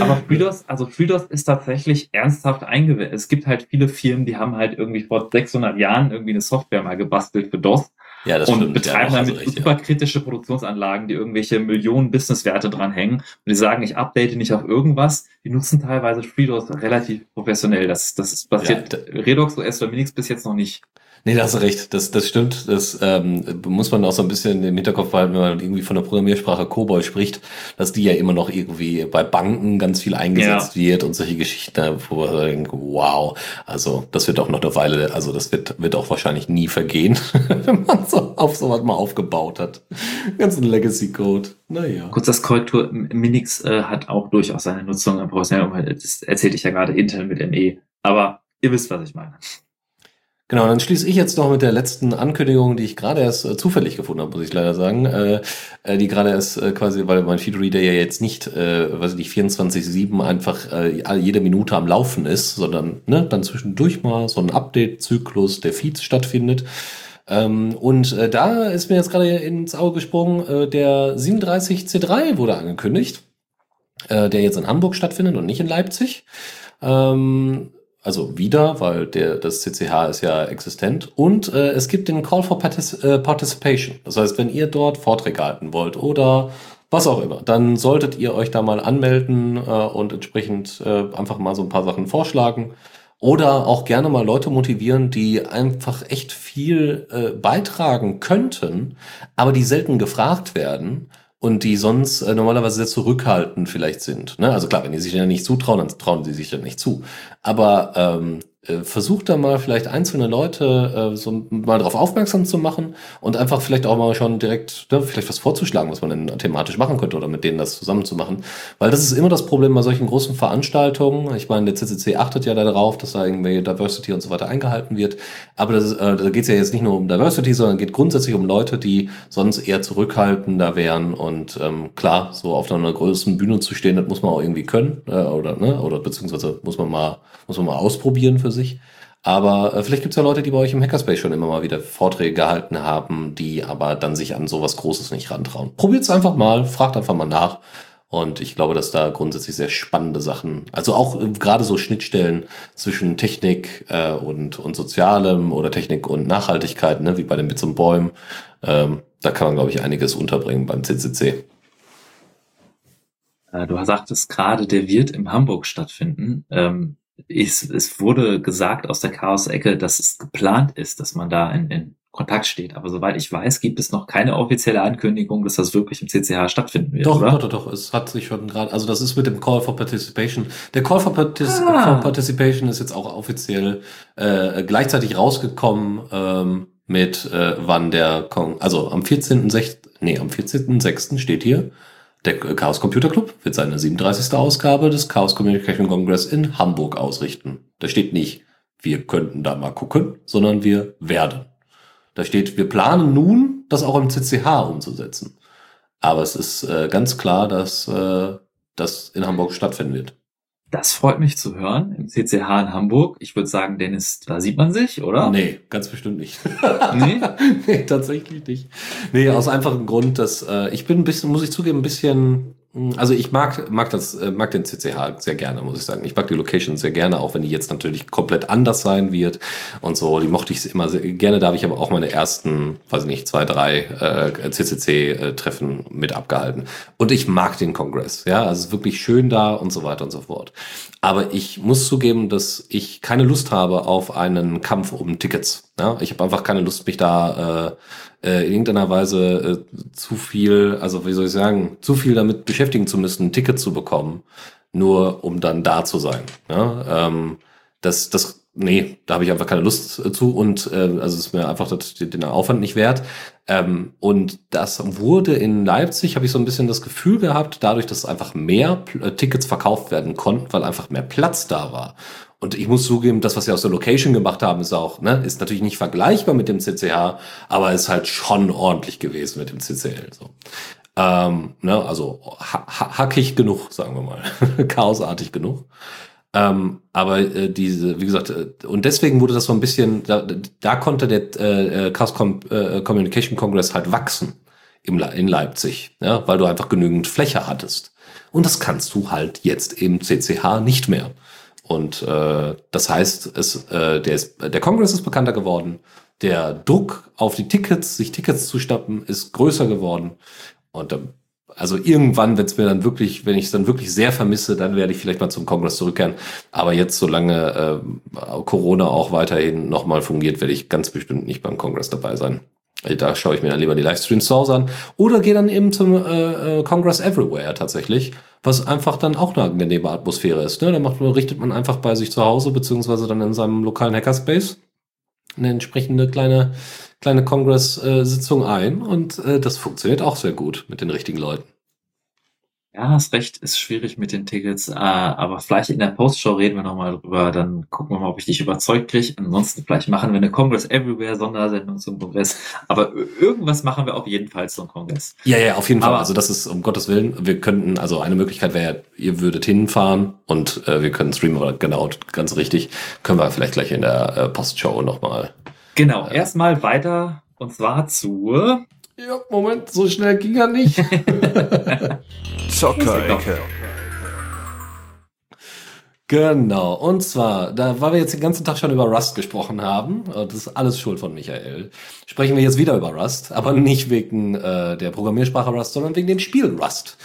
aber FreeDOS, also FreeDOS ist tatsächlich ernsthaft eingewählt. Es gibt halt viele Firmen, die haben halt irgendwie vor 600 Jahren irgendwie eine Software mal gebastelt für DOS. Ja, das und stimmt. betreiben ja, damit recht, super kritische Produktionsanlagen, die irgendwelche Millionen Businesswerte dranhängen. Und die sagen, ich update nicht auf irgendwas. Die nutzen teilweise FreeDOS relativ professionell. Das, das passiert ja, Redox OS oder Minix bis jetzt noch nicht.
Nee, da hast du recht. Das, das stimmt. Das ähm, muss man auch so ein bisschen im Hinterkopf behalten, wenn man irgendwie von der Programmiersprache COBOL spricht, dass die ja immer noch irgendwie bei Banken ganz viel eingesetzt ja. wird und solche Geschichten, wo man denkt, wow, also das wird auch noch eine Weile, also das wird, wird auch wahrscheinlich nie vergehen, wenn man so auf sowas mal aufgebaut hat. Ganzen Legacy-Code. Naja.
Kurz das Korrektur, Minix äh, hat auch durchaus seine Nutzung im Umfeld. Das erzählte ich ja gerade intern mit ME. Aber ihr wisst, was ich meine.
Genau, dann schließe ich jetzt noch mit der letzten Ankündigung, die ich gerade erst äh, zufällig gefunden habe, muss ich leider sagen. Äh, äh, die gerade erst äh, quasi, weil mein Feedreader ja jetzt nicht, äh, weiß ich nicht, 24-7 einfach äh, jede Minute am Laufen ist, sondern ne, dann zwischendurch mal so ein Update-Zyklus der Feeds stattfindet. Ähm, und äh, da ist mir jetzt gerade ins Auge gesprungen, äh, der 37C3 wurde angekündigt, äh, der jetzt in Hamburg stattfindet und nicht in Leipzig. Ähm, also wieder, weil der, das CCH ist ja existent. Und äh, es gibt den Call for Partic äh, Participation. Das heißt, wenn ihr dort Vorträge halten wollt oder was auch immer, dann solltet ihr euch da mal anmelden äh, und entsprechend äh, einfach mal so ein paar Sachen vorschlagen. Oder auch gerne mal Leute motivieren, die einfach echt viel äh, beitragen könnten, aber die selten gefragt werden und die sonst äh, normalerweise sehr zurückhaltend vielleicht sind. Ne? Also klar, wenn die sich ja nicht zutrauen, dann trauen sie sich ja nicht zu. Aber ähm, äh, versucht da mal vielleicht einzelne Leute äh, so mal darauf aufmerksam zu machen und einfach vielleicht auch mal schon direkt ne, vielleicht was vorzuschlagen, was man denn thematisch machen könnte oder mit denen das zusammen zu machen. Weil das ist immer das Problem bei solchen großen Veranstaltungen. Ich meine, der CCC achtet ja darauf, dass da irgendwie Diversity und so weiter eingehalten wird. Aber das, äh, da geht es ja jetzt nicht nur um Diversity, sondern geht grundsätzlich um Leute, die sonst eher zurückhaltender wären. Und ähm, klar, so auf einer größeren Bühne zu stehen, das muss man auch irgendwie können äh, oder ne, oder beziehungsweise muss man mal muss man mal ausprobieren für sich. Aber äh, vielleicht gibt es ja Leute, die bei euch im Hackerspace schon immer mal wieder Vorträge gehalten haben, die aber dann sich an sowas Großes nicht rantrauen. Probiert es einfach mal, fragt einfach mal nach. Und ich glaube, dass da grundsätzlich sehr spannende Sachen, also auch äh, gerade so Schnittstellen zwischen Technik äh, und, und Sozialem oder Technik und Nachhaltigkeit, ne, wie bei den Bits und Bäumen, ähm, da kann man, glaube ich, einiges unterbringen beim CCC.
Äh, du sagtest gerade, der wird in Hamburg stattfinden. Ähm, es, es wurde gesagt aus der Chaos-Ecke, dass es geplant ist, dass man da in, in Kontakt steht. Aber soweit ich weiß, gibt es noch keine offizielle Ankündigung, dass das wirklich im CCH stattfinden wird.
Doch,
oder?
doch, doch, doch. Es hat sich schon gerade, also das ist mit dem Call for Participation. Der Call for, Partic ah. for Participation ist jetzt auch offiziell äh, gleichzeitig rausgekommen ähm, mit äh, wann der, Kon also am 14.6., nee, am 14.6. steht hier, der Chaos Computer Club wird seine 37. Ausgabe des Chaos Communication Congress in Hamburg ausrichten. Da steht nicht, wir könnten da mal gucken, sondern wir werden. Da steht, wir planen nun, das auch im CCH umzusetzen. Aber es ist äh, ganz klar, dass äh, das in Hamburg stattfinden wird.
Das freut mich zu hören. Im CCH in Hamburg. Ich würde sagen, Dennis, da sieht man sich, oder?
Nee, ganz bestimmt nicht. nee? nee, tatsächlich nicht. Nee, aus einfachem Grund, dass äh, ich bin ein bisschen, muss ich zugeben, ein bisschen also ich mag, mag das, äh, mag den CCH sehr gerne, muss ich sagen. Ich mag die Location sehr gerne, auch wenn die jetzt natürlich komplett anders sein wird und so. Die mochte ich immer sehr gerne. Da habe ich aber auch meine ersten, weiß ich nicht, zwei, drei äh, CCC-Treffen mit abgehalten. Und ich mag den Kongress. Ja, also es ist wirklich schön da und so weiter und so fort. Aber ich muss zugeben, dass ich keine Lust habe auf einen Kampf um Tickets. Ja, ich habe einfach keine Lust, mich da äh, äh, in irgendeiner Weise äh, zu viel, also wie soll ich sagen, zu viel damit beschäftigen zu müssen, ein Ticket zu bekommen, nur um dann da zu sein. Ja? Ähm, das, das, nee, da habe ich einfach keine Lust äh, zu und äh, also ist mir einfach das, den Aufwand nicht wert. Ähm, und das wurde in Leipzig, habe ich so ein bisschen das Gefühl gehabt, dadurch, dass einfach mehr äh, Tickets verkauft werden konnten, weil einfach mehr Platz da war Und ich muss zugeben, das, was wir aus der Location gemacht haben, ist auch, ne, ist natürlich nicht vergleichbar mit dem CCH, aber ist halt schon ordentlich gewesen mit dem CCL. So. Ähm, ne, also ha hackig genug, sagen wir mal. Chaosartig genug. Ähm, aber äh, diese, wie gesagt, äh, und deswegen wurde das so ein bisschen, da, da konnte der äh, Chaos Com äh, Communication Congress halt wachsen im, in Leipzig, ja, weil du einfach genügend Fläche hattest. Und das kannst du halt jetzt im CCH nicht mehr. Und äh, das heißt, es, äh, der, ist, der Kongress ist bekannter geworden, der Druck auf die Tickets, sich Tickets zu stappen, ist größer geworden. Und äh, also irgendwann, wenn es mir dann wirklich, wenn ich es dann wirklich sehr vermisse, dann werde ich vielleicht mal zum Kongress zurückkehren. Aber jetzt, solange äh, Corona auch weiterhin nochmal fungiert, werde ich ganz bestimmt nicht beim Kongress dabei sein. Da schaue ich mir dann lieber die Livestreams zu Hause an. Oder gehe dann eben zum äh, äh, Congress Everywhere tatsächlich, was einfach dann auch eine angenehme Atmosphäre ist. Ne? Da macht, richtet man einfach bei sich zu Hause, beziehungsweise dann in seinem lokalen Hackerspace eine entsprechende kleine, kleine Congress-Sitzung ein. Und äh, das funktioniert auch sehr gut mit den richtigen Leuten.
Ja, hast recht, ist schwierig mit den Tickets, äh, aber vielleicht in der Postshow reden wir nochmal drüber, dann gucken wir mal, ob ich dich überzeugt kriege. Ansonsten vielleicht machen wir eine Congress Everywhere Sondersendung zum Kongress, aber irgendwas machen wir auf jeden Fall zum Kongress.
Ja, ja, auf jeden Fall. also das ist um Gottes Willen, wir könnten, also eine Möglichkeit wäre, ihr würdet hinfahren und äh, wir können streamen, aber genau, ganz richtig, können wir vielleicht gleich in der äh, Postshow nochmal.
Genau, äh, erstmal weiter und zwar zu
ja, Moment, so schnell ging er nicht. Zockerecke. Genau, und zwar, da weil wir jetzt den ganzen Tag schon über Rust gesprochen haben, das ist alles Schuld von Michael, sprechen wir jetzt wieder über Rust, aber nicht wegen äh, der Programmiersprache Rust, sondern wegen dem Spiel Rust.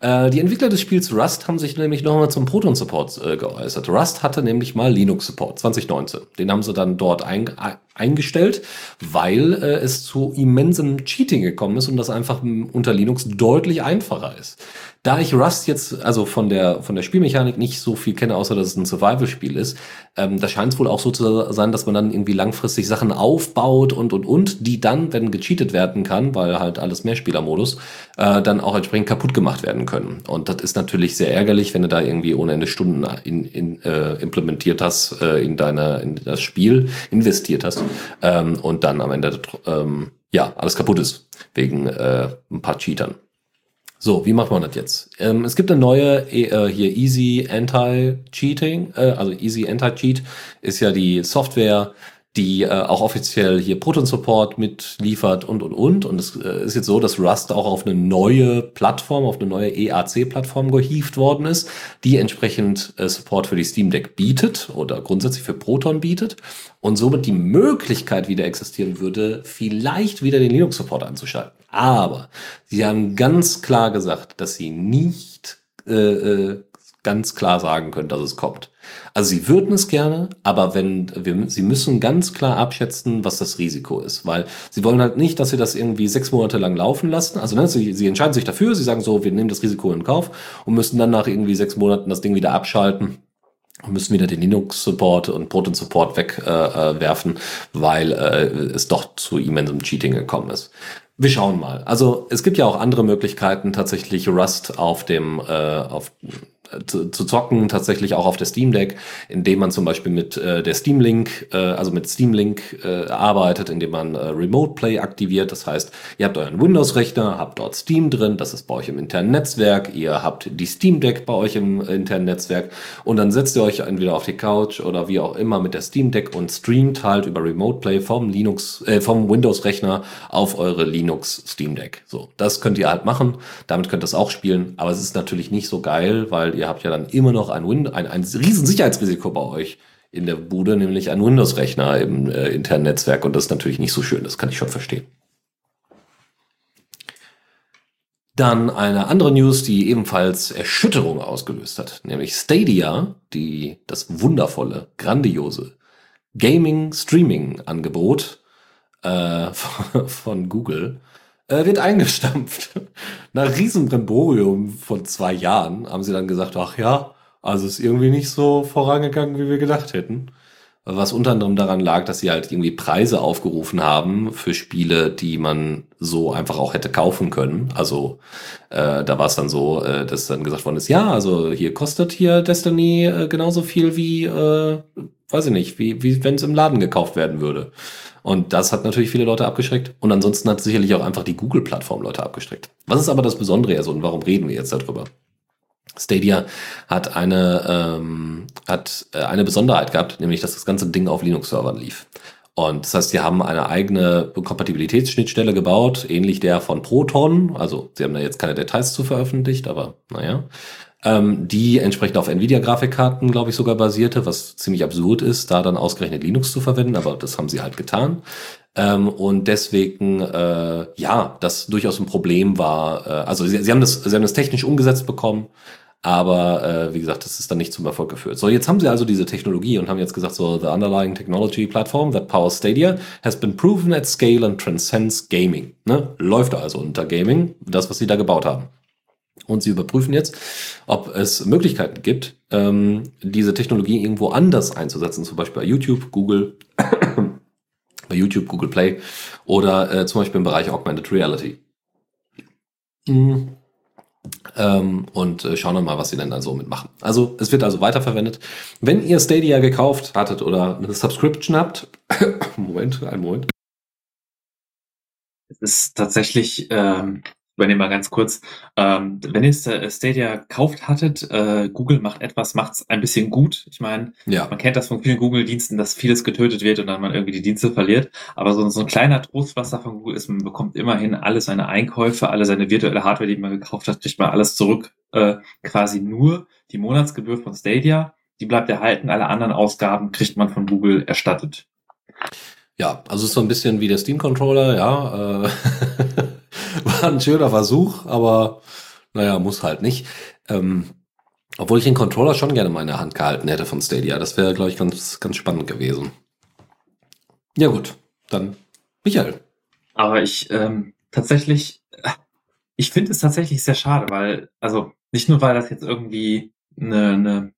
Äh, die Entwickler des Spiels Rust haben sich nämlich nochmal zum Proton-Support äh, geäußert. Rust hatte nämlich mal Linux-Support 2019. Den haben sie dann dort ein, eingestellt, weil äh, es zu immensem Cheating gekommen ist und das einfach unter Linux deutlich einfacher ist. Da ich Rust jetzt also von der von der Spielmechanik nicht so viel kenne, außer dass es ein Survival-Spiel ist, ähm, da scheint es wohl auch so zu sein, dass man dann irgendwie langfristig Sachen aufbaut und und und, die dann, wenn gecheatet werden kann, weil halt alles Mehrspielermodus, äh, dann auch entsprechend kaputt gemacht werden können. Und das ist natürlich sehr ärgerlich, wenn du da irgendwie ohne Ende Stunden in, in, äh, implementiert hast äh, in deine in das Spiel investiert hast ähm, und dann am Ende ähm, ja alles kaputt ist wegen äh, ein paar Cheatern. So, wie macht man das jetzt? Ähm, es gibt eine neue äh, hier Easy Anti-Cheating, äh, also Easy Anti-Cheat ist ja die Software, die äh, auch offiziell hier Proton Support mitliefert und und und. Und es äh, ist jetzt so, dass Rust auch auf eine neue Plattform, auf eine neue EAC-Plattform gehievt worden ist, die entsprechend äh, Support für die Steam Deck bietet oder grundsätzlich für Proton bietet und somit die Möglichkeit wieder existieren würde, vielleicht wieder den Linux-Support anzuschalten. Aber sie haben ganz klar gesagt, dass sie nicht äh, äh, ganz klar sagen können, dass es kommt. Also sie würden es gerne, aber wenn wir, sie müssen ganz klar abschätzen, was das Risiko ist, weil sie wollen halt nicht, dass sie das irgendwie sechs Monate lang laufen lassen. Also ne, sie, sie entscheiden sich dafür, sie sagen so, wir nehmen das Risiko in Kauf und müssen dann nach irgendwie sechs Monaten das Ding wieder abschalten und müssen wieder den Linux-Support und Proton-Support wegwerfen, äh, weil äh, es doch zu immensem Cheating gekommen ist. Wir schauen mal. Also es gibt ja auch andere Möglichkeiten, tatsächlich Rust auf dem äh, auf zu, zu zocken, tatsächlich auch auf der Steam Deck, indem man zum Beispiel mit äh, der Steam Link, äh, also mit Steam Link äh, arbeitet, indem man äh, Remote Play aktiviert. Das heißt, ihr habt euren Windows-Rechner, habt dort Steam drin, das ist bei euch im internen Netzwerk, ihr habt die Steam Deck bei euch im internen Netzwerk und dann setzt ihr euch entweder auf die Couch oder wie auch immer mit der Steam Deck und streamt halt über Remote Play vom Linux, äh, vom Windows-Rechner auf eure Linux Steam Deck. So, das könnt ihr halt machen. Damit könnt ihr es auch spielen, aber es ist natürlich nicht so geil, weil ihr habt ja dann immer noch ein, Win ein, ein riesen Sicherheitsrisiko bei euch in der Bude, nämlich ein Windows-Rechner im äh, internen Netzwerk und das ist natürlich nicht so schön, das kann ich schon verstehen. Dann eine andere News, die ebenfalls Erschütterung ausgelöst hat, nämlich Stadia, die das wundervolle, grandiose Gaming-Streaming-Angebot äh, von Google äh, wird eingestampft. Nach Riesenbremborium von zwei Jahren haben sie dann gesagt, ach ja, also ist irgendwie nicht so vorangegangen, wie wir gedacht hätten. Was unter anderem daran lag, dass sie halt irgendwie Preise aufgerufen haben für Spiele, die man so einfach auch hätte kaufen können. Also äh, da war es dann so, äh, dass dann gesagt worden ist, ja, also hier kostet hier Destiny äh, genauso viel wie, äh, weiß ich nicht, wie, wie wenn es im Laden gekauft werden würde. Und das hat natürlich viele Leute abgeschreckt. Und ansonsten hat sicherlich auch einfach die Google-Plattform Leute abgeschreckt. Was ist aber das Besondere jetzt und warum reden wir jetzt darüber? Stadia hat eine, ähm, hat äh, eine Besonderheit gehabt, nämlich dass das ganze Ding auf Linux-Servern lief. Und das heißt, sie haben eine eigene Kompatibilitätsschnittstelle gebaut, ähnlich der von Proton. Also sie haben da jetzt keine Details zu veröffentlicht, aber naja. Ähm, die entsprechend auf Nvidia-Grafikkarten, glaube ich, sogar basierte, was ziemlich absurd ist, da dann ausgerechnet Linux zu verwenden, aber das haben sie halt getan. Ähm, und deswegen, äh, ja, das durchaus ein Problem war. Äh, also sie, sie, haben das, sie haben das technisch umgesetzt bekommen, aber äh, wie gesagt, das ist dann nicht zum Erfolg geführt. So, jetzt haben sie also diese Technologie und haben jetzt gesagt, so, the underlying technology platform that powers Stadia has been proven at scale and transcends gaming. Ne? Läuft also unter Gaming, das, was sie da gebaut haben. Und sie überprüfen jetzt, ob es Möglichkeiten gibt, ähm, diese Technologie irgendwo anders einzusetzen, zum Beispiel bei YouTube, Google, bei YouTube, Google Play oder äh, zum Beispiel im Bereich Augmented Reality. Mhm. Ähm, und äh, schauen wir mal, was sie denn dann so mitmachen. Also es wird also weiterverwendet. Wenn ihr Stadia gekauft hattet oder eine Subscription habt, Moment, einen Moment.
Es ist tatsächlich ähm, übernehme mal ganz kurz. Ähm, wenn ihr äh, Stadia gekauft hattet, äh, Google macht etwas, macht es ein bisschen gut. Ich meine, ja. man kennt das von vielen Google-Diensten, dass vieles getötet wird und dann man irgendwie die Dienste verliert. Aber so, so ein kleiner Trostwasser von Google ist, man bekommt immerhin alle seine Einkäufe, alle seine virtuelle Hardware, die man gekauft hat, kriegt man alles zurück. Äh, quasi nur die Monatsgebühr von Stadia, die bleibt erhalten. Alle anderen Ausgaben kriegt man von Google erstattet.
Ja, also ist so ein bisschen wie der Steam Controller, ja. Äh War ein schöner Versuch, aber naja, muss halt nicht. Ähm, obwohl ich den Controller schon gerne mal in der Hand gehalten hätte von Stadia. Das wäre, glaube ich, ganz, ganz spannend gewesen. Ja gut, dann Michael.
Aber ich ähm, tatsächlich, ich finde es tatsächlich sehr schade, weil, also nicht nur, weil das jetzt irgendwie eine, eine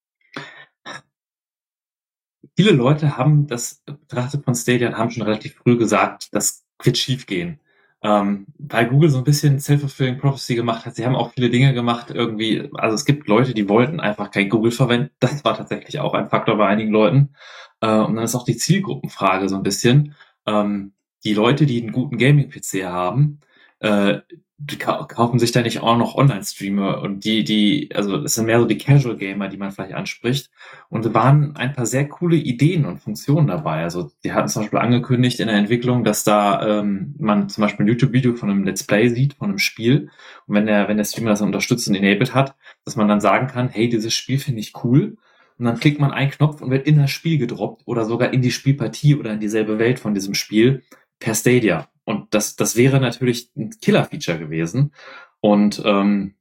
viele Leute haben das betrachtet von Stadia und haben schon relativ früh gesagt, das wird schief gehen ähm, weil Google so ein bisschen Self-Fulfilling Prophecy gemacht hat. Sie haben auch viele Dinge gemacht irgendwie. Also es gibt Leute, die wollten einfach kein Google verwenden. Das war tatsächlich auch ein Faktor bei einigen Leuten. Äh, und dann ist auch die Zielgruppenfrage so ein bisschen. Ähm, die Leute, die einen guten Gaming-PC haben, äh, die kaufen sich da nicht auch noch Online-Streamer und die, die, also es sind mehr so die Casual-Gamer, die man vielleicht anspricht. Und es waren ein paar sehr coole Ideen und Funktionen dabei. Also die hatten zum Beispiel angekündigt in der Entwicklung, dass da ähm, man zum Beispiel ein YouTube-Video von einem Let's Play sieht, von einem Spiel. Und wenn der, wenn der Streamer das unterstützt und enabled hat, dass man dann sagen kann, hey, dieses Spiel finde ich cool. Und dann klickt man einen Knopf und wird in das Spiel gedroppt oder sogar in die Spielpartie oder in dieselbe Welt von diesem Spiel per Stadia. Und das, das wäre natürlich ein Killer-Feature gewesen. Und ähm,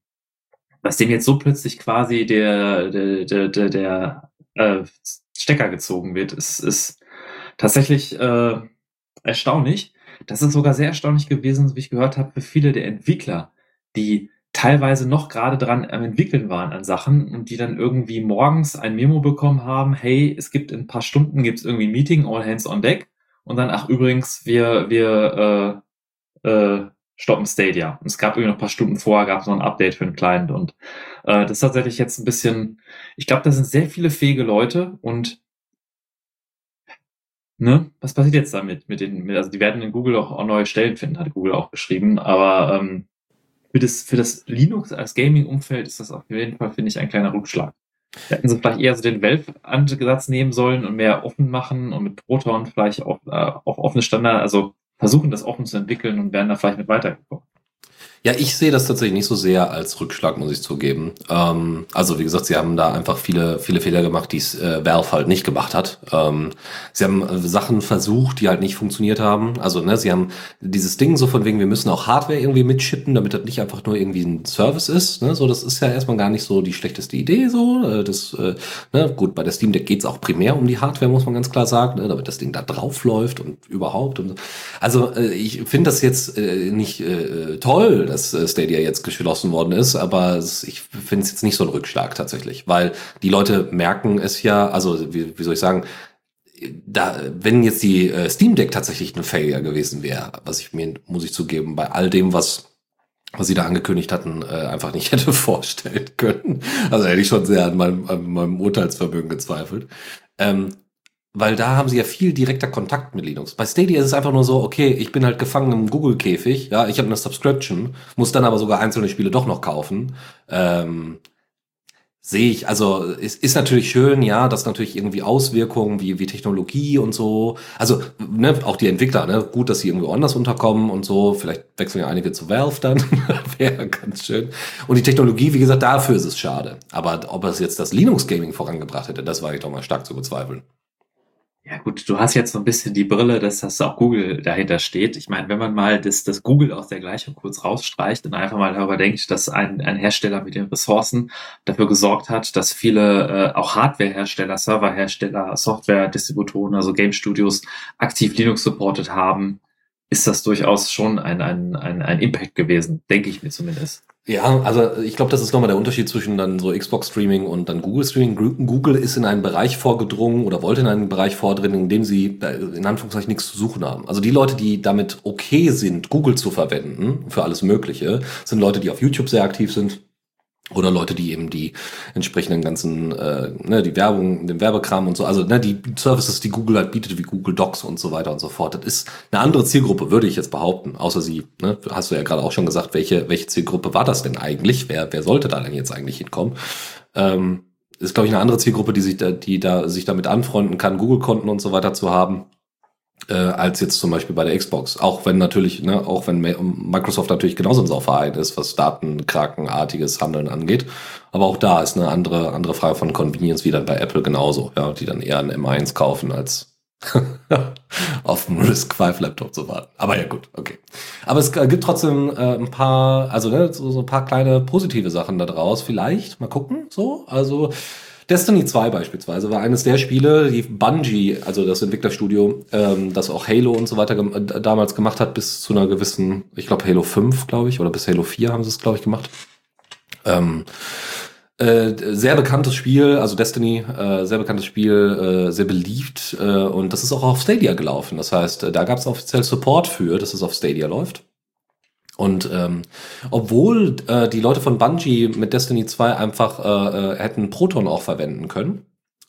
dass dem jetzt so plötzlich quasi der, der, der, der, der äh, Stecker gezogen wird, ist, ist tatsächlich äh, erstaunlich. Das ist sogar sehr erstaunlich gewesen, wie ich gehört habe, für viele der Entwickler, die teilweise noch gerade dran am entwickeln waren an Sachen und die dann irgendwie morgens ein Memo bekommen haben, hey, es gibt in ein paar Stunden gibt es irgendwie ein Meeting, all hands on deck und dann, ach übrigens, wir, wir äh, äh, stoppen Stadia. Und es gab irgendwie noch ein paar Stunden vorher, gab es noch ein Update für den Client. Und äh, das ist tatsächlich jetzt ein bisschen, ich glaube, da sind sehr viele fähige Leute und ne, was passiert jetzt damit? Mit den, mit, also die werden in Google auch, auch neue Stellen finden, hat Google auch geschrieben. Aber ähm, für das, für das Linux als Gaming-Umfeld ist das auf jeden Fall, finde ich, ein kleiner Rückschlag. Hätten sie vielleicht eher so den Valve-Ansatz nehmen sollen und mehr offen machen und mit Proton vielleicht auch äh, auf offene Standard, also versuchen das offen zu entwickeln und wären da vielleicht mit weitergekommen.
Ja, ich sehe das tatsächlich nicht so sehr als Rückschlag, muss ich zugeben. Ähm, also wie gesagt, sie haben da einfach viele, viele Fehler gemacht, die es äh, Valve halt nicht gemacht hat. Ähm, sie haben äh, Sachen versucht, die halt nicht funktioniert haben. Also ne, sie haben dieses Ding so von wegen, wir müssen auch Hardware irgendwie mitschippen, damit das nicht einfach nur irgendwie ein Service ist. Ne? So, das ist ja erstmal gar nicht so die schlechteste Idee. So, äh, das, äh, ne? gut, bei der Steam Deck geht's auch primär um die Hardware, muss man ganz klar sagen, ne? damit das Ding da drauf läuft und überhaupt. Und, also äh, ich finde das jetzt äh, nicht äh, toll dass äh, Stadia jetzt geschlossen worden ist, aber ich finde es jetzt nicht so ein Rückschlag tatsächlich, weil die Leute merken es ja, also wie, wie soll ich sagen, da, wenn jetzt die äh, Steam Deck tatsächlich ein Failure gewesen wäre, was ich mir, muss ich zugeben, bei all dem, was was sie da angekündigt hatten, äh, einfach nicht hätte vorstellen können. Also hätte ich schon sehr an meinem, an meinem Urteilsvermögen gezweifelt. Ähm, weil da haben sie ja viel direkter Kontakt mit Linux. Bei Stadia ist es einfach nur so, okay, ich bin halt gefangen im Google-Käfig, ja, ich habe eine Subscription, muss dann aber sogar einzelne Spiele doch noch kaufen. Ähm, sehe ich, also es ist natürlich schön, ja, dass natürlich irgendwie Auswirkungen wie, wie Technologie und so, also ne, auch die Entwickler, ne, gut, dass sie irgendwo anders unterkommen und so, vielleicht wechseln ja einige zu Valve dann, wäre ganz schön. Und die Technologie, wie gesagt, dafür ist es schade. Aber ob es jetzt das Linux-Gaming vorangebracht hätte, das war ich doch mal stark zu bezweifeln.
Ja gut, du hast jetzt so ein bisschen die Brille, dass das auch Google dahinter steht. Ich meine, wenn man mal das, das Google aus der Gleichung kurz rausstreicht und einfach mal darüber denkt, dass ein, ein Hersteller mit den Ressourcen dafür gesorgt hat, dass viele äh, auch Hardware-Hersteller, Server-Hersteller, Software-Distributoren, also Game Studios aktiv Linux supportet haben, ist das durchaus schon ein, ein, ein, ein Impact gewesen, denke ich mir zumindest.
Ja, also ich glaube, das ist nochmal der Unterschied zwischen dann so Xbox Streaming und dann Google Streaming. Google ist in einen Bereich vorgedrungen oder wollte in einen Bereich vordringen, in dem sie in Anführungszeichen nichts zu suchen haben. Also die Leute, die damit okay sind, Google zu verwenden für alles Mögliche, sind Leute, die auf YouTube sehr aktiv sind, oder Leute, die eben die entsprechenden ganzen, äh, ne, die Werbung, den Werbekram und so, also ne, die Services, die Google halt bietet, wie Google Docs und so weiter und so fort. Das ist eine andere Zielgruppe, würde ich jetzt behaupten. Außer sie, ne, hast du ja gerade auch schon gesagt, welche, welche Zielgruppe war das denn eigentlich? Wer, wer sollte da denn jetzt eigentlich hinkommen? Ähm, ist, glaube ich, eine andere Zielgruppe, die sich da, die da sich damit anfreunden kann, Google-Konten und so weiter zu haben äh, als jetzt zum Beispiel bei der Xbox. Auch wenn natürlich, ne, auch wenn Microsoft natürlich genauso ein Sauverein ist, was datenkrakenartiges Handeln angeht. Aber auch da ist eine andere, andere Frage von Convenience wie dann bei Apple genauso, ja, die dann eher ein M1 kaufen als auf dem Risk 5 Laptop zu warten. Aber ja gut, okay. Aber es gibt trotzdem äh, ein paar, also ne, so, so ein paar kleine positive Sachen da draus. Vielleicht, mal gucken, so. Also Destiny 2 beispielsweise war eines der Spiele, die Bungie, also das Entwicklerstudio, ähm, das auch Halo und so weiter gem äh, damals gemacht hat, bis zu einer gewissen, ich glaube Halo 5, glaube ich, oder bis Halo 4 haben sie es, glaube ich, gemacht. Ähm, äh, sehr bekanntes Spiel, also Destiny, äh, sehr bekanntes Spiel, äh, sehr beliebt äh, und das ist auch auf Stadia gelaufen. Das heißt, äh, da gab es offiziell Support für, dass es auf Stadia läuft. Und ähm, obwohl äh, die Leute von Bungie mit Destiny 2 einfach äh, äh, hätten Proton auch verwenden können,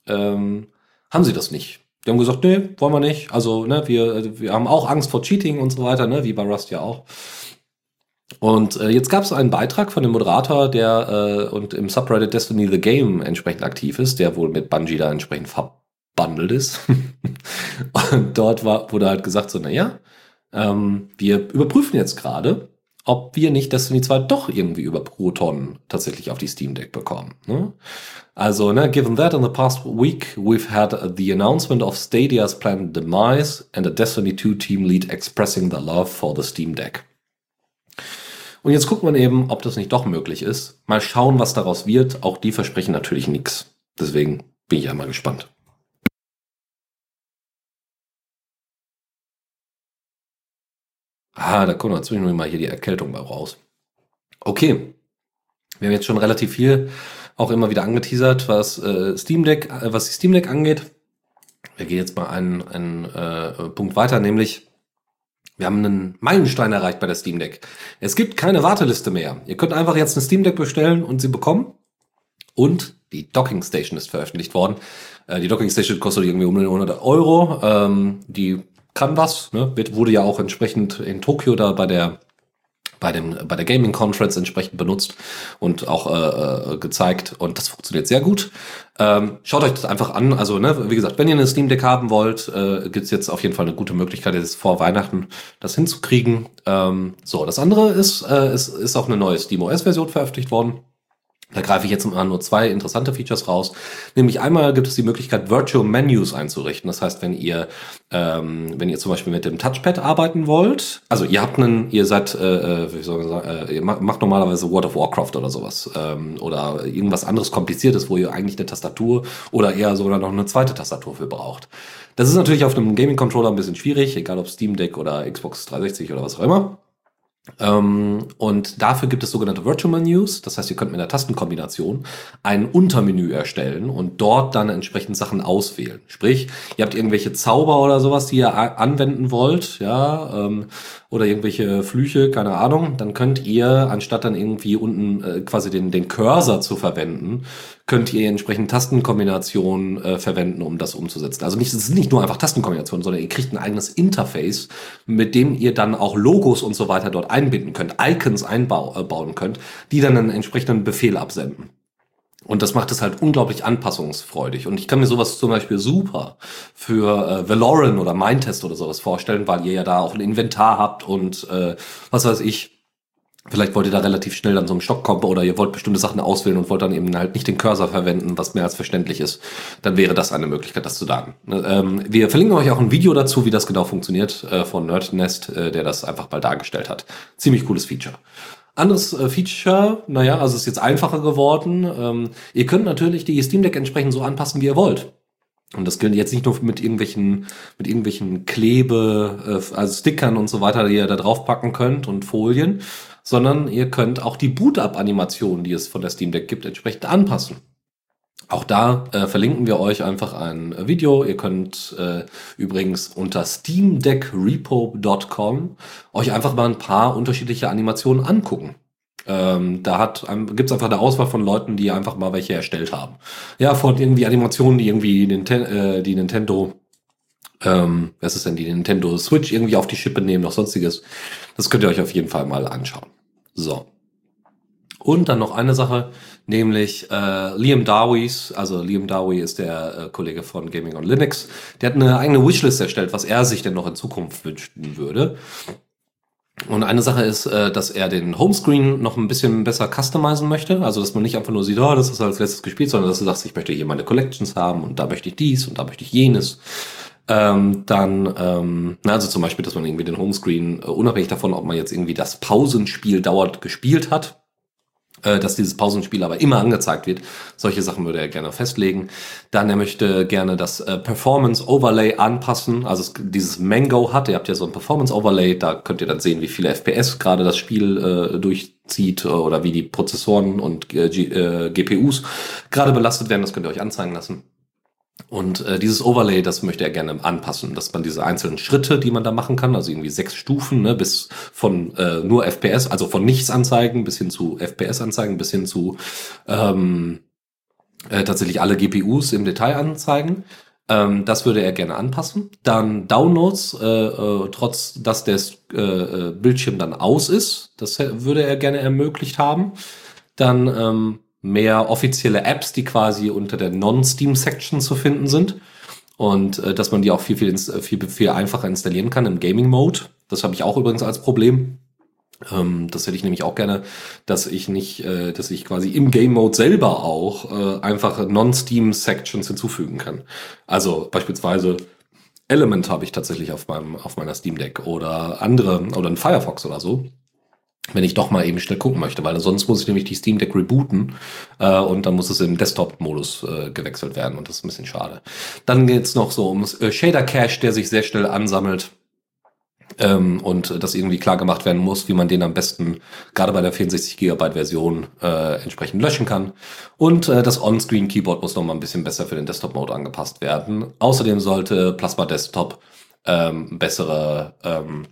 ähm, haben sie das nicht. Die haben gesagt, nee, wollen wir nicht. Also, ne, wir, wir haben auch Angst vor Cheating und so weiter, ne, wie bei Rust ja auch. Und äh, jetzt gab es einen Beitrag von dem Moderator, der äh, und im Subreddit Destiny the Game entsprechend aktiv ist, der wohl mit Bungie da entsprechend verbandelt ist. und dort war, wurde halt gesagt, so, naja, ähm, wir überprüfen jetzt gerade, ob wir nicht Destiny 2 doch irgendwie über Proton tatsächlich auf die Steam Deck bekommen. Ne? Also, ne, given that in the past week we've had the announcement of Stadia's planned demise and a Destiny 2 team lead expressing the love for the Steam Deck. Und jetzt guckt man eben, ob das nicht doch möglich ist. Mal schauen, was daraus wird. Auch die versprechen natürlich nichts. Deswegen bin ich einmal gespannt. Ah, da kommt zwischendurch mal hier die Erkältung mal raus. Okay. Wir haben jetzt schon relativ viel auch immer wieder angeteasert, was äh, Steam Deck, äh, was die Steam Deck angeht. Wir gehen jetzt mal einen, einen äh, Punkt weiter, nämlich wir haben einen Meilenstein erreicht bei der Steam Deck. Es gibt keine Warteliste mehr. Ihr könnt einfach jetzt eine Steam Deck bestellen und sie bekommen. Und die Docking Station ist veröffentlicht worden. Äh, die Docking Station kostet irgendwie um 100 Euro. Ähm, die kann was, ne? Wurde ja auch entsprechend in Tokio da bei der bei dem bei der Gaming Conference entsprechend benutzt und auch äh, äh, gezeigt und das funktioniert sehr gut. Ähm, schaut euch das einfach an. Also ne, wie gesagt, wenn ihr eine Steam Deck haben wollt, äh, gibt es jetzt auf jeden Fall eine gute Möglichkeit, jetzt vor Weihnachten das hinzukriegen. Ähm, so, das andere ist, äh, ist ist auch eine neue Steam OS Version veröffentlicht worden. Da greife ich jetzt mal nur zwei interessante Features raus. Nämlich einmal gibt es die Möglichkeit, Virtual Menus einzurichten. Das heißt, wenn ihr, ähm, wenn ihr zum Beispiel mit dem Touchpad arbeiten wollt, also ihr habt einen, ihr seid, äh, äh wie soll ich sagen, äh, ihr macht normalerweise World of Warcraft oder sowas ähm, oder irgendwas anderes Kompliziertes, wo ihr eigentlich eine Tastatur oder eher sogar noch eine zweite Tastatur für braucht. Das ist natürlich auf einem Gaming-Controller ein bisschen schwierig, egal ob Steam Deck oder Xbox 360 oder was auch immer. Ähm, und dafür gibt es sogenannte Virtual Menus. Das heißt, ihr könnt mit einer Tastenkombination ein Untermenü erstellen und dort dann entsprechend Sachen auswählen. Sprich, ihr habt irgendwelche Zauber oder sowas, die ihr anwenden wollt, ja, ähm, oder irgendwelche Flüche, keine Ahnung, dann könnt ihr, anstatt dann irgendwie unten äh, quasi den, den Cursor zu verwenden, könnt ihr entsprechend Tastenkombinationen äh, verwenden, um das umzusetzen. Also nicht, es ist nicht nur einfach Tastenkombinationen, sondern ihr kriegt ein eigenes Interface, mit dem ihr dann auch Logos und so weiter dort einbinden könnt, Icons einbauen äh, könnt, die dann einen entsprechenden Befehl absenden. Und das macht es halt unglaublich anpassungsfreudig. Und ich kann mir sowas zum Beispiel super für äh, Valoran oder Mindtest oder sowas vorstellen, weil ihr ja da auch ein Inventar habt und äh, was weiß ich. Vielleicht wollt ihr da relativ schnell dann so einem Stock kommen oder ihr wollt bestimmte Sachen auswählen und wollt dann eben halt nicht den Cursor verwenden, was mehr als verständlich ist. Dann wäre das eine Möglichkeit, das zu sagen. Ähm, wir verlinken euch auch ein Video dazu, wie das genau funktioniert, äh, von Nerdnest, äh, der das einfach mal dargestellt hat. Ziemlich cooles Feature. Anderes äh, Feature, naja, also ist jetzt einfacher geworden. Ähm, ihr könnt natürlich die Steam Deck entsprechend so anpassen, wie ihr wollt. Und das gilt jetzt nicht nur mit irgendwelchen, mit irgendwelchen Klebe, äh, also Stickern und so weiter, die ihr da drauf packen könnt und Folien, sondern ihr könnt auch die Boot-Up-Animationen, die es von der Steam Deck gibt, entsprechend anpassen. Auch da äh, verlinken wir euch einfach ein äh, Video. Ihr könnt äh, übrigens unter steamdeckrepo.com euch einfach mal ein paar unterschiedliche Animationen angucken. Ähm, da hat, ähm, gibt's einfach eine Auswahl von Leuten, die einfach mal welche erstellt haben. Ja, von irgendwie Animationen, die irgendwie Ninten äh, die Nintendo, ähm, was ist denn, die Nintendo Switch irgendwie auf die Schippe nehmen, noch sonstiges. Das könnt ihr euch auf jeden Fall mal anschauen. So. Und dann noch eine Sache, nämlich äh, Liam Darwis, also Liam Darwy ist der äh, Kollege von Gaming on Linux, der hat eine eigene Wishlist erstellt, was er sich denn noch in Zukunft wünschen würde. Und eine Sache ist, äh, dass er den Homescreen noch ein bisschen besser customizen möchte. Also, dass man nicht einfach nur sieht, oh, das ist als letztes gespielt, sondern dass du sagst, ich möchte hier meine Collections haben und da möchte ich dies und da möchte ich jenes. Ähm, dann, ähm, na, also zum Beispiel, dass man irgendwie den Homescreen, äh, unabhängig davon, ob man jetzt irgendwie das Pausenspiel dauernd gespielt hat, äh, dass dieses Pausenspiel aber immer angezeigt wird. Solche Sachen würde er gerne festlegen. Dann er möchte gerne das äh, Performance Overlay anpassen, also es, dieses Mango hat. Ihr habt ja so ein Performance Overlay, da könnt ihr dann sehen, wie viele FPS gerade das Spiel äh, durchzieht äh, oder wie die Prozessoren und äh, GPUs gerade belastet werden. Das könnt ihr euch anzeigen lassen. Und äh, dieses Overlay, das möchte er gerne anpassen, dass man diese einzelnen Schritte, die man da machen kann, also irgendwie sechs Stufen, ne, bis von äh, nur FPS, also von nichts anzeigen bis hin zu FPS anzeigen, bis hin zu ähm, äh, tatsächlich alle GPUs im Detail anzeigen. Ähm, das würde er gerne anpassen. Dann Downloads, äh, äh, trotz dass der äh, äh, Bildschirm dann aus ist, das würde er gerne ermöglicht haben. Dann ähm, mehr offizielle Apps, die quasi unter der Non-Steam-Section zu finden sind. Und äh, dass man die auch viel, viel, viel, viel einfacher installieren kann im Gaming-Mode. Das habe ich auch übrigens als Problem. Ähm, das hätte ich nämlich auch gerne, dass ich nicht, äh, dass ich quasi im Game Mode selber auch äh, einfach Non-Steam Sections hinzufügen kann. Also beispielsweise Element habe ich tatsächlich auf meinem auf meiner Steam Deck oder andere oder ein Firefox oder so wenn ich doch mal eben schnell gucken möchte, weil sonst muss ich nämlich die Steam Deck rebooten äh, und dann muss es im Desktop-Modus äh, gewechselt werden und das ist ein bisschen schade. Dann geht's noch so um äh, Shader Cache, der sich sehr schnell ansammelt ähm, und das irgendwie klar gemacht werden muss, wie man den am besten gerade bei der 64 GB Version äh, entsprechend löschen kann. Und äh, das On-Screen Keyboard muss noch mal ein bisschen besser für den Desktop-Mode angepasst werden. Außerdem sollte Plasma Desktop ähm, bessere ähm,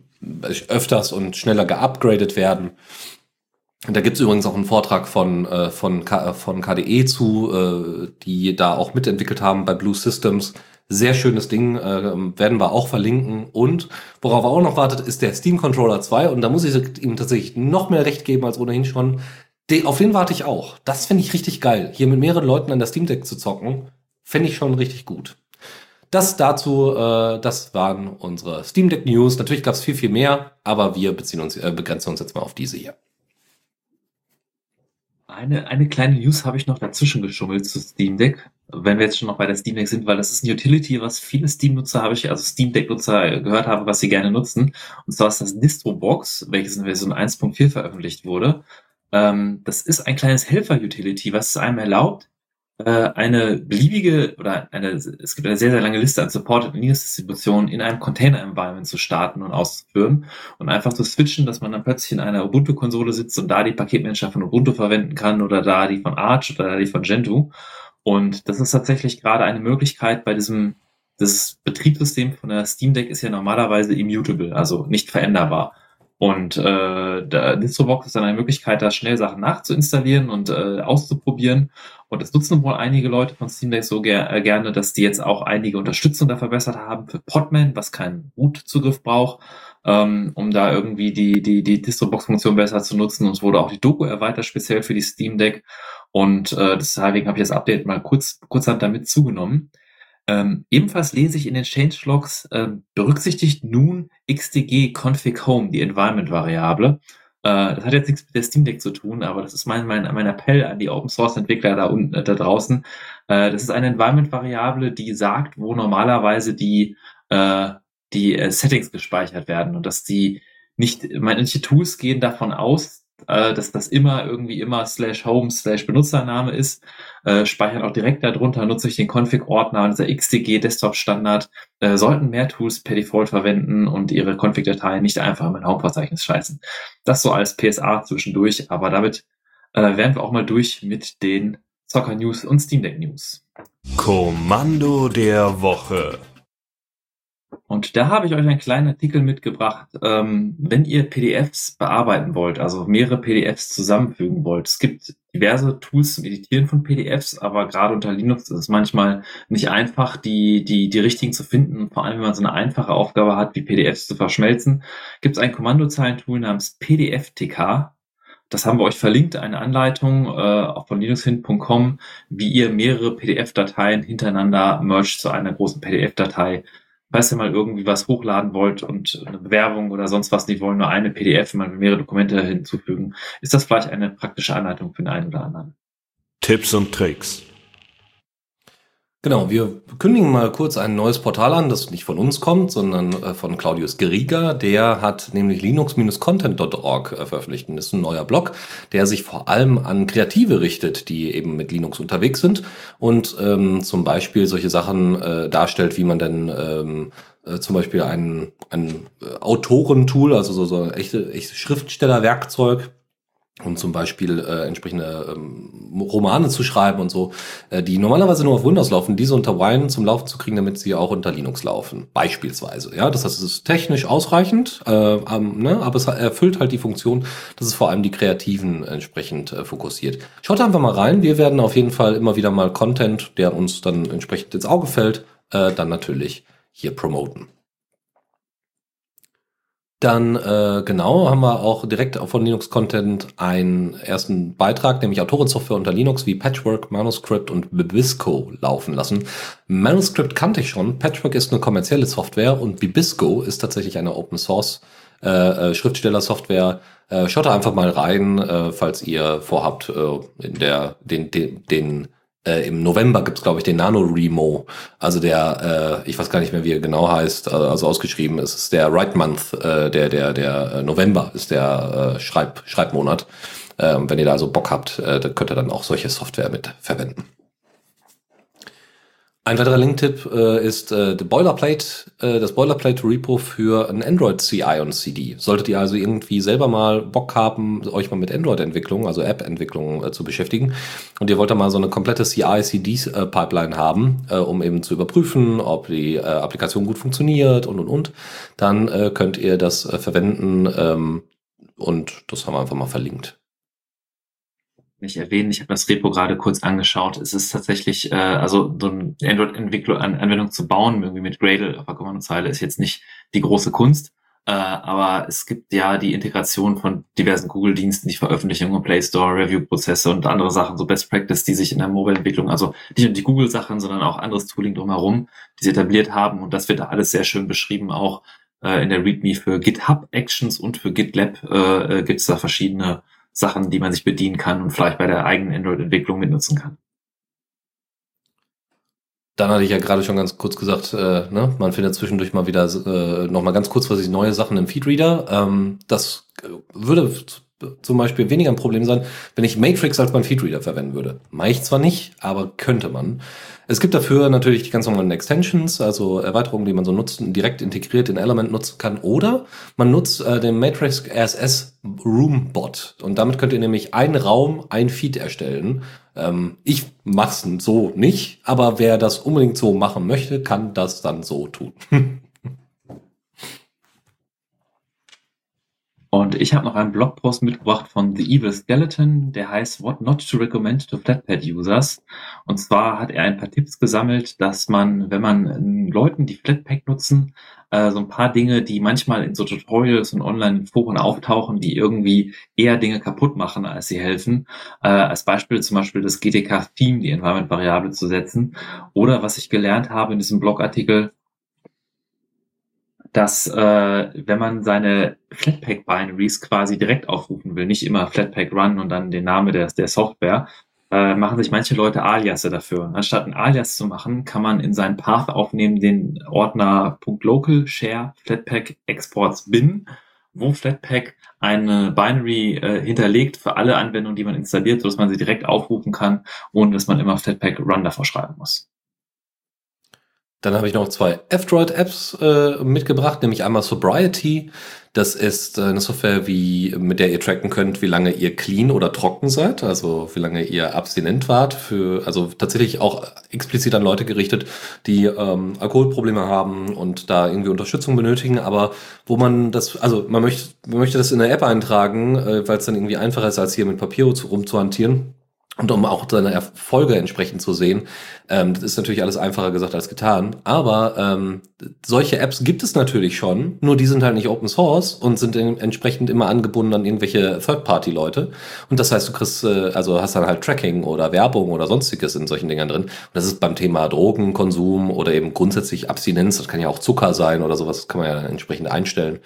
öfters und schneller geupgradet werden. Da gibt es übrigens auch einen Vortrag von, äh, von, K von KDE zu, äh, die da auch mitentwickelt haben bei Blue Systems. Sehr schönes Ding, äh, werden wir auch verlinken. Und worauf er auch noch wartet, ist der Steam Controller 2. Und da muss ich ihm tatsächlich noch mehr recht geben als ohnehin schon. Auf den warte ich auch. Das finde ich richtig geil. Hier mit mehreren Leuten an der Steam Deck zu zocken, fände ich schon richtig gut. Das dazu, äh, das waren unsere Steam Deck News. Natürlich gab es viel, viel mehr, aber wir beziehen uns, äh, begrenzen uns jetzt mal auf diese hier.
Eine, eine kleine News habe ich noch dazwischen geschummelt zu Steam Deck, wenn wir jetzt schon noch bei der Steam Deck sind, weil das ist ein Utility, was viele Steam-Nutzer habe ich, also Steam Deck-Nutzer gehört haben, was sie gerne nutzen. Und zwar ist das Distro-Box, welches in Version 1.4 veröffentlicht wurde. Ähm, das ist ein kleines Helfer-Utility, was es einem erlaubt, eine beliebige oder eine, es gibt eine sehr, sehr lange Liste an Supported Linux-Distributionen in einem Container-Environment zu starten und auszuführen und einfach zu switchen, dass man dann plötzlich in einer Ubuntu-Konsole sitzt und da die Paketmanager von Ubuntu verwenden kann oder da die von Arch oder da die von Gentoo. Und das ist tatsächlich gerade eine Möglichkeit bei diesem, das Betriebssystem von der Steam Deck ist ja normalerweise immutable, also nicht veränderbar. Und äh, der Distrobox ist dann eine Möglichkeit, da schnell Sachen nachzuinstallieren und äh, auszuprobieren. Und das nutzen wohl einige Leute von Steam Deck so ger äh, gerne, dass die jetzt auch einige Unterstützung da verbessert haben für Podman, was keinen Root-Zugriff braucht, ähm, um da irgendwie die, die, die Distrobox-Funktion besser zu nutzen. Und es wurde auch die Doku erweitert, speziell für die Steam Deck. Und äh, deswegen habe ich das Update mal kurz, kurzhand damit zugenommen. Ähm, ebenfalls lese ich in den Changelogs, ähm, berücksichtigt nun xdg config home, die Environment-Variable. Äh, das hat jetzt nichts mit der Steam Deck zu tun, aber das ist mein, mein, mein Appell an die Open Source Entwickler da unten, äh, da draußen. Äh, das ist eine Environment-Variable, die sagt, wo normalerweise die, äh, die äh, Settings gespeichert werden und dass die nicht, manche Tools gehen davon aus, äh, dass das immer irgendwie immer slash home slash Benutzername ist, äh, speichern auch direkt darunter, nutze ich den Config-Ordner und dieser XDG Desktop-Standard, äh, sollten mehr Tools per Default verwenden und ihre Config-Dateien nicht einfach in mein Home-Verzeichnis scheißen. Das so als PSA zwischendurch, aber damit äh, wären wir auch mal durch mit den Soccer News und Steam Deck News.
Kommando der Woche.
Und da habe ich euch einen kleinen Artikel mitgebracht, ähm, wenn ihr PDFs bearbeiten wollt, also mehrere PDFs zusammenfügen wollt. Es gibt diverse Tools zum Editieren von PDFs, aber gerade unter Linux ist es manchmal nicht einfach, die, die, die richtigen zu finden. Vor allem, wenn man so eine einfache Aufgabe hat, wie PDFs zu verschmelzen, gibt es ein Kommandozeilentool namens PDFTK. Das haben wir euch verlinkt, eine Anleitung äh, auch von linuxhin.com, wie ihr mehrere PDF-Dateien hintereinander mergt zu einer großen PDF-Datei falls ihr mal irgendwie was hochladen wollt und eine Bewerbung oder sonst was, die wollen nur eine PDF, man mehrere Dokumente hinzufügen, ist das vielleicht eine praktische Anleitung für den einen oder anderen.
Tipps und Tricks.
Genau, wir kündigen mal kurz ein neues Portal an, das nicht von uns kommt, sondern äh, von Claudius Gerieger. Der hat nämlich linux-content.org äh, veröffentlicht. Das ist ein neuer Blog, der sich vor allem an Kreative richtet, die eben mit Linux unterwegs sind und ähm, zum Beispiel solche Sachen äh, darstellt, wie man denn ähm, äh, zum Beispiel ein, ein Autorentool, also so, so ein echte, echtes Schriftstellerwerkzeug um zum Beispiel äh, entsprechende ähm, Romane zu schreiben und so, äh, die normalerweise nur auf Windows laufen, diese unter Wine zum Laufen zu kriegen, damit sie auch unter Linux laufen, beispielsweise. Ja, das heißt, es ist technisch ausreichend, äh, ähm, ne, aber es erfüllt halt die Funktion, dass es vor allem die Kreativen entsprechend äh, fokussiert. Schaut einfach mal rein. Wir werden auf jeden Fall immer wieder mal Content, der uns dann entsprechend ins Auge fällt, äh, dann natürlich hier promoten. Dann äh, genau haben wir auch direkt von Linux Content einen ersten Beitrag, nämlich Autorensoftware unter Linux wie Patchwork, Manuscript und Bibisco laufen lassen. Manuscript kannte ich schon. Patchwork ist eine kommerzielle Software und Bibisco ist tatsächlich eine Open Source äh, äh, Schriftsteller-Software. Äh, schaut da einfach mal rein, äh, falls ihr vorhabt, äh, in der den den, den äh, Im November gibt's glaube ich, den Nano Remo. Also der, äh, ich weiß gar nicht mehr, wie er genau heißt, äh, also ausgeschrieben ist es der Write Month, äh, der, der, der äh, November ist der äh, Schreib, Schreibmonat. Ähm, wenn ihr da also Bock habt, äh, dann könnt ihr dann auch solche Software mit verwenden. Ein weiterer Link-Tipp äh, ist äh, Boilerplate, äh, das Boilerplate-Repo für ein Android CI und CD. Solltet ihr also irgendwie selber mal Bock haben, euch mal mit Android-Entwicklung, also App-Entwicklung äh, zu beschäftigen. Und ihr wollt da mal so eine komplette CI-CD-Pipeline haben, äh, um eben zu überprüfen, ob die äh, Applikation gut funktioniert und und und, dann äh, könnt ihr das äh, verwenden ähm, und das haben wir einfach mal verlinkt
nicht erwähnen. Ich habe das Repo gerade kurz angeschaut. Es ist tatsächlich, äh, also so eine Android-Entwicklung, Anwendung zu bauen, irgendwie mit Gradle auf der Kommandozeile, ist jetzt nicht die große Kunst. Äh, aber es gibt ja die Integration von diversen Google-Diensten, die Veröffentlichung im Play Store, Review-Prozesse und andere Sachen, so Best Practice, die sich in der Mobile-Entwicklung, also nicht nur die Google-Sachen, sondern auch anderes Tooling drumherum, die sie etabliert haben. Und das wird da alles sehr schön beschrieben, auch äh, in der README für GitHub Actions und für GitLab äh, äh gibt es da verschiedene Sachen, die man sich bedienen kann und vielleicht bei der eigenen Android-Entwicklung mitnutzen kann.
Dann hatte ich ja gerade schon ganz kurz gesagt, äh, ne, man findet zwischendurch mal wieder äh, noch mal ganz kurz was ich neue Sachen im Feedreader. Ähm, das würde zum Beispiel weniger ein Problem sein, wenn ich Matrix als mein Feedreader verwenden würde. Mache ich zwar nicht, aber könnte man. Es gibt dafür natürlich die ganz normalen Extensions, also Erweiterungen, die man so nutzen, direkt integriert in Element nutzen kann. Oder man nutzt äh, den Matrix RSS Room Bot. Und damit könnt ihr nämlich einen Raum, ein Feed erstellen. Ähm, ich mach's so nicht, aber wer das unbedingt so machen möchte, kann das dann so tun.
Und ich habe noch einen Blogpost mitgebracht von The Evil Skeleton, der heißt What Not to Recommend to Flatpad Users. Und zwar hat er ein paar Tipps gesammelt, dass man, wenn man Leuten, die Flatpak nutzen, äh, so ein paar Dinge, die manchmal in so Tutorials und Online-Foren auftauchen, die irgendwie eher Dinge kaputt machen, als sie helfen. Äh, als Beispiel zum Beispiel das GTK-Theme, die Environment-Variable zu setzen. Oder was ich gelernt habe in diesem Blogartikel, dass äh, wenn man seine Flatpak-Binaries quasi direkt aufrufen will, nicht immer Flatpak Run und dann den Namen der, der Software, äh, machen sich manche Leute Aliasse dafür. Anstatt ein Alias zu machen, kann man in seinen Path aufnehmen den Ordner .local share flatpak exports bin, wo Flatpak eine Binary äh, hinterlegt für alle Anwendungen, die man installiert, sodass man sie direkt aufrufen kann, ohne dass man immer Flatpak Run davor schreiben muss.
Dann habe ich noch zwei F-Droid-Apps äh, mitgebracht, nämlich einmal Sobriety. Das ist äh, eine Software, wie, mit der ihr tracken könnt, wie lange ihr clean oder trocken seid, also wie lange ihr abstinent wart. Für, also tatsächlich auch explizit an Leute gerichtet, die ähm, Alkoholprobleme haben und da irgendwie Unterstützung benötigen, aber wo man das, also man möchte, man möchte das in der App eintragen, äh, weil es dann irgendwie einfacher ist, als hier mit Papier rumzuhantieren. Und um auch seine Erfolge entsprechend zu sehen, ähm, das ist natürlich alles einfacher gesagt als getan. Aber ähm, solche Apps gibt es natürlich schon, nur die sind halt nicht Open Source und sind entsprechend immer angebunden an irgendwelche Third-Party-Leute. Und das heißt, du kriegst, äh, also hast dann halt Tracking oder Werbung oder sonstiges in solchen Dingern drin. Und das ist beim Thema Drogenkonsum oder eben grundsätzlich Abstinenz, das kann ja auch Zucker sein oder sowas, kann man ja entsprechend einstellen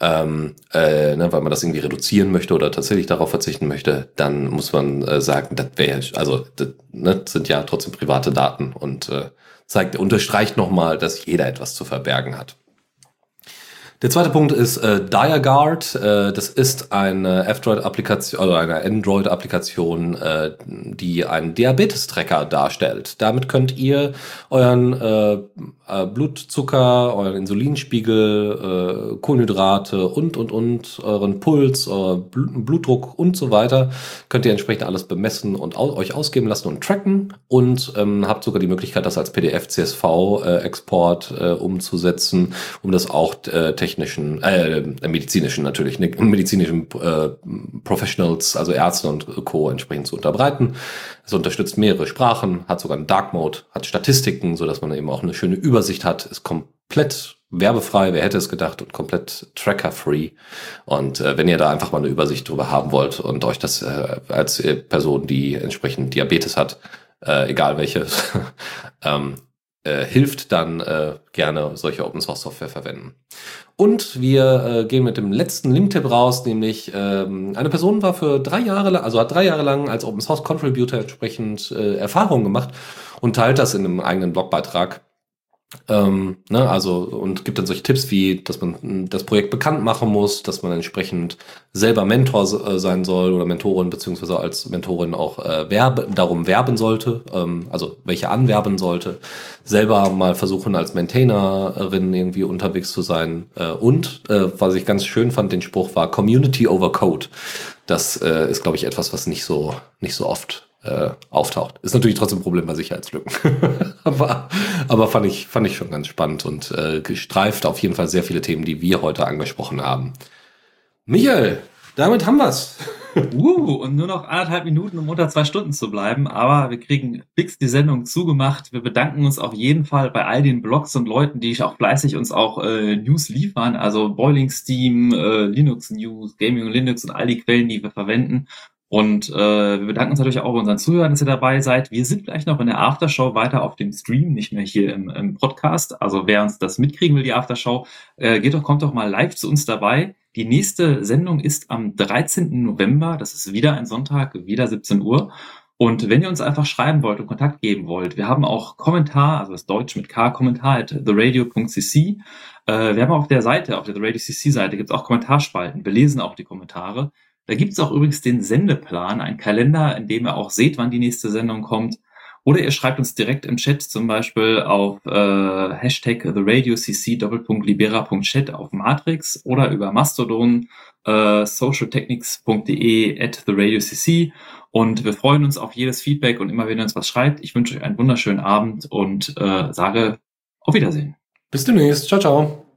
ähm, äh, ne, weil man das irgendwie reduzieren möchte oder tatsächlich darauf verzichten möchte, dann muss man äh, sagen, das wäre also das, ne, sind ja trotzdem private Daten und äh, zeigt unterstreicht nochmal, dass jeder etwas zu verbergen hat. Der zweite Punkt ist äh, DiaGuard. Äh, das ist eine F-Droid-Applikation oder eine Android-Applikation, äh, die einen Diabetes-Tracker darstellt. Damit könnt ihr euren äh, äh, Blutzucker, euren Insulinspiegel, äh, Kohlenhydrate und und und euren Puls, euren Blutdruck und so weiter könnt ihr entsprechend alles bemessen und au euch ausgeben lassen und tracken und ähm, habt sogar die Möglichkeit, das als PDF CSV äh, äh, umzusetzen, um das auch äh, technischen, äh, medizinischen natürlich, ne, medizinischen äh, Professionals, also Ärzte und Co. entsprechend zu unterbreiten. Es unterstützt mehrere Sprachen, hat sogar einen Dark Mode, hat Statistiken, so dass man eben auch eine schöne Übersicht hat, ist komplett werbefrei, wer hätte es gedacht, und komplett tracker-free. Und äh, wenn ihr da einfach mal eine Übersicht drüber haben wollt und euch das äh, als Person, die entsprechend Diabetes hat, äh, egal welche, ähm, äh, hilft, dann äh, gerne solche Open Source Software verwenden. Und wir äh, gehen mit dem letzten Link-Tipp raus, nämlich ähm, eine Person war für drei Jahre lang, also hat drei Jahre lang als Open Source Contributor entsprechend äh, Erfahrungen gemacht und teilt das in einem eigenen Blogbeitrag ähm, ne, also und gibt dann solche Tipps wie, dass man das Projekt bekannt machen muss, dass man entsprechend selber Mentor äh, sein soll oder Mentorin beziehungsweise als Mentorin auch äh, werbe, darum werben sollte, ähm, also welche anwerben sollte, selber mal versuchen als Maintainerin irgendwie unterwegs zu sein äh, und äh, was ich ganz schön fand, den Spruch war Community over Code. Das äh, ist glaube ich etwas, was nicht so nicht so oft äh, auftaucht. Ist natürlich trotzdem ein Problem bei Sicherheitslücken. aber, aber fand ich, fand ich schon ganz spannend und äh, gestreift auf jeden Fall sehr viele Themen, die wir heute angesprochen haben. Michael, damit haben wir's.
uh, und nur noch anderthalb Minuten, um unter zwei Stunden zu bleiben. Aber wir kriegen fix die Sendung zugemacht. Wir bedanken uns auf jeden Fall bei all den Blogs und Leuten, die auch fleißig uns auch äh, News liefern. Also Boiling Steam, äh, Linux News, Gaming und Linux und all die Quellen, die wir verwenden. Und äh, wir bedanken uns natürlich auch bei unseren Zuhörern, dass ihr dabei seid. Wir sind gleich noch in der Aftershow weiter auf dem Stream, nicht mehr hier im, im Podcast. Also wer uns das mitkriegen will, die Aftershow, äh, geht doch, kommt doch mal live zu uns dabei. Die nächste Sendung ist am 13. November. Das ist wieder ein Sonntag, wieder 17 Uhr. Und wenn ihr uns einfach schreiben wollt und Kontakt geben wollt, wir haben auch Kommentar, also das Deutsch mit K, Kommentar at theradio.cc. Äh, wir haben auf der Seite, auf der The Radio CC Seite gibt es auch Kommentarspalten. Wir lesen auch die Kommentare. Da gibt's auch übrigens den Sendeplan, einen Kalender, in dem ihr auch seht, wann die nächste Sendung kommt. Oder ihr schreibt uns direkt im Chat zum Beispiel auf äh, Hashtag TheRadioCC auf Matrix oder über Mastodon äh, socialtechnics.de at TheRadioCC und wir freuen uns auf jedes Feedback und immer wenn ihr uns was schreibt. Ich wünsche euch einen wunderschönen Abend und äh, sage auf Wiedersehen.
Bis demnächst. Ciao, ciao.